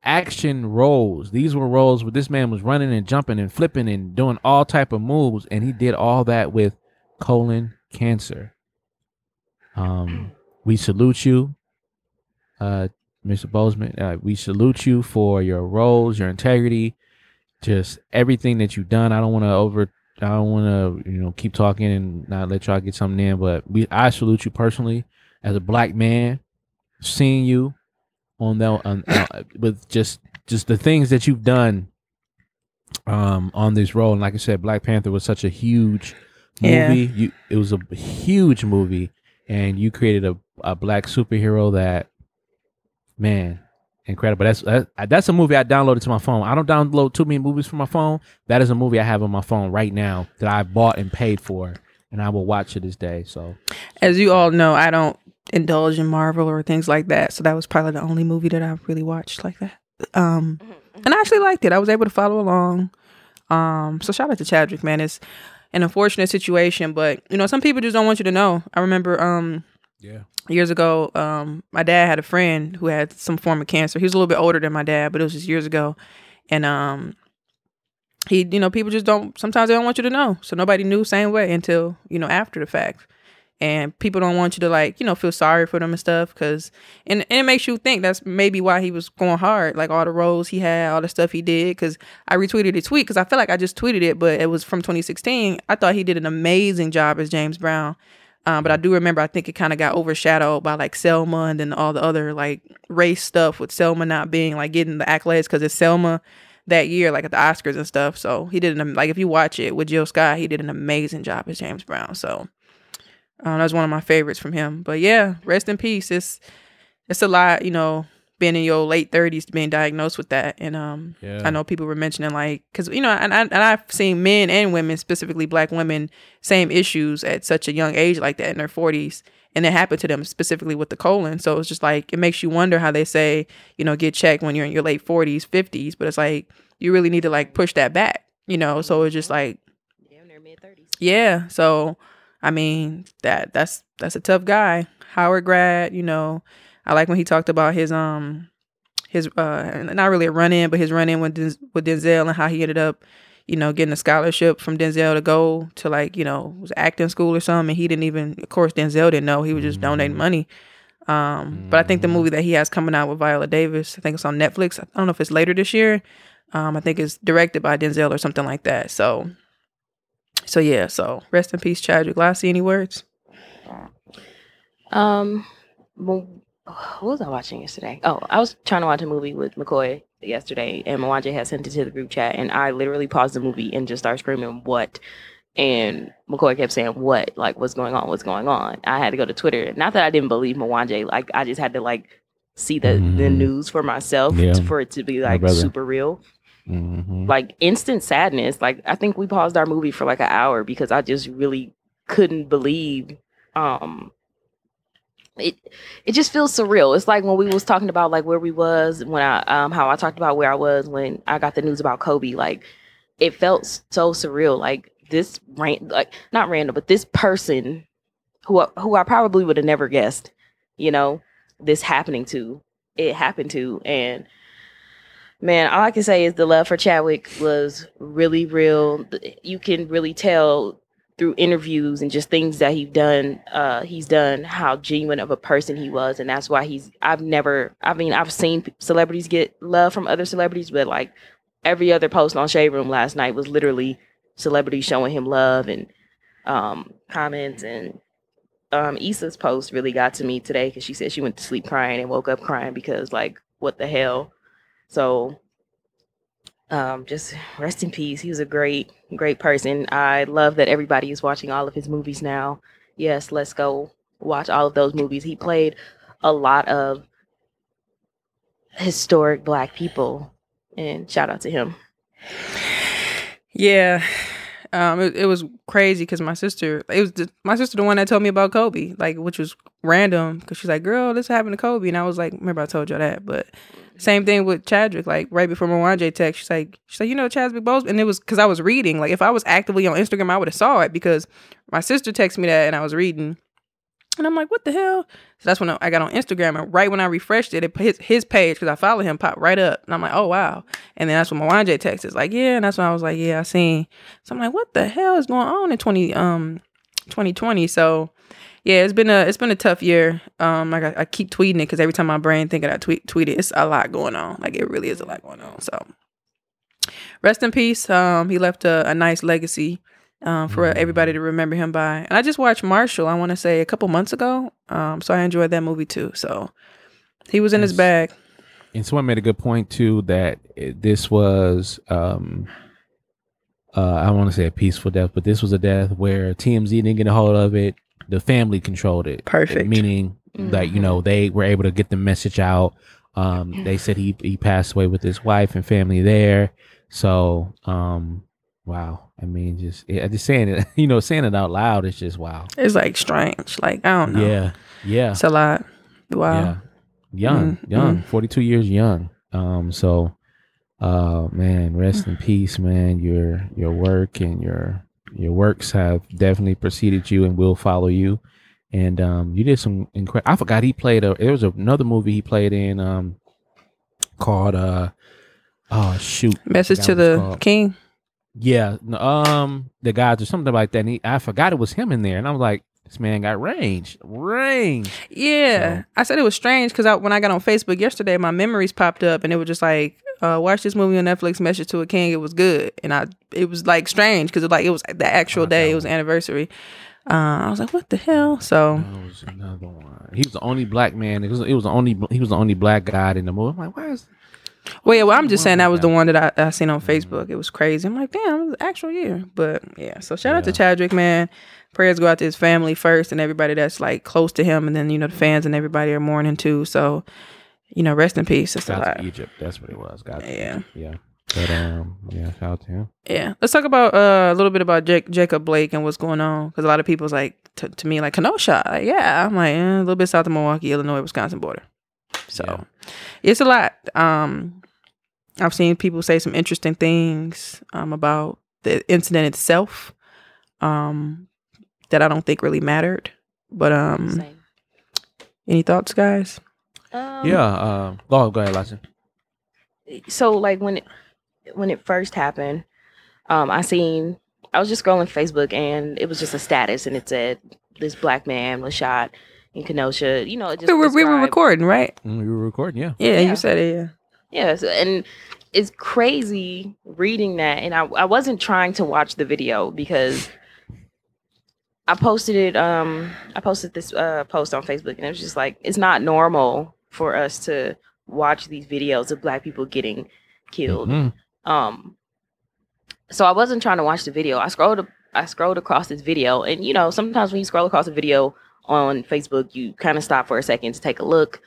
action roles. These were roles where this man was running and jumping and flipping and doing all type of moves, and he did all that with colon cancer. Um, we salute you, uh, Mr. Boseman. Uh, we salute you for your roles, your integrity, just everything that you've done. I don't want to over. I don't want to, you know, keep talking and not let y'all get something in, but we, I salute you personally as a black man, seeing you on that on, uh, with just just the things that you've done um on this role. And like i said black panther was such a huge Yeah. movie. You it was a huge movie. And you created a, a black superhero that man incredible. That's that, that's a movie i downloaded to my phone. I don't download too many movies from my phone. That is a movie i have on my phone right now that i bought and paid for. And i will watch to this day. So As you all know, I don't indulge in Marvel or things like that. So that was probably the only movie that I really watched like that. Um, and I actually liked it. I was able to follow along. Um, so shout out to Chadwick, man. It's an unfortunate situation, but you know, some people just don't want you to know. I remember, um, Yeah. years ago, um, my dad had a friend who had some form of cancer. He was a little bit older than my dad, but it was just years ago, and um, he, you know, people just don't. Sometimes they don't want you to know, so nobody knew same way until you know after the fact and people don't want you to like you know feel sorry for them and stuff because and, and it makes you think that's maybe why he was going hard like all the roles he had all the stuff he did because i retweeted a tweet because i feel like i just tweeted it but it was from 2016 i thought he did an amazing job as james brown um, but i do remember i think it kind of got overshadowed by like selma and then all the other like race stuff with selma not being like getting the accolades because it's selma that year like at the oscars and stuff. So he did an like if you watch it with jill scott he did an amazing job as james brown. So um, that was one of my favorites from him. But yeah, rest in peace. It's it's a lot, you know, being in your late thirties, being diagnosed with that, and um, Yeah. I know people were mentioning like, because you know, and I and I've seen men and women, specifically black women, same issues at such a young age like that in their forties, and it happened to them specifically with the colon. So it's just like it makes you wonder how they say, you know, get checked when you're in your late forties, fifties, but it's like you really need to like push that back, you know. So it's just like yeah. So I mean that that's that's a tough guy. Howard grad, you know. I like when he talked about his um his uh not really a run in, but his run in with with Denzel and how he ended up, you know, getting a scholarship from Denzel to go to like you know was acting school or something. And he didn't even, of course, Denzel didn't know. He was just donating money. Um, but I think the movie that he has coming out with Viola Davis, I think it's on Netflix. I don't know if it's later this year. Um, I think it's directed by Denzel or something like that. So, so yeah. So rest in peace, Chadwick. Lassie, any words? Um, well, what was I watching yesterday? Oh, I was trying to watch a movie with McCoy yesterday, and Mwanje had sent it to the group chat, and I literally paused the movie and just started screaming, "What And McCoy kept saying, "What? Like, what's going on? What's going on?" I had to go to Twitter. Not that I didn't believe Mwanje. Like, I just had to like see the the Mhm. news for myself Yeah. for it to be like super real. Mhm. Like instant sadness. Like I think we paused our movie for like an hour because I just really couldn't believe. Um, it it just feels surreal. It's like when we was talking about like where we was when I um how I talked about where I was when I got the news about Kobe. Like it felt so surreal. Like this ran like not random, but this person who who I probably would have never guessed, you know, this happening to it happened to and man, all I can say is the love for Chadwick was really real. You can really tell through interviews and just things that he's done uh he's done how genuine of a person he was. And that's why he's I've never I mean I've seen celebrities get love from other celebrities but like every other post on Shade Room last night was literally celebrities showing him love and um comments. And um Issa's post really got to me today because she said she went to sleep crying and woke up crying because like what the hell so um just rest in peace he was a great great person i love that everybody is watching all of his movies now yes let's go watch all of those movies he played a lot of historic black people and shout out to him Yeah. Um, it, it was crazy because my sister, it was the, my sister, the one that told me about Kobe, like, which was random because she's like, girl, this happened to Kobe. And I was like, remember I told you that. But same thing with Chadwick, like, right before Mwanje text, she's like, she's like, you know, Chadwick Boseman. And it was because I was reading. Like, if I was actively on Instagram, I would have saw it because my sister texted me that and I was reading. And I'm like, what the hell? So that's when I got on Instagram. And right when I refreshed it, it his, his page, because I follow him, popped right up. And I'm like, oh, wow. And then that's when Mwanje text is like, yeah. And that's when I was like, yeah, I seen. So I'm like, what the hell is going on in 20, um, 2020? So yeah, it's been a it's been a tough year. Um, like I, I keep tweeting it because every time my brain thinking I tweet tweet it, it's a lot going on. Like it really is a lot going on. So rest in peace. Um, he left a, a nice legacy um, for everybody to remember him by. And I just watched Marshall. I want to say a couple months ago. Um, so I enjoyed that movie too. So he was in his bag. And someone made a good point too that this was um uh I want to say a peaceful death, but this was a death where TMZ didn't get a hold of it. The family controlled it. Perfect. Meaning that you know they were able to get the message out. Um they said he he passed away with his wife and family there. So um wow. I mean just yeah, just saying it you know saying it out loud is just wow. It's like strange. Like I don't know. Yeah. Yeah. It's a lot. Wow. Yeah. Young, Mm, young, mm. 42 years young. Um, so, uh, man, rest in peace, man. Your, your work and your, your works have definitely preceded you and will follow you. And, um, you did some incredible, I forgot he played a, there was another movie he played in, um, called, uh, oh, shoot. Message to the called. king. Yeah. Um, the guys or something like that. And he, I forgot it was him in there. And I was like, this man got range, range. Yeah, I said it was strange because I, when I got on Facebook yesterday, my memories popped up and it was just like, uh, watch this movie on Netflix, Message to a King. It was good, and I it was like strange because like it was the actual day, it was anniversary. Uh, I was like, what the hell? So another one. He was the only black man. It was, it was the only he was the only black guy in the movie. I'm like, why is well, yeah, well, I'm just saying that was the one that I, I seen on Facebook. It was crazy. I'm like, damn, it was the actual year. But yeah, so shout out to Chadwick, man. Prayers go out to his family first and everybody that's like close to him, and then you know the fans and everybody are mourning too. So you know, rest in peace. It's a God lot. Egypt? That's what it was. God Yeah. Egypt. yeah. But um, yeah, shout out to him. Yeah, let's talk about uh, a little bit about Jake, Jacob Blake and what's going on because a lot of people's like to, to me like Kenosha, like yeah, I'm like eh, a little bit south of Milwaukee, Illinois, Wisconsin border. So it's a lot. Um, I've seen people say some interesting things um, about the incident itself, um, that I don't think really mattered. But um, any thoughts, guys? Um, yeah. Uh, go go ahead, Lassie. so like when it when it first happened, um, I seen I was just scrolling Facebook and it was just a status and it said this black man was shot in Kenosha. You know, it just We were, we were recording, right? Mm, we were recording. Yeah. Yeah, Yeah. you said it. Yeah. Yes, and it's crazy reading that, and I I wasn't trying to watch the video because I posted it. Um, I posted this uh post on Facebook, and it was just like it's not normal for us to watch these videos of black people getting killed. Mhm. Um, so I wasn't trying to watch the video. I scrolled I scrolled across this video, and you know, sometimes when you scroll across a video on Facebook, you kind of stop for a second to take a look,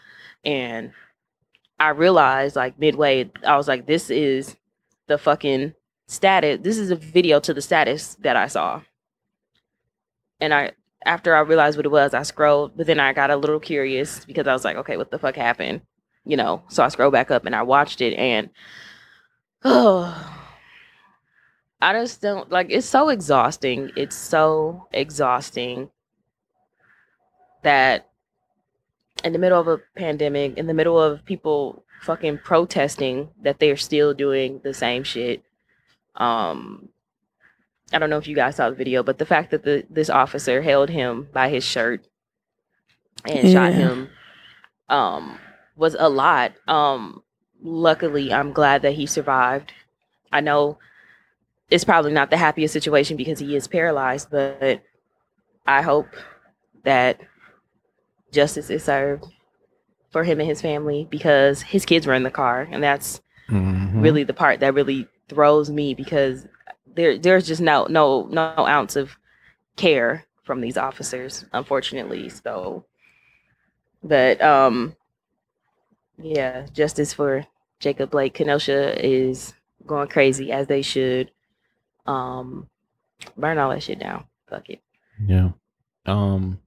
and I realized like midway, I was like, this is the fucking status. This is a video to the status that I saw, and I after I realized what it was, I scrolled, but then I got a little curious because I was like, okay, what the fuck happened? You know, so I scrolled back up and I watched it, and oh. I just don't like it's so exhausting. It's so exhausting that in the middle of a pandemic, in the middle of people fucking protesting that they're still doing the same shit. Um I don't know if you guys saw the video, but the fact that the this officer held him by his shirt and shot him um was a lot. Um luckily I'm glad that he survived. I know it's probably not the happiest situation because he is paralyzed, but I hope that justice is served for him and his family because his kids were in the car and that's Mhm. really the part that really throws me because there there's just no no no ounce of care from these officers unfortunately so but um yeah justice for Jacob Blake Kenosha is going crazy as they should um burn all that shit down fuck it Yeah. Um,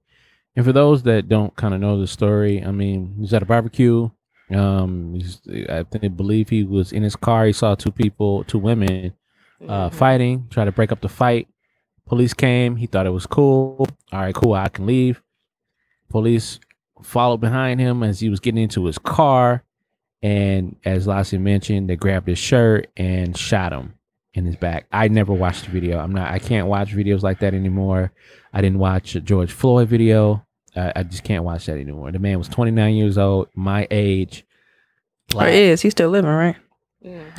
and for those that don't kind of know the story, I mean, he was at a barbecue. Um, he's, I think, believe he was in his car. He saw two people, two women, uh, fighting. Tried to break up the fight. Police came. He thought it was cool. All right, cool. I can leave. Police followed behind him as he was getting into his car, and as Lassie mentioned, they grabbed his shirt and shot him in his back. I never watched the video. I'm not. I can't watch videos like that anymore. I didn't watch a George Floyd video. I, just can't watch that anymore. The man was 29 years old, my age. Or is he still living, right?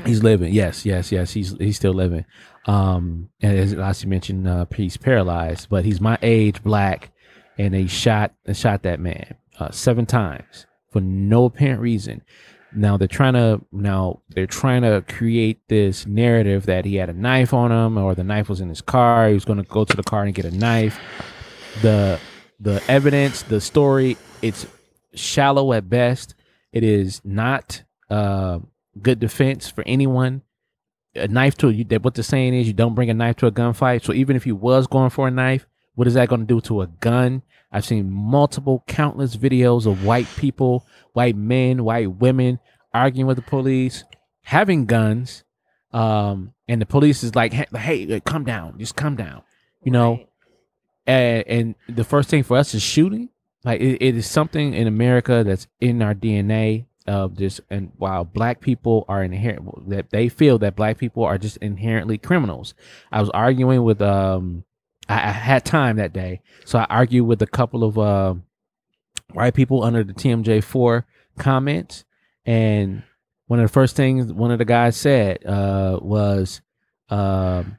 He's living. Yes, yes, yes. He's he's still living. Um, and as Lassie mentioned, uh, he's paralyzed, but he's my age, black, and they shot they shot that man uh, seven times for no apparent reason. Now they're trying to now they're trying to create this narrative that he had a knife on him or the knife was in his car. He was going to go to the car and get a knife. The the evidence, the story, it's shallow at best. It is not uh, good defense for anyone. A knife to you. That what the saying is, you don't bring a knife to a gunfight. So even if you was going for a knife, what is that going to do to a gun? I've seen multiple, countless videos of white people, white men, white women arguing with the police, having guns, um, and the police is like, "Hey, hey, come down, just come down," you know. And, and the first thing for us is shooting. Like it, it is something in America that's in our DNA of this. And while black people are inherent, that they feel that black people are just inherently criminals. I was arguing with um, I, I had time that day, so I argued with a couple of uh, white people under the TMJ four comments, and one of the first things one of the guys said uh, was, um,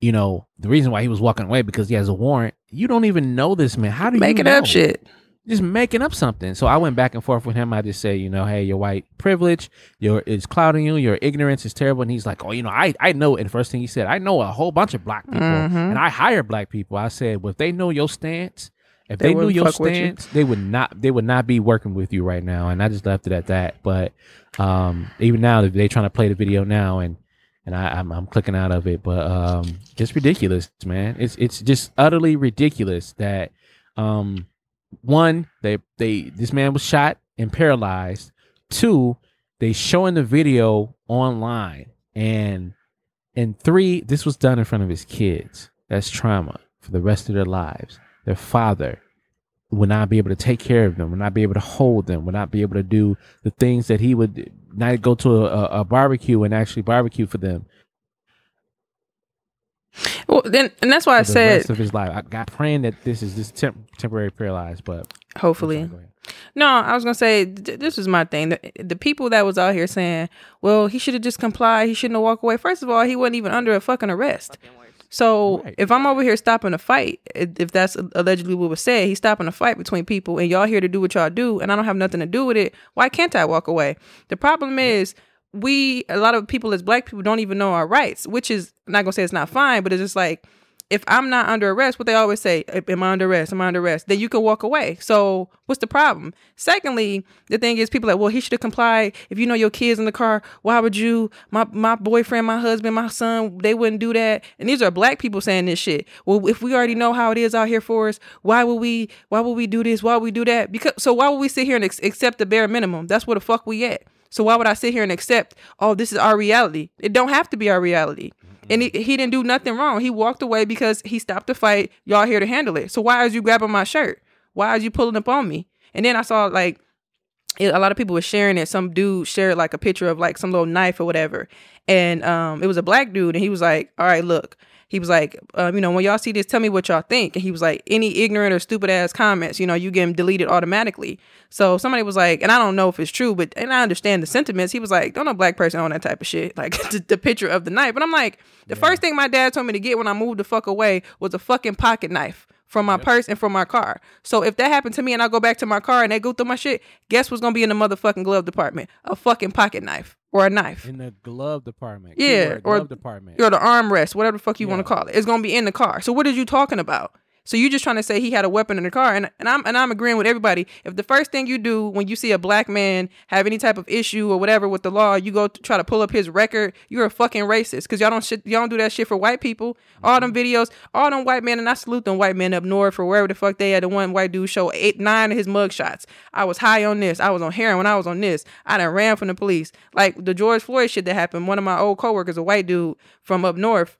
you know, the reason why he was walking away because he has a warrant. You don't even know this man. How do you Making know? up shit. Just making up something. So I went back and forth with him. I just say, you know, hey, your white privilege, your is clouding you. Your ignorance is terrible. And he's like, oh, you know, I I know. And the first thing he said, I know a whole bunch of black people, Mhm. and I hire black people. I said, well, if they know your stance, if They they, knew your with you. stance, they would not. They would not be working with you right now. And I just left it at that. But um, even now, they trying to play the video now, and and I, I'm I'm clicking out of it. But um, it's ridiculous, man. It's it's just utterly ridiculous that um, one they they this man was shot and paralyzed. Two, they showing the video online, and and three, this was done in front of his kids. That's trauma for the rest of their lives. Their father would not be able to take care of them, would not be able to hold them, would not be able to do the things that he would not go to a, a, a barbecue and actually barbecue for them Well, then, and that's why I the said rest of his life. I got praying that this is just temp- temporary paralyzed, but hopefully. No, I was gonna say th- this was my thing. The, the people that was out here saying, "Well, he should have just complied. He shouldn't have walked away." First of all, he wasn't even under a fucking arrest. So if I'm over here stopping a fight, if that's allegedly what was said, he's stopping a fight between people, and y'all here to do what y'all do, and I don't have nothing to do with it. Why can't I walk away? The problem is we a lot of people as black people don't even know our rights, which is I'm not gonna say it's not fine, but it's just like if I'm not under arrest, what they always say, am I under arrest? Am I under arrest? Then you can walk away. So what's the problem? Secondly, the thing is people are like, well, he should have complied. If you know your kids in the car, why would you? My my boyfriend, my husband, my son, they wouldn't do that. And these are black people saying this shit. Well, if we already know how it is out here for us, why would we? Why would we do this? Why would we do that? Because so why would we sit here and ex- accept the bare minimum? That's where the fuck we at. So why would I sit here and accept? Oh, this is our reality. It don't have to be our reality. And he, he didn't do nothing wrong. He walked away because he stopped the fight. Y'all here to handle it. So why is you grabbing my shirt? Why is you pulling up on me? And then I saw like it, a lot of people were sharing it. Some dude shared like a picture of like some little knife or whatever, and um, it was a black dude, and he was like, "All right, look." He was like, um, you know, when y'all see this, tell me what y'all think. And he was like, any ignorant or stupid ass comments, you know, you get them deleted automatically. So somebody was like, and I don't know if it's true, but and I understand the sentiments. He was like, don't no black person own that type of shit, like the, the picture of the knife. But I'm like, the first thing my dad told me to get when I moved the fuck away was a fucking pocket knife from my purse and from my car. So if that happened to me and I go back to my car and they go through my shit, guess what's gonna be in the motherfucking glove department? A fucking pocket knife or a knife. in the glove department. Yeah, Keyword, or department. or the armrest, whatever the fuck you want to call it. It's gonna be in the car. So what are you talking about? So you're just trying to say he had a weapon in the car, and and I'm and I'm agreeing with everybody. If the first thing you do when you see a black man have any type of issue or whatever with the law, you go to try to pull up his record, you're a fucking racist because y'all don't shit, y'all don't do that shit for white people. All them mm-hmm. videos, all them white men, and I salute them white men up north for wherever the fuck they had. The one white dude show eight nine of his mug shots. I was high on this. I was on heroin. When I was on this. I done ran from the police. Like the George Floyd shit that happened. One of my old coworkers, a white dude from up north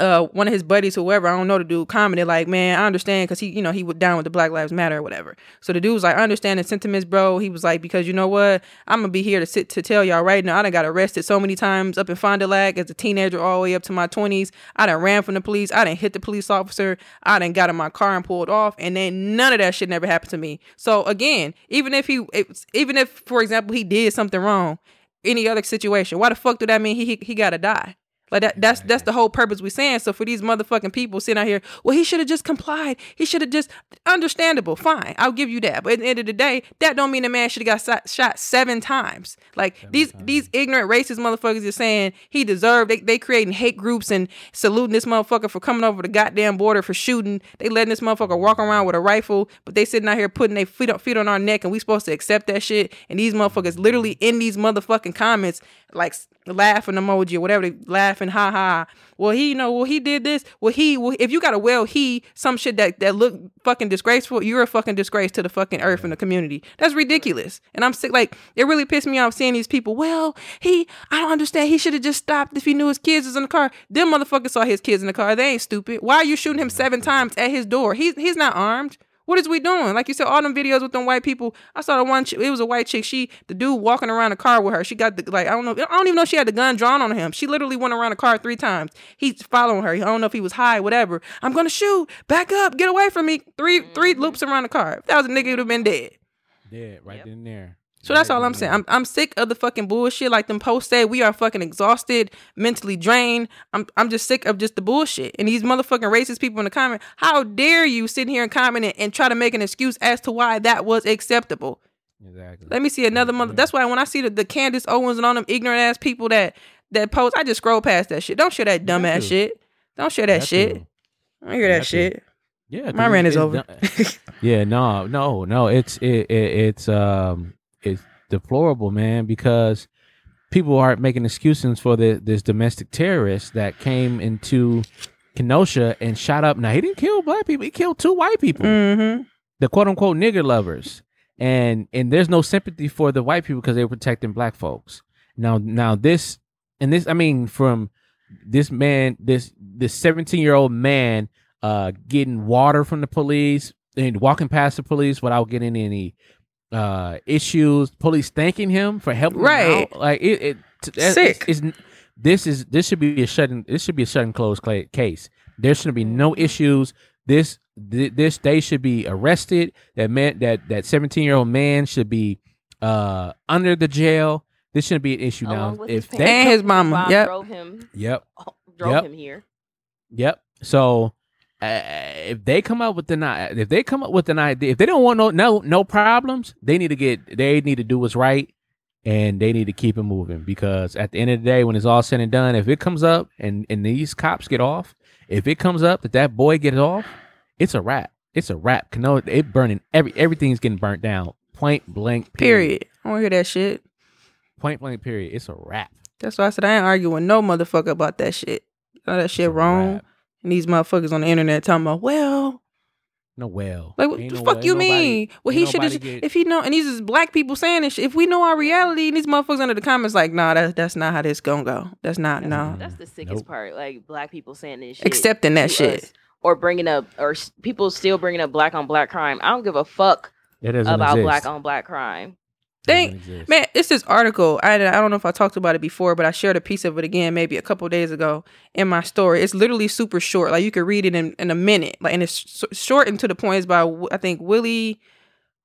uh one of his buddies whoever i don't know the dude commented like man i understand because he you know he was down with the black lives matter or whatever. So the dude was like i understand the sentiments bro. He was like because you know what? I'm gonna be here to sit to tell y'all right now i done got arrested so many times up in fond du lac as a teenager all the way up to my 20s i done ran from the police. I done hit the police officer. I done got in my car and pulled off and then none of that shit never happened to me. So again even if he even if for example he did something wrong any other situation why the fuck do that mean he he, he gotta die like that that's that's the whole purpose we're saying. So for these motherfucking people sitting out here, well, he should have just complied. He should have just understandable, fine. I'll give you that. But at the end of the day, that don't mean the man should have got shot, shot seven times. Like these these ignorant racist motherfuckers are saying he deserved they they creating hate groups and saluting this motherfucker for coming over the goddamn border for shooting. They letting this motherfucker walk around with a rifle, but they sitting out here putting their feet on feet on our neck and we supposed to accept that shit. And these motherfuckers literally in these motherfucking comments like laughing emoji or whatever laughing ha ha. Well he you know well he did this. Well he well, if you got a well he some shit that that look fucking disgraceful you're a fucking disgrace to the fucking earth and the community. That's ridiculous. And i'm sick like it really pissed me off seeing these people well he i don't understand. He should have just stopped if he knew his kids was in the car. Them motherfuckers saw his kids in the car. They ain't stupid. Why are you shooting him seven times at his door? He's he's not armed what is we doing? Like you said, all them videos with them white people. I saw the one. It was a white chick. She, the dude walking around the car with her. She got the like. I don't know. I don't even know if she had the gun drawn on him. She literally went around the car three times. He's following her. I don't know if he was high, whatever. I'm gonna shoot. Back up. Get away from me. Three three loops around the car. If that was a nigga, would have been dead. Dead right then and there. So that's all I'm saying. I'm I'm sick of the fucking bullshit. Like them posts say, we are fucking exhausted, mentally drained. I'm I'm just sick of just the bullshit. And these motherfucking racist people in the comment, how dare you sit here and comment and, and try to make an excuse as to why that was acceptable? Exactly. Let me see another mother. That's why when I see the, the Candace Owens and all them ignorant ass people that that post, I just scroll past that shit. Don't share that dumb ass shit. Don't share that Got shit. to. I don't hear that to. shit. Yeah, my rant is over. yeah, no, no, no. It's it, it it's um deplorable, man, because people are making excuses for the this domestic terrorist that came into Kenosha and shot up. Now he didn't kill black people; he killed two white people, mm-hmm. the quote unquote nigger lovers. And and there's no sympathy for the white people because they were protecting black folks. Now now this and this I mean from this man this this 17 year old man uh getting water from the police and walking past the police without getting any uh issues police thanking him for helping him Right. out. like it, it it's- Sick. it's, it's- this is this should be a shut and this should be a shut and close case there shouldn't be no issues this th- this they should be arrested that man that that 17 year old man should be uh under the jail this shouldn't be an issue Along now if his they And his mama. Bob Yep. drove him. Yep. Drove Yep. him here. Yep. So uh, if they come up with an if they come up with an idea, if they don't want no no no problems, they need to get they need to do what's right, and they need to keep it moving because at the end of the day, when it's all said and done, if it comes up and and these cops get off If it comes up that that boy gets off, it's a wrap. It's a wrap. No, it burning every everything's getting burnt down. Point blank. Period. I want to hear that shit. Point blank. Period. It's a wrap. That's why I said I ain't arguing with no motherfucker about that shit. All that shit wrong. And these motherfuckers on the internet talking about, well, No well. like what the no fuck well. you Nobody- mean? Well, he should have. get- If he know, and these is black people saying this shit. If we know our reality, and these motherfuckers under the comments like, nah, that, that's not how this gonna go. That's not mm-hmm. no. That's the sickest part. Like black people saying this shit. Accepting that shit. us, or bringing up, or people still bringing up black on black crime. I don't give a fuck about exist. black on black crime. They, man, it's this article. I, I don't know if I talked about it before, but I shared a piece of it again maybe a couple days ago in my story. It's literally super short. Like you could read it in, in a minute. Like and it's short and to the point. It's by I think Willie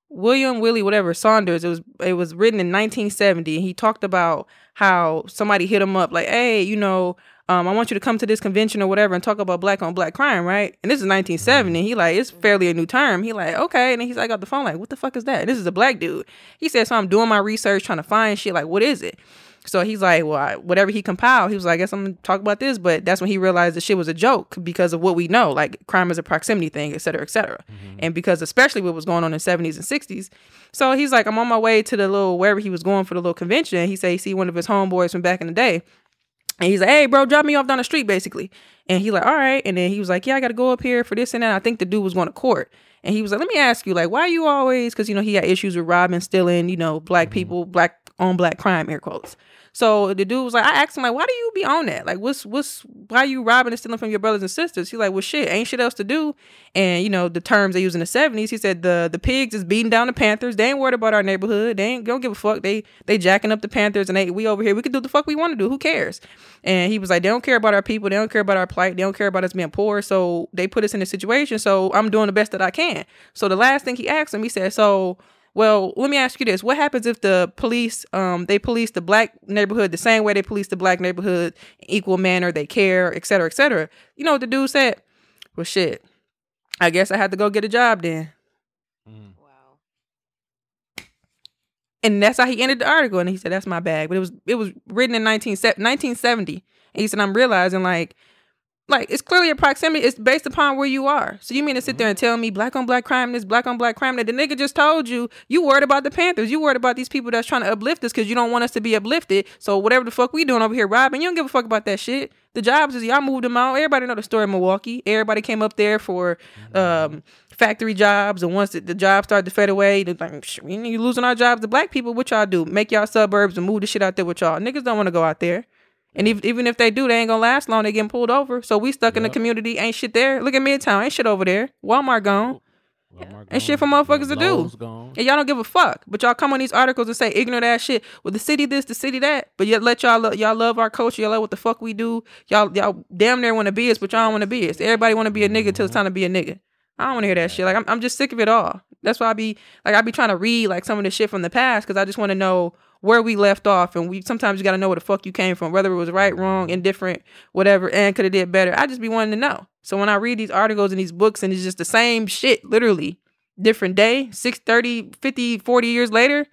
William Willie whatever Saunders. It was it was written in 1970. And he talked about how somebody hit him up like, hey, you know. Um, I want you to come to this convention or whatever and talk about black on black crime, right? And this is 1970. He like, it's fairly a new term. He like, okay. And then he's like, got the phone, like, what the fuck is that? And this is a black dude. He said, so I'm doing my research, trying to find shit. Like, what is it? So he's like, well, I, whatever he compiled, he was like, I guess I'm gonna talk about this. But that's when he realized the shit was a joke because of what we know, like crime is a proximity thing, et cetera, et cetera. And because especially what was going on in the 70s and 60s. So he's like, I'm on my way to the little wherever he was going for the little convention. He said he see one of his homeboys from back in the day. And he's like, hey, bro, drop me off down the street, basically. And he like, all right. And then he was like, yeah, I got to go up here for this and that. I think the dude was going to court. And he was like, let me ask you, like, why you always, because, you know, he had issues with robbing, stealing, you know, black mm-hmm. people, black on black crime, air quotes. So the dude was like, I asked him, like, why do you be on that? Like, what's, what's, why you robbing and stealing from your brothers and sisters? He's like, well, shit, ain't shit else to do. And, you know, the terms they use in the 70s, he said, the the pigs is beating down the Panthers. They ain't worried about our neighborhood. They ain't, don't give a fuck. They, they jacking up the Panthers and they, we over here, we can do the fuck we want to do. Who cares? And he was like, they don't care about our people. They don't care about our plight. They don't care about us being poor. So they put us in a situation. So I'm doing the best that I can. So the last thing he asked him, he said, so, well, let me ask you this. What happens if the police, um, they police the black neighborhood the same way they police the black neighborhood, equal manner, they care, et cetera, et cetera. You know what the dude said? Well, shit. I guess I had to go get a job then. Wow. And that's how he ended the article. And he said, "That's my bag." But it was it was written in 19, 1970. And he said, "I'm realizing like, like it's clearly a proximity. It's based upon where you are. So you mean to sit there and tell me black on black crime, this black on black crime that the nigga just told you you worried about the Panthers, you worried about these people that's trying to uplift us because you don't want us to be uplifted. So whatever the fuck we doing over here, robbing, you don't give a fuck about that shit. The jobs is y'all moved them out. Everybody know the story in Milwaukee. Everybody came up there for um, factory jobs, and once the, the jobs started to fade away, they're like, "Sh- we losing our jobs to black people. What y'all do? Make y'all suburbs and move the shit out there with y'all. Niggas don't want to go out there. And if, even if they do, they ain't gonna last long. They getting pulled over. So we stuck in the community. Ain't shit there. Look at Midtown. Ain't shit over there. Walmart gone. Ain't shit for motherfuckers to do. Gone. And y'all don't give a fuck. But y'all come on these articles and say ignorant ass shit. Well, the city this, the city that. But yet let y'all lo- y'all love our culture. Y'all love what the fuck we do. Y'all y'all damn near want to be us, but y'all don't want to be us. Everybody want to be a nigga till it's time to be a nigga. I don't want to hear that shit. Like I'm I'm just sick of it all. That's why I be like I be trying to read like some of the shit from the past because I just want to know where we left off. And we sometimes you got to know where the fuck you came from, whether it was right, wrong, indifferent, whatever, and could have did better. I just be wanting to know. So when I read these articles and these books and it's just the same shit, literally different day, 6, 30, 50, 40 years later.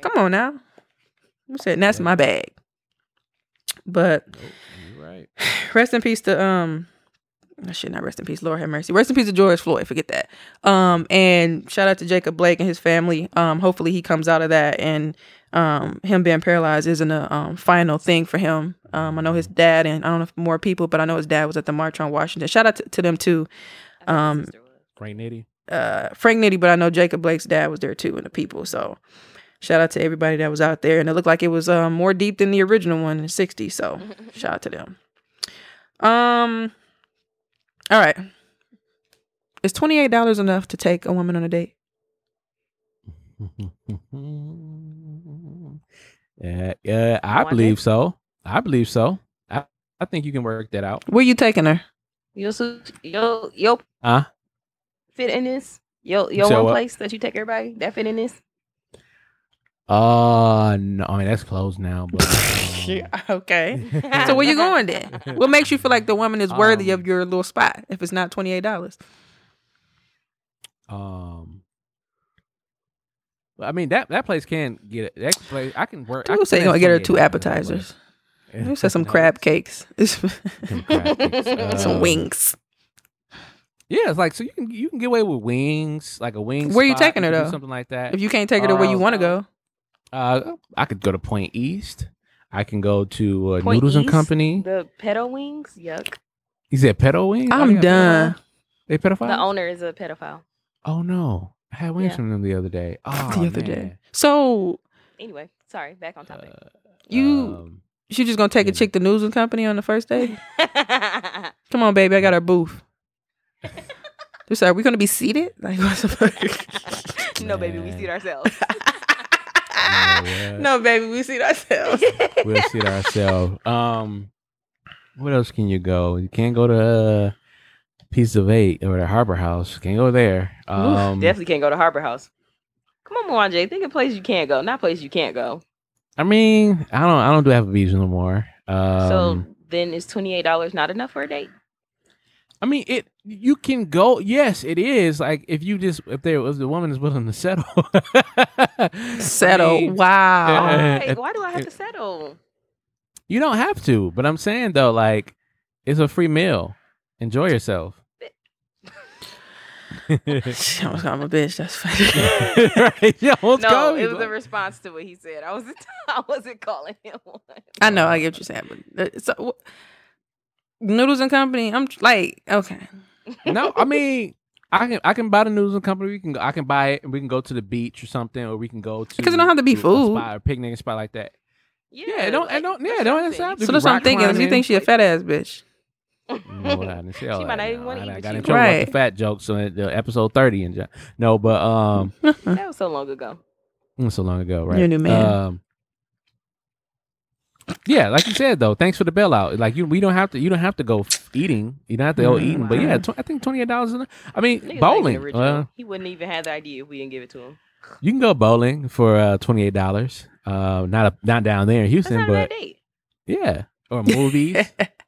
Come on now. I'm saying that's my bag. But right. rest in peace to um I should not rest in peace. Lord have mercy. Rest in peace to George Floyd. Forget that. Um, and shout out to Jacob Blake and his family. Um, hopefully he comes out of that and um, him being paralyzed isn't a um, final thing for him. Um, I know his dad and I don't know if more people, but I know his dad was at the march on Washington. Shout out to, to them too. Um, Frank Nitty. uh, Frank Nitty, but I know Jacob Blake's dad was there too, and the people. So shout out to everybody that was out there, and it looked like it was um, more deep than the original one in the '60s. So shout out to them. Um, all right, is twenty eight dollars enough to take a woman on a date? Yeah, yeah, I One believe so. I believe so. I, I think you can work that out. Where you taking her? Yo, so, yo, yo, Huh? fit in this? Yo, yo, So one what? place that you take everybody that fit in this? Uh no, I mean that's closed now, but um, okay. so where you going then? What makes you feel like the woman is worthy Um, of your little spot if it's not twenty eight dollars? um I mean that that place can get it. That place I can work. I Dude can say you finesse gonna get her two that way. appetizers. You said some crab cakes. Some crab cakes. some Um, wings. Yeah, it's like so you can you can get away with wings, like a wing. Where you taking her, can though? Something like that. If you can't take her to where you Um, want to go, Uh, I could go to Point East. I can go to uh, Point Noodles and Company. The pedo wings, yuck. You said pedo wings? I'm they got done. pedophile? They pedophile? The owner is a pedophile. Oh no, I had wings Yeah. from them the other day. Oh, the other man. day. So Anyway, sorry, back on topic. you Um, she just gonna take a chick to News and Company on the first day? Come on, baby, I got our booth. Just are we gonna be seated? Like what's the fuck? no, baby, we seat ourselves. yeah, no, baby, we seat ourselves. we'll seat ourselves. Um, what else can you go? You can't go to uh, Piece of Eight or the Harbor House. Can't go there. Oof, Um, definitely can't go to Harbor House. Come on, Mwanje. Think of places you can't go, not places you can't go. I mean, I don't. I don't do Applebee's no more. Um, so then is twenty eight dollars not enough for a date? I mean, it. You can go. Yes, it is. Like if you just if there was the woman is willing to settle. Settle. wow. Why? if- Why do I have if- to settle? You don't have to, but I'm saying though, like it's a free meal. Enjoy yourself. I'm a bitch. That's funny. right? Yeah, let's no, go. it was a response to what he said. I wasn't. I wasn't calling him one. I know. I get what you're saying, but uh, so, wh- Noodles and Company. I'm like, okay. no, I mean, I can I can buy the noodles and company. We can go, I can buy it and we can go to the beach or something, or we can go to Because it don't have to be a food. spot, or picnic and spot like that. Yeah, Yeah, it don't it don't yeah, it don't have to So be that's what I'm thinking. If you climbing. think she a fat ass bitch, No, I didn't say all She that, might not even no. wanna I- eat I got in you. trouble with Right. the fat jokes on the episode thirty and ju- no, but um, that was so long ago. it was so long ago, right? You're a new man. Um, yeah, like you said though, thanks for the bailout. Like you, we don't have to. You don't have to go f- eating. You don't have to go eating. But yeah, tw- I think twenty eight dollars. I mean, Niggas not bowling. original. Uh, he wouldn't even have the idea if we didn't give it to him. you can go bowling for uh, twenty eight dollars. Uh, not a, not down there in Houston, That's not a but bad date. yeah, or movies.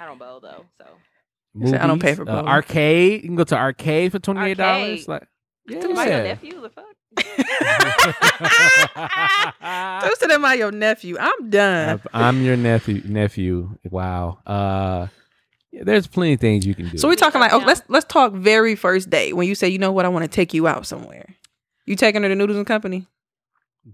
I don't bowl though, so movies I don't pay for uh, bowling. arcade. You can go to arcade for twenty eight dollars. Arcade. Like, Am I your nephew? The fuck? Toast to them, I your nephew. I'm done. I'm your nephew. Nephew. Wow. Uh, yeah, there's plenty of things you can do. So we're talking like, oh, let's let's talk very first date when you say, you know what, I want to take you out somewhere. You taking her to Noodles and Company?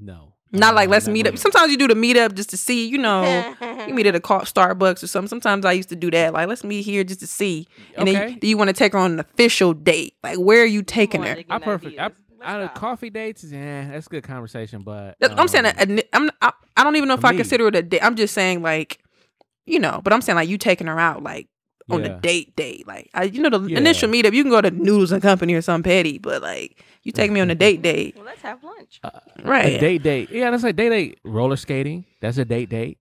no. Not like let's meet up. Sometimes you do the meet up just to see, you know, you meet at a car, Starbucks or something. Sometimes I used to do that. Like let's meet here just to see, and Okay. then do you want to take her on an official date? Like where are you taking her? I perfect. I, out of coffee dates, yeah, that's good conversation. But That's- I'm saying um, a, a- I'm I, I don't even know if I me. consider it a date. I'm just saying like, you know, but I'm saying like you taking her out like on the date date. Like I, you know the Yeah. initial meetup, you can go to Noodles and Company or some petty, but like you take me on a date date, Well, let's have lunch. a right? date date. Yeah, that's a date date. Roller skating. That's a date date.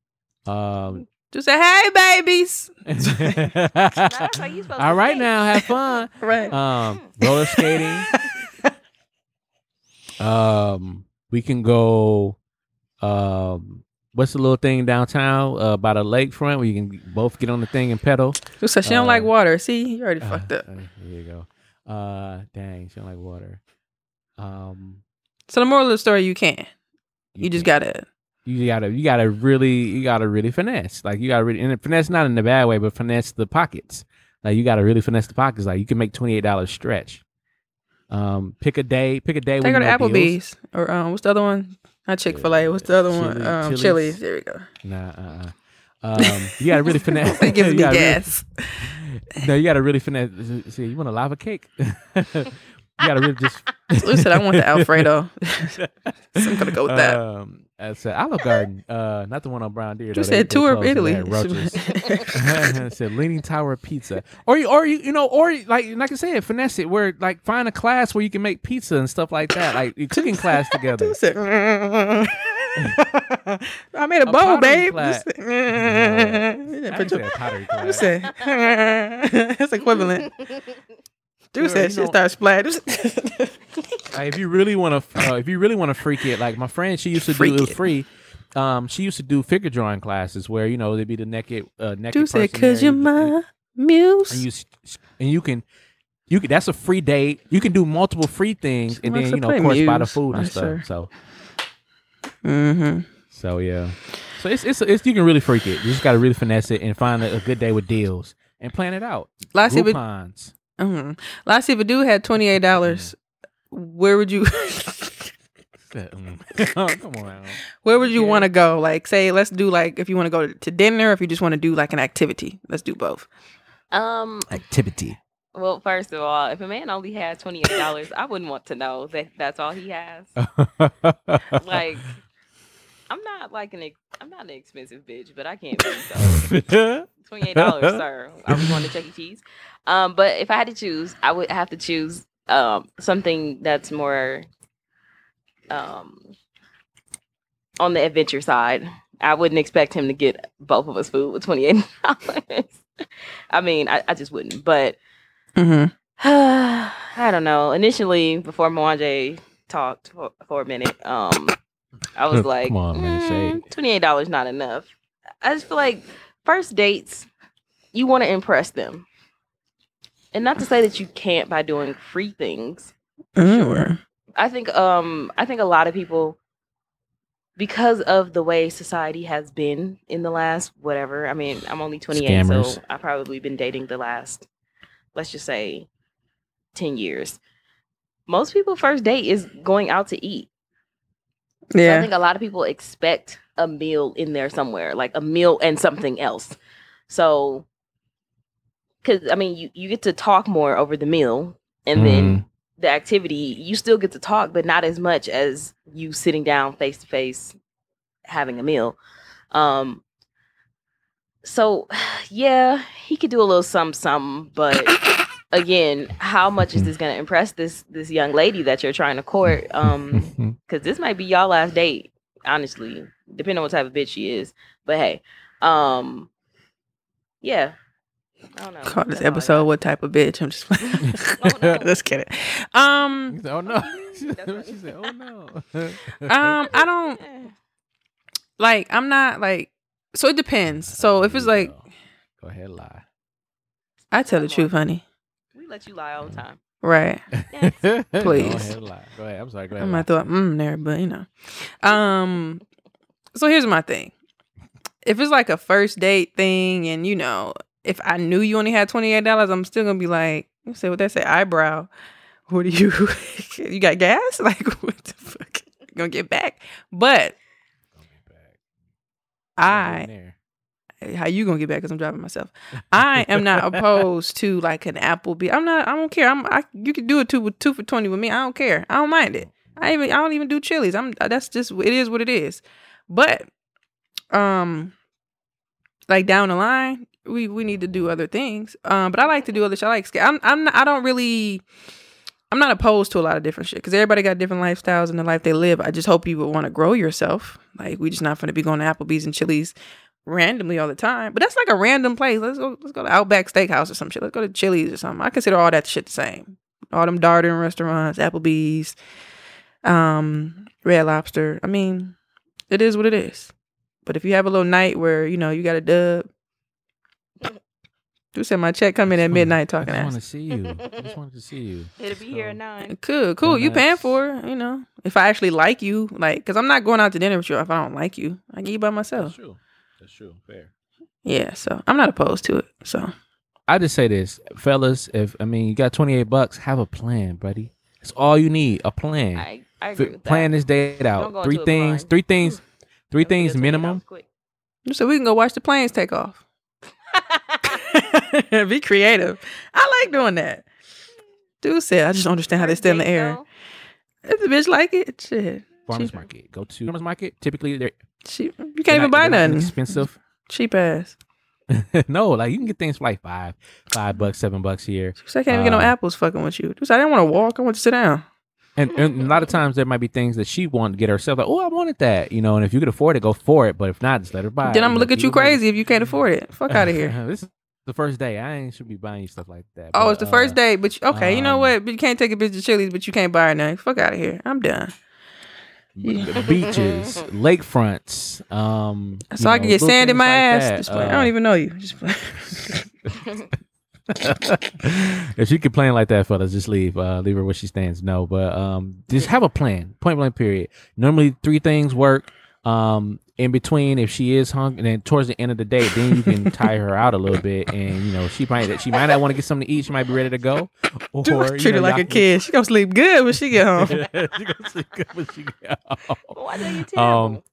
Um, Just say hey babies, that's how you supposed all to right say. now, have fun. right? Um, roller skating. um, we can go. Um, what's the little thing downtown uh, by the lakefront where you can both get on the thing and pedal? Just say she don't Uh, like water. See, you already Uh, fucked up. uh, there you go. Uh, dang, she don't like water. Um, So the moral of the story, you can. You just gotta. you gotta, you gotta really, you gotta really finesse. Like you gotta really, and finesse not in the bad way, but finesse the pockets. Like you gotta really finesse the pockets. Like you can make twenty eight dollars stretch. Um, pick a day, pick a day. Take her to you know deals. Applebee's or um, what's the other one? Not Chick Fil A. What's the other one? Chili- Um, Chili's. Chili's. There we go. Nah, uh, uh Um, you gotta really finesse. It gives me gotta really- gas. no, you gotta really finesse. See, you want a lava cake? you gotta really just. Lou said, "I want the Alfredo." So I'm gonna go with that. Um, I said Olive Garden, uh, not the one on Brown Deer. You said they tour of closed 'cause they Italy. had. I said Leaning Tower Pizza, or you, or you, you know, or like like I said, finesse it. Where like find a class where you can make pizza and stuff like that, like your cooking class together. Said, I made a, A bowl, babe. class. Lou said, I didn't say a pottery Lou class. said, that's equivalent. Dude Sure, said you shit know- started splattering. Like, if you really want to, uh, if you really want to freak it, like my friend, she used to Freak do it was it. free. Um, she used to do figure drawing classes where you know they'd be the naked, uh, naked Dude said, person "Cause you're my muse." and you and you can you can that's a free date. You can do multiple free things, and then you know, of course, buy the food and Nice, stuff. sir. So Mm-hmm. so yeah. So it's, it's it's you can really freak it. You just got to really finesse it and find a, a good day with deals and plan it out. Last year, we- Groupons. Mhm. Last year, if a dude had twenty eight dollars, where would you? Mm. oh, come on. Where would you want to go? Like, say, let's do like if you want to go to dinner, if you just want to do like an activity. Let's do both. Um. Activity. Well, first of all, if a man only had twenty eight dollars, I wouldn't want to know that that's all he has. like, I'm not like an I'm not an expensive bitch, but I can't be so. Twenty eight dollars, sir. Are we going to Chuck E. Cheese? Um, but if I had to choose, I would have to choose um something that's more um on the adventure side. I wouldn't expect him to get both of us food with twenty eight dollars. I mean, I, I just wouldn't. But Mm-hmm. I don't know. Initially, before Mwanje talked for, for a minute, um, I was like, Come on, man, shade. twenty eight dollars not enough. I just feel like first dates, you want to impress them, and not to say that you can't by doing free things. Mm. I think um I think a lot of people because of the way society has been in the last whatever. I mean, I'm only 28, so I've probably been dating the last let's just say 10 years. Most people first date is going out to eat. So I think a lot of people expect a meal in there somewhere, like a meal and something else. So cuz I mean, you you get to talk more over the meal and then the activity, you still get to talk, but not as much as you sitting down face to face having a meal. Um so yeah, he could do a little some some, but again, how much is this gonna impress this this young lady that you're trying to court? Um because this might be y'all last date, honestly, depending on what type of bitch she is. But hey, um yeah. I don't know. Call this That's episode "What Type of Bitch." I'm just playing. Let's get it. Um, oh no. she said, "Oh no." um, I don't like. I'm not like. So it depends. So if it's like, Go ahead, lie. I tell the truth, honey. We let you lie all the time. Right. Go Please. ahead, lie. Go ahead. I'm sorry. Go I ahead. might throw a mm there, but you know. Um. So here's my thing. If it's like a first date thing, and you know, if I knew you only had twenty eight dollars, I'm still gonna be like, you say what they say, eyebrow. What do you? you got gas? Like what the fuck? You gonna get back? But I. How you gonna get back? Because I'm driving myself. I am not opposed to like an Applebee. I'm not. I don't care. I'm. I you can do it two with two for twenty with me. I don't care. I don't mind it. I even. I don't even do chilies. I'm. That's just. It is what it is. But, um, like down the line, we we need to do other things. Um, but I like to do other shit. I like. I'm. I'm. Not, I don't really. I'm not opposed to a lot of different shit because everybody got different lifestyles in the life they live. I just hope you would want to grow yourself. Like we just not going to be going to Applebee's and Chili's randomly all the time. But that's like a random place. Let's go. Let's go to Outback Steakhouse or some shit. Let's go to Chili's or something. I consider all that shit the same. All them Darden restaurants, Applebee's, um, Red Lobster. I mean, it is what it is. But if you have a little night where you know you got a dub, who said my check come in at midnight talking I ass? want to see you. I just wanted to see you. It'll be here at nine. Cool, cool. You paying for it, you know. If I actually like you, like, because I'm not going out to dinner with you if I don't like you. I can eat by myself. That's true. That's true. Fair. Yeah, so I'm not opposed to it. So I just say this, fellas. If I mean you got twenty eight bucks, have a plan, buddy. It's all you need. A plan. I, I agree F- with that. plan this date Don't go out. Three into it things. blind. Three things. Three things minimum. so we can go watch the planes take off. Be creative. I like doing that. Dude said, I just don't understand how they stay in the air. If the bitch like it, shit. Farmers market. Go to farmers market. Typically, they're cheap. You can't even buy nothing. Expensive. Cheap ass. no, like you can get things for like five, five bucks, seven bucks here. So I can't even get no Uh, apples fucking with you. Dude I didn't want to walk. I want to sit down. And, and a lot of times there might be things that she wanted to get herself. Like, oh, I wanted that, you know. And if you could afford it, go for it. But if not, just let her buy it. then I'm gonna look at you it crazy if you can't afford it. Fuck out of here. this is the first day. I ain't should be buying you stuff like that. Oh, but, it's the first uh, day, but you, okay, you know um, what? But you can't take a bitch to Chili's, but you can't buy her nothing. Fuck out of here. I'm done. B- beaches, lakefronts. Um, So I know, can get sand in my like ass. Just play. I Uh, don't even know you. Just play. if she complain like that, fellas, just leave. Uh, leave her where she stands. No, but um, just have a plan. Point blank. Period. Normally, three things work. Um, in between, if she is hungry, and then towards the end of the day, then you can tire her out a little bit, and you know she might she might not want to get something to eat. She might be ready to go, or Dude, you treat her like a kid. She gonna sleep good when she get home. she gonna sleep good when she get home. Why are you tell? Um,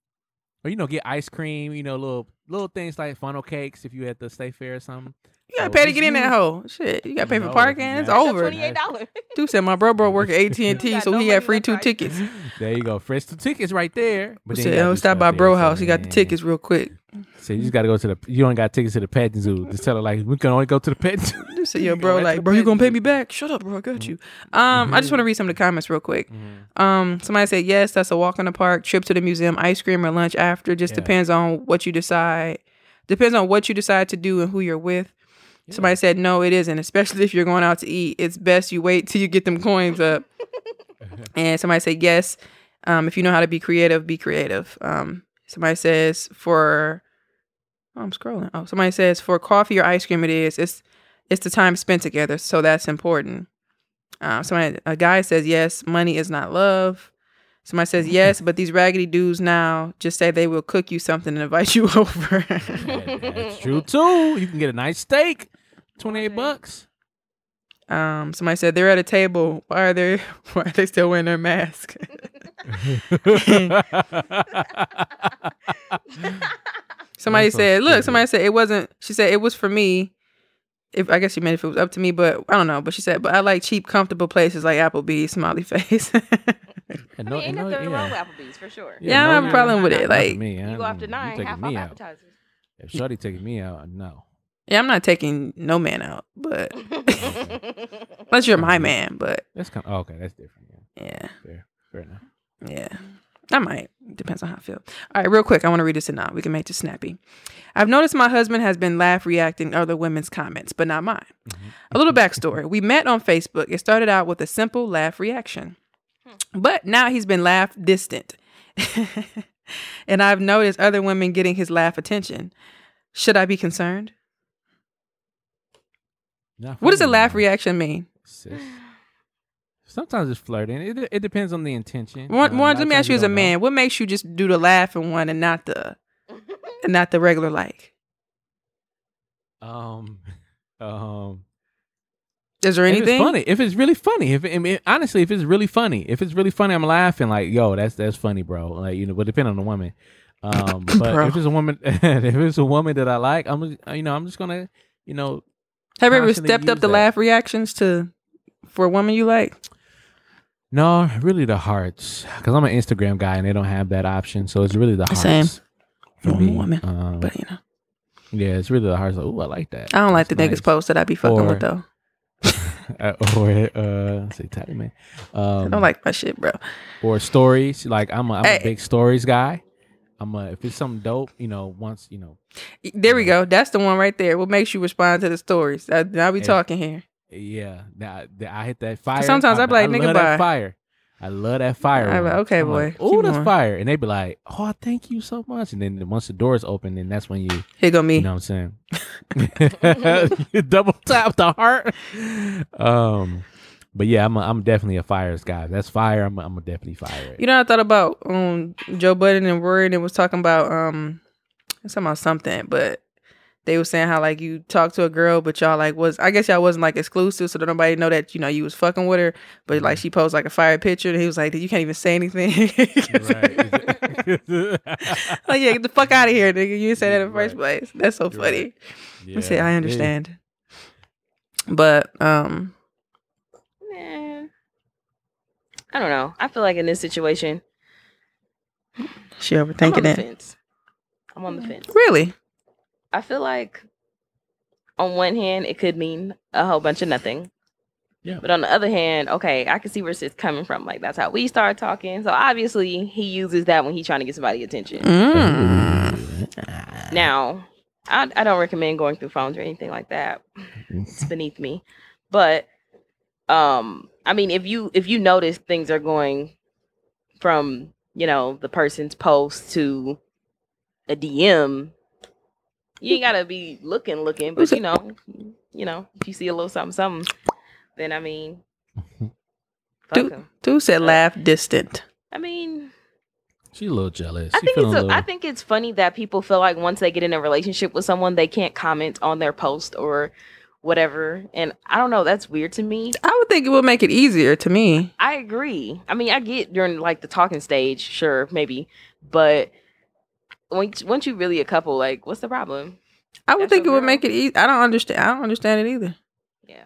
or you know, get ice cream. You know, a little little things like funnel cakes if you at the state fair or something. You gotta So pay to just get in that hole. Shit, you gotta pay for No, parking. you It's over. $28. Dude said my bro bro work at AT and T, so he had free two right. tickets. There you go. Fresh two tickets right there. But then said, oh, stop by bro house. He got the tickets real quick. So you just got to go to the. You don't got tickets to the petting zoo. Just tell her like we can only go to the petting zoo. You said, yo, bro, like, bro, you gonna pay me back? Shut up, bro. I got you. Um, I just want to read some of the comments real quick. Um, somebody said yes, that's a walk in the park, trip to the museum, ice cream or lunch after. Just Yeah. depends on what you decide. Depends on what you decide to do and who you're with. Somebody said no, it isn't. Especially if you're going out to eat, it's best you wait till you get them coins up. and somebody said yes. Um, if you know how to be creative, be creative. Um, somebody says for Oh, I'm scrolling. Oh, somebody says for coffee or ice cream, it is. It's it's the time spent together, so that's important. Um, somebody a guy says yes, money is not love. Somebody says yes, but these raggedy dudes now just say they will cook you something and invite you over. That's true too. You can get a nice steak, twenty eight bucks. Um, somebody said they're at a table. Why are they? Why are they still wearing their mask? somebody so said, "Look." Somebody said it wasn't. She said it was for me. If I guess she meant if it was up to me, but I don't know. But she said, "But I like cheap, comfortable places like Applebee's." Smiley face. And I no- mean, ain't and no- nothing wrong with. Applebee's for sure. Yeah, I don't have a problem with it, Not like- me, You go after nine, taking half me off out. appetizers. If Shorty taking me out, uh, no. yeah, I'm not taking no man out, but unless you're my mm-hmm. man. But That's kind. oh, okay, that's different. Yeah. yeah, Fair, fair enough. Yeah. I might. Depends on how I feel. All right, real quick. I want to read this and now we can make this snappy. I've noticed my husband has been laugh reacting other women's comments, but not mine. Mm-hmm. A little backstory. We met on Facebook. It started out with a simple laugh reaction. But now he's been laugh distant. and I've noticed other women getting his laugh attention. Should I be concerned? What does a laugh reaction mean? Sis. Sometimes it's flirting. It, it depends on the intention. One, a one, let me ask you as a don't know. man, what makes you just do the laughing one and not the and not the regular like? Um, um. Is there If anything? it's funny, if it's really funny, if I mean, honestly, if it's really funny, if it's really funny, I'm laughing like, yo, that's that's funny, bro. Like you know, but depending on the woman. Um, but Bro. if it's a woman, if it's a woman that I like, I'm you know, I'm just gonna, you know, Have you ever stepped up the that. laugh reactions to for a woman you like? No, really the hearts, because I'm an Instagram guy and they don't have that option, so it's really the hearts. Same. For me. woman, Um, but you know, yeah, it's really the hearts. Like, oh, I like that. I don't like the That's niggas post that I be fucking Or- with though. uh, or uh, say tight man. Um, I don't like my shit, bro. or stories. Like I'm a, I'm Hey. a big stories guy. I'm a, if it's something dope, you know, once you know, There we go. That's the one right there. What makes you respond to the stories? I, now we Hey. talking here. yeah, that, that I hit that fire. Sometimes I be like, love nigga, bye. fire. I love that fire. I be like, okay, I'm boy, Like, oh, that's going." fire, and they be like, oh, thank you so much. And then once the doors open, then that's when you, Here go me. you know what I'm saying? double tap the heart. Um, but yeah, I'm a, I'm definitely a fires guy. That's fire. I'm a, I'm a definitely fire. it. You know, I thought about um Joe Budden and Rory, and it was talking about um, it's talking about something, but they were saying how like you talk to a girl, but y'all like was I guess y'all wasn't like exclusive, so that nobody know that you know you was fucking with her, but like she posed like a fire picture, and he was like, you can't even say anything. like yeah, get the fuck out of here, nigga. You didn't say that in the first place. That's so funny. I say Yeah, I it- understand, but um, Man, I don't know. I feel like in this situation, she I'm on overthinking the it. fence. I'm on the fence. Really? I feel like on one hand it could mean a whole bunch of nothing. Yeah. But on the other hand, okay, I can see where it's coming from. Like that's how we start talking. So obviously he uses that when he's trying to get somebody attention. Mm. Now, I, I don't recommend going through phones or anything like that. It's beneath me. But um, I mean, if you if you notice things are going from you know the person's post to a DM, you ain't gotta be looking looking. But you know, you know, if you see a little something something, then I mean, fuck Dude, 'em. dude said laugh distant. I mean, She's a little jealous. I She think feeling it's a a, little. I think it's funny that people feel like once they get in a relationship with someone, they can't comment on their post or whatever. And I don't know, that's weird to me. I would think it would make it easier to me. I agree. I mean, I get during like the talking stage, sure, maybe, but once once you really a couple, like, what's the problem? I would That's think it would make it easy. I don't understand. I don't understand it either. Yeah,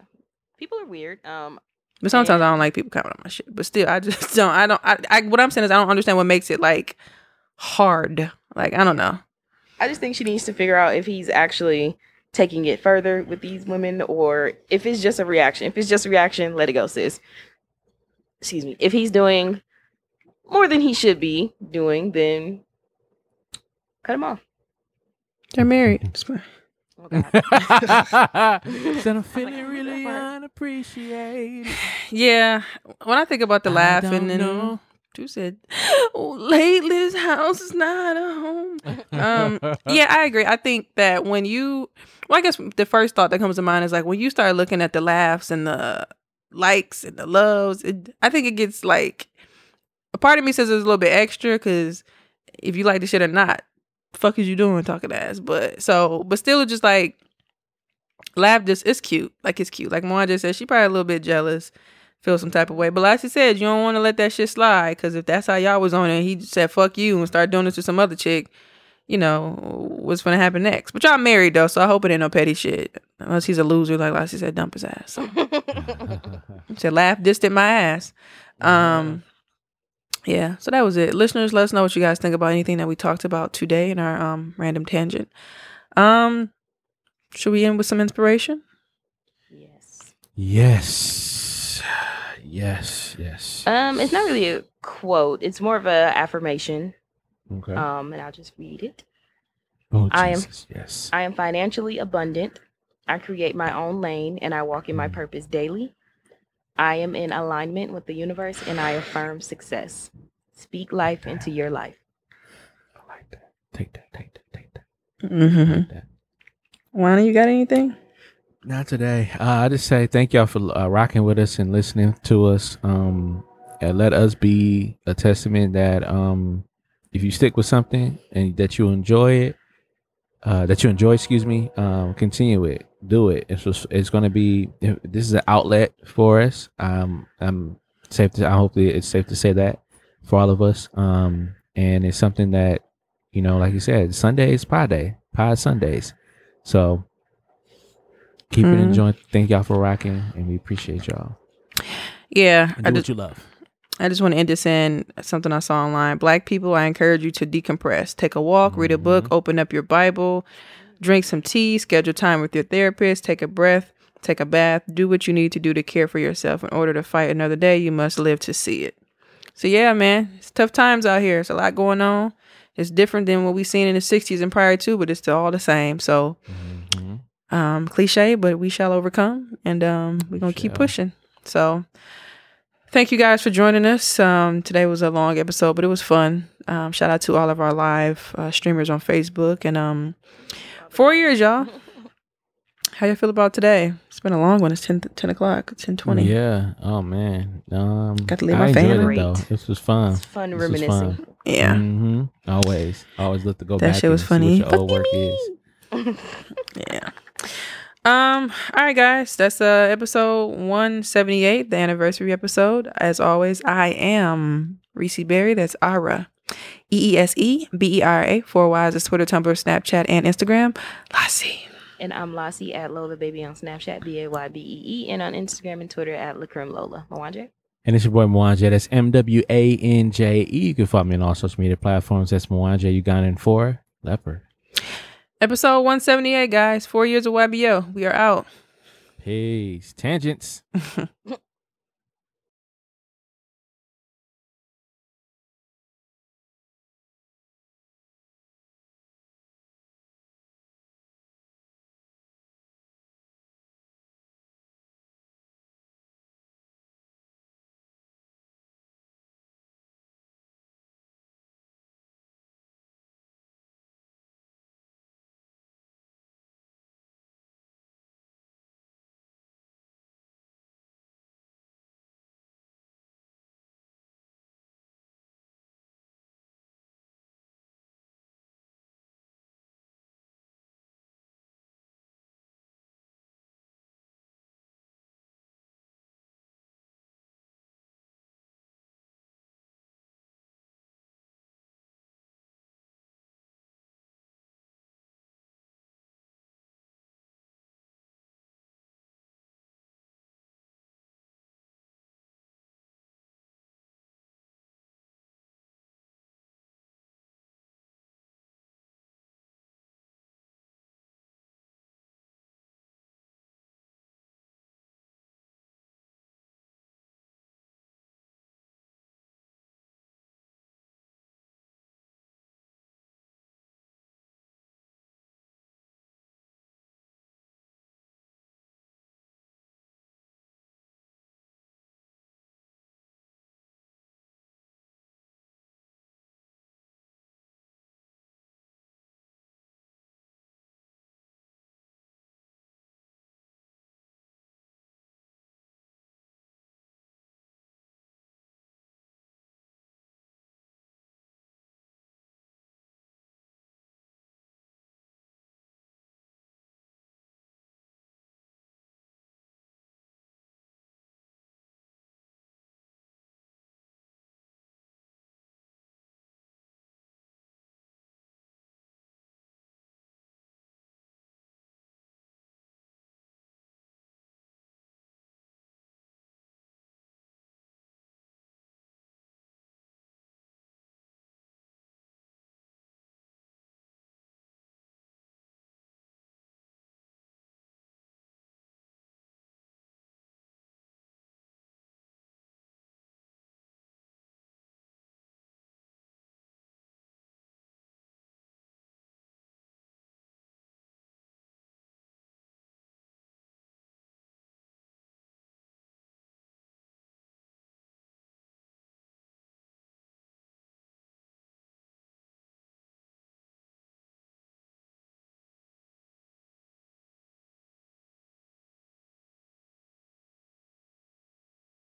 people are weird. Um, But sometimes I don't like people comment on my shit. But still, I just don't. I don't. I, I what I'm saying is I don't understand what makes it like hard. Like I don't know. I just think she needs to figure out if he's actually taking it further with these women or if it's just a reaction. If it's just a reaction, let it go, sis. Excuse me. If he's doing more than he should be doing, then cut them off. They're married. It's fine. Said I'm feeling really unappreciated. Yeah. When I think about the I laughing don't and know. you said, oh, lately this house is not a home. Um, yeah, I agree. I think that when you, well, I guess the first thought that comes to mind is like when you start looking at the laughs and the likes and the loves, it, I think it gets like, a part of me says it's a little bit extra because if you like the shit or not, fuck is you doing talking ass? But so, but still, just like laugh. Just it's cute. Like it's cute. Like Moana just said, she probably a little bit jealous, feel some type of way. But like she said, you don't want to let that shit slide because if that's how y'all was on it, he said fuck you and started doing this to some other chick. You know what's gonna happen next. But y'all married though, so I hope it ain't no petty shit. Unless he's a loser, like Lassie said, dump his ass. So. said laugh, distant my ass. Um, yeah. So that was it. Listeners, let us know what you guys think about anything that we talked about today in our um random tangent. Um, should we end with some inspiration? Yes. Yes. Yes. Yes. Um, it's not really a quote. It's more of a affirmation. Okay. Um, and I'll just read it. Oh, I am Jesus, Yes. I am financially abundant. I create my own lane and I walk in my purpose daily. I am in alignment with the universe and I affirm success. Speak life into your life. I like that. Take that. Take that. Take that. Mm-hmm. Wanda, you got anything? Not today. Uh, I just say thank y'all for uh, rocking with us and listening to us. Um, and let us be a testament that um, if you stick with something and that you enjoy it, uh, that you enjoy, excuse me, um, continue it, do it. It's just, it's going to be. This is an outlet for us. Um, I'm safe to. I hope it's safe to say that for all of us. Um, and it's something that you know, like you said, Sundays pie day, pie Sundays. So keep it Mhm. enjoying. Thank y'all for rocking, and we appreciate y'all. Yeah, And I do just what you love. I just want to end this in something I saw online. Black people, I encourage you to decompress. Take a walk, read a book, open up your Bible, drink some tea, schedule time with your therapist, take a breath, take a bath, do what you need to do to care for yourself. In order to fight another day, you must live to see it. So yeah, man, it's tough times out here. It's a lot going on. It's different than what we seen in the '60s and prior to, but it's still all the same. So, um, cliche, but we shall overcome, and um, we're gonna keep pushing. So, thank you guys for joining us. Um, today was a long episode, but it was fun. Um, shout out to all of our live uh, streamers on Facebook, and um, four years, y'all. How you feel about today? It's been a long one. It's 10, 10 o'clock. Ten twenty. Yeah. Oh man. Um, Got to leave I my enjoyed family. it though. This was fun. It's fun This reminiscing. fun. Yeah. hmm Always. Always look to go back. That back. shit was funny. What old work is. yeah. Um, all right, guys. That's uh episode 178, the anniversary episode. As always, I am Reese Berry. That's Ara. E E S E B E R A. Four Ys is Twitter, Tumblr, Snapchat, and Instagram. Lassie. And I'm Lassie at Lola Baby on Snapchat, B A Y B E E, and on Instagram and Twitter at Lacrim Lola. Mwanje? And it's your boy Mwanje. That's M W A N J E. You can follow me on all social media platforms. That's Mwanje Ugandan for Leopard. Episode 178, guys. Four years of YBO. We are out. Peace. Tangents.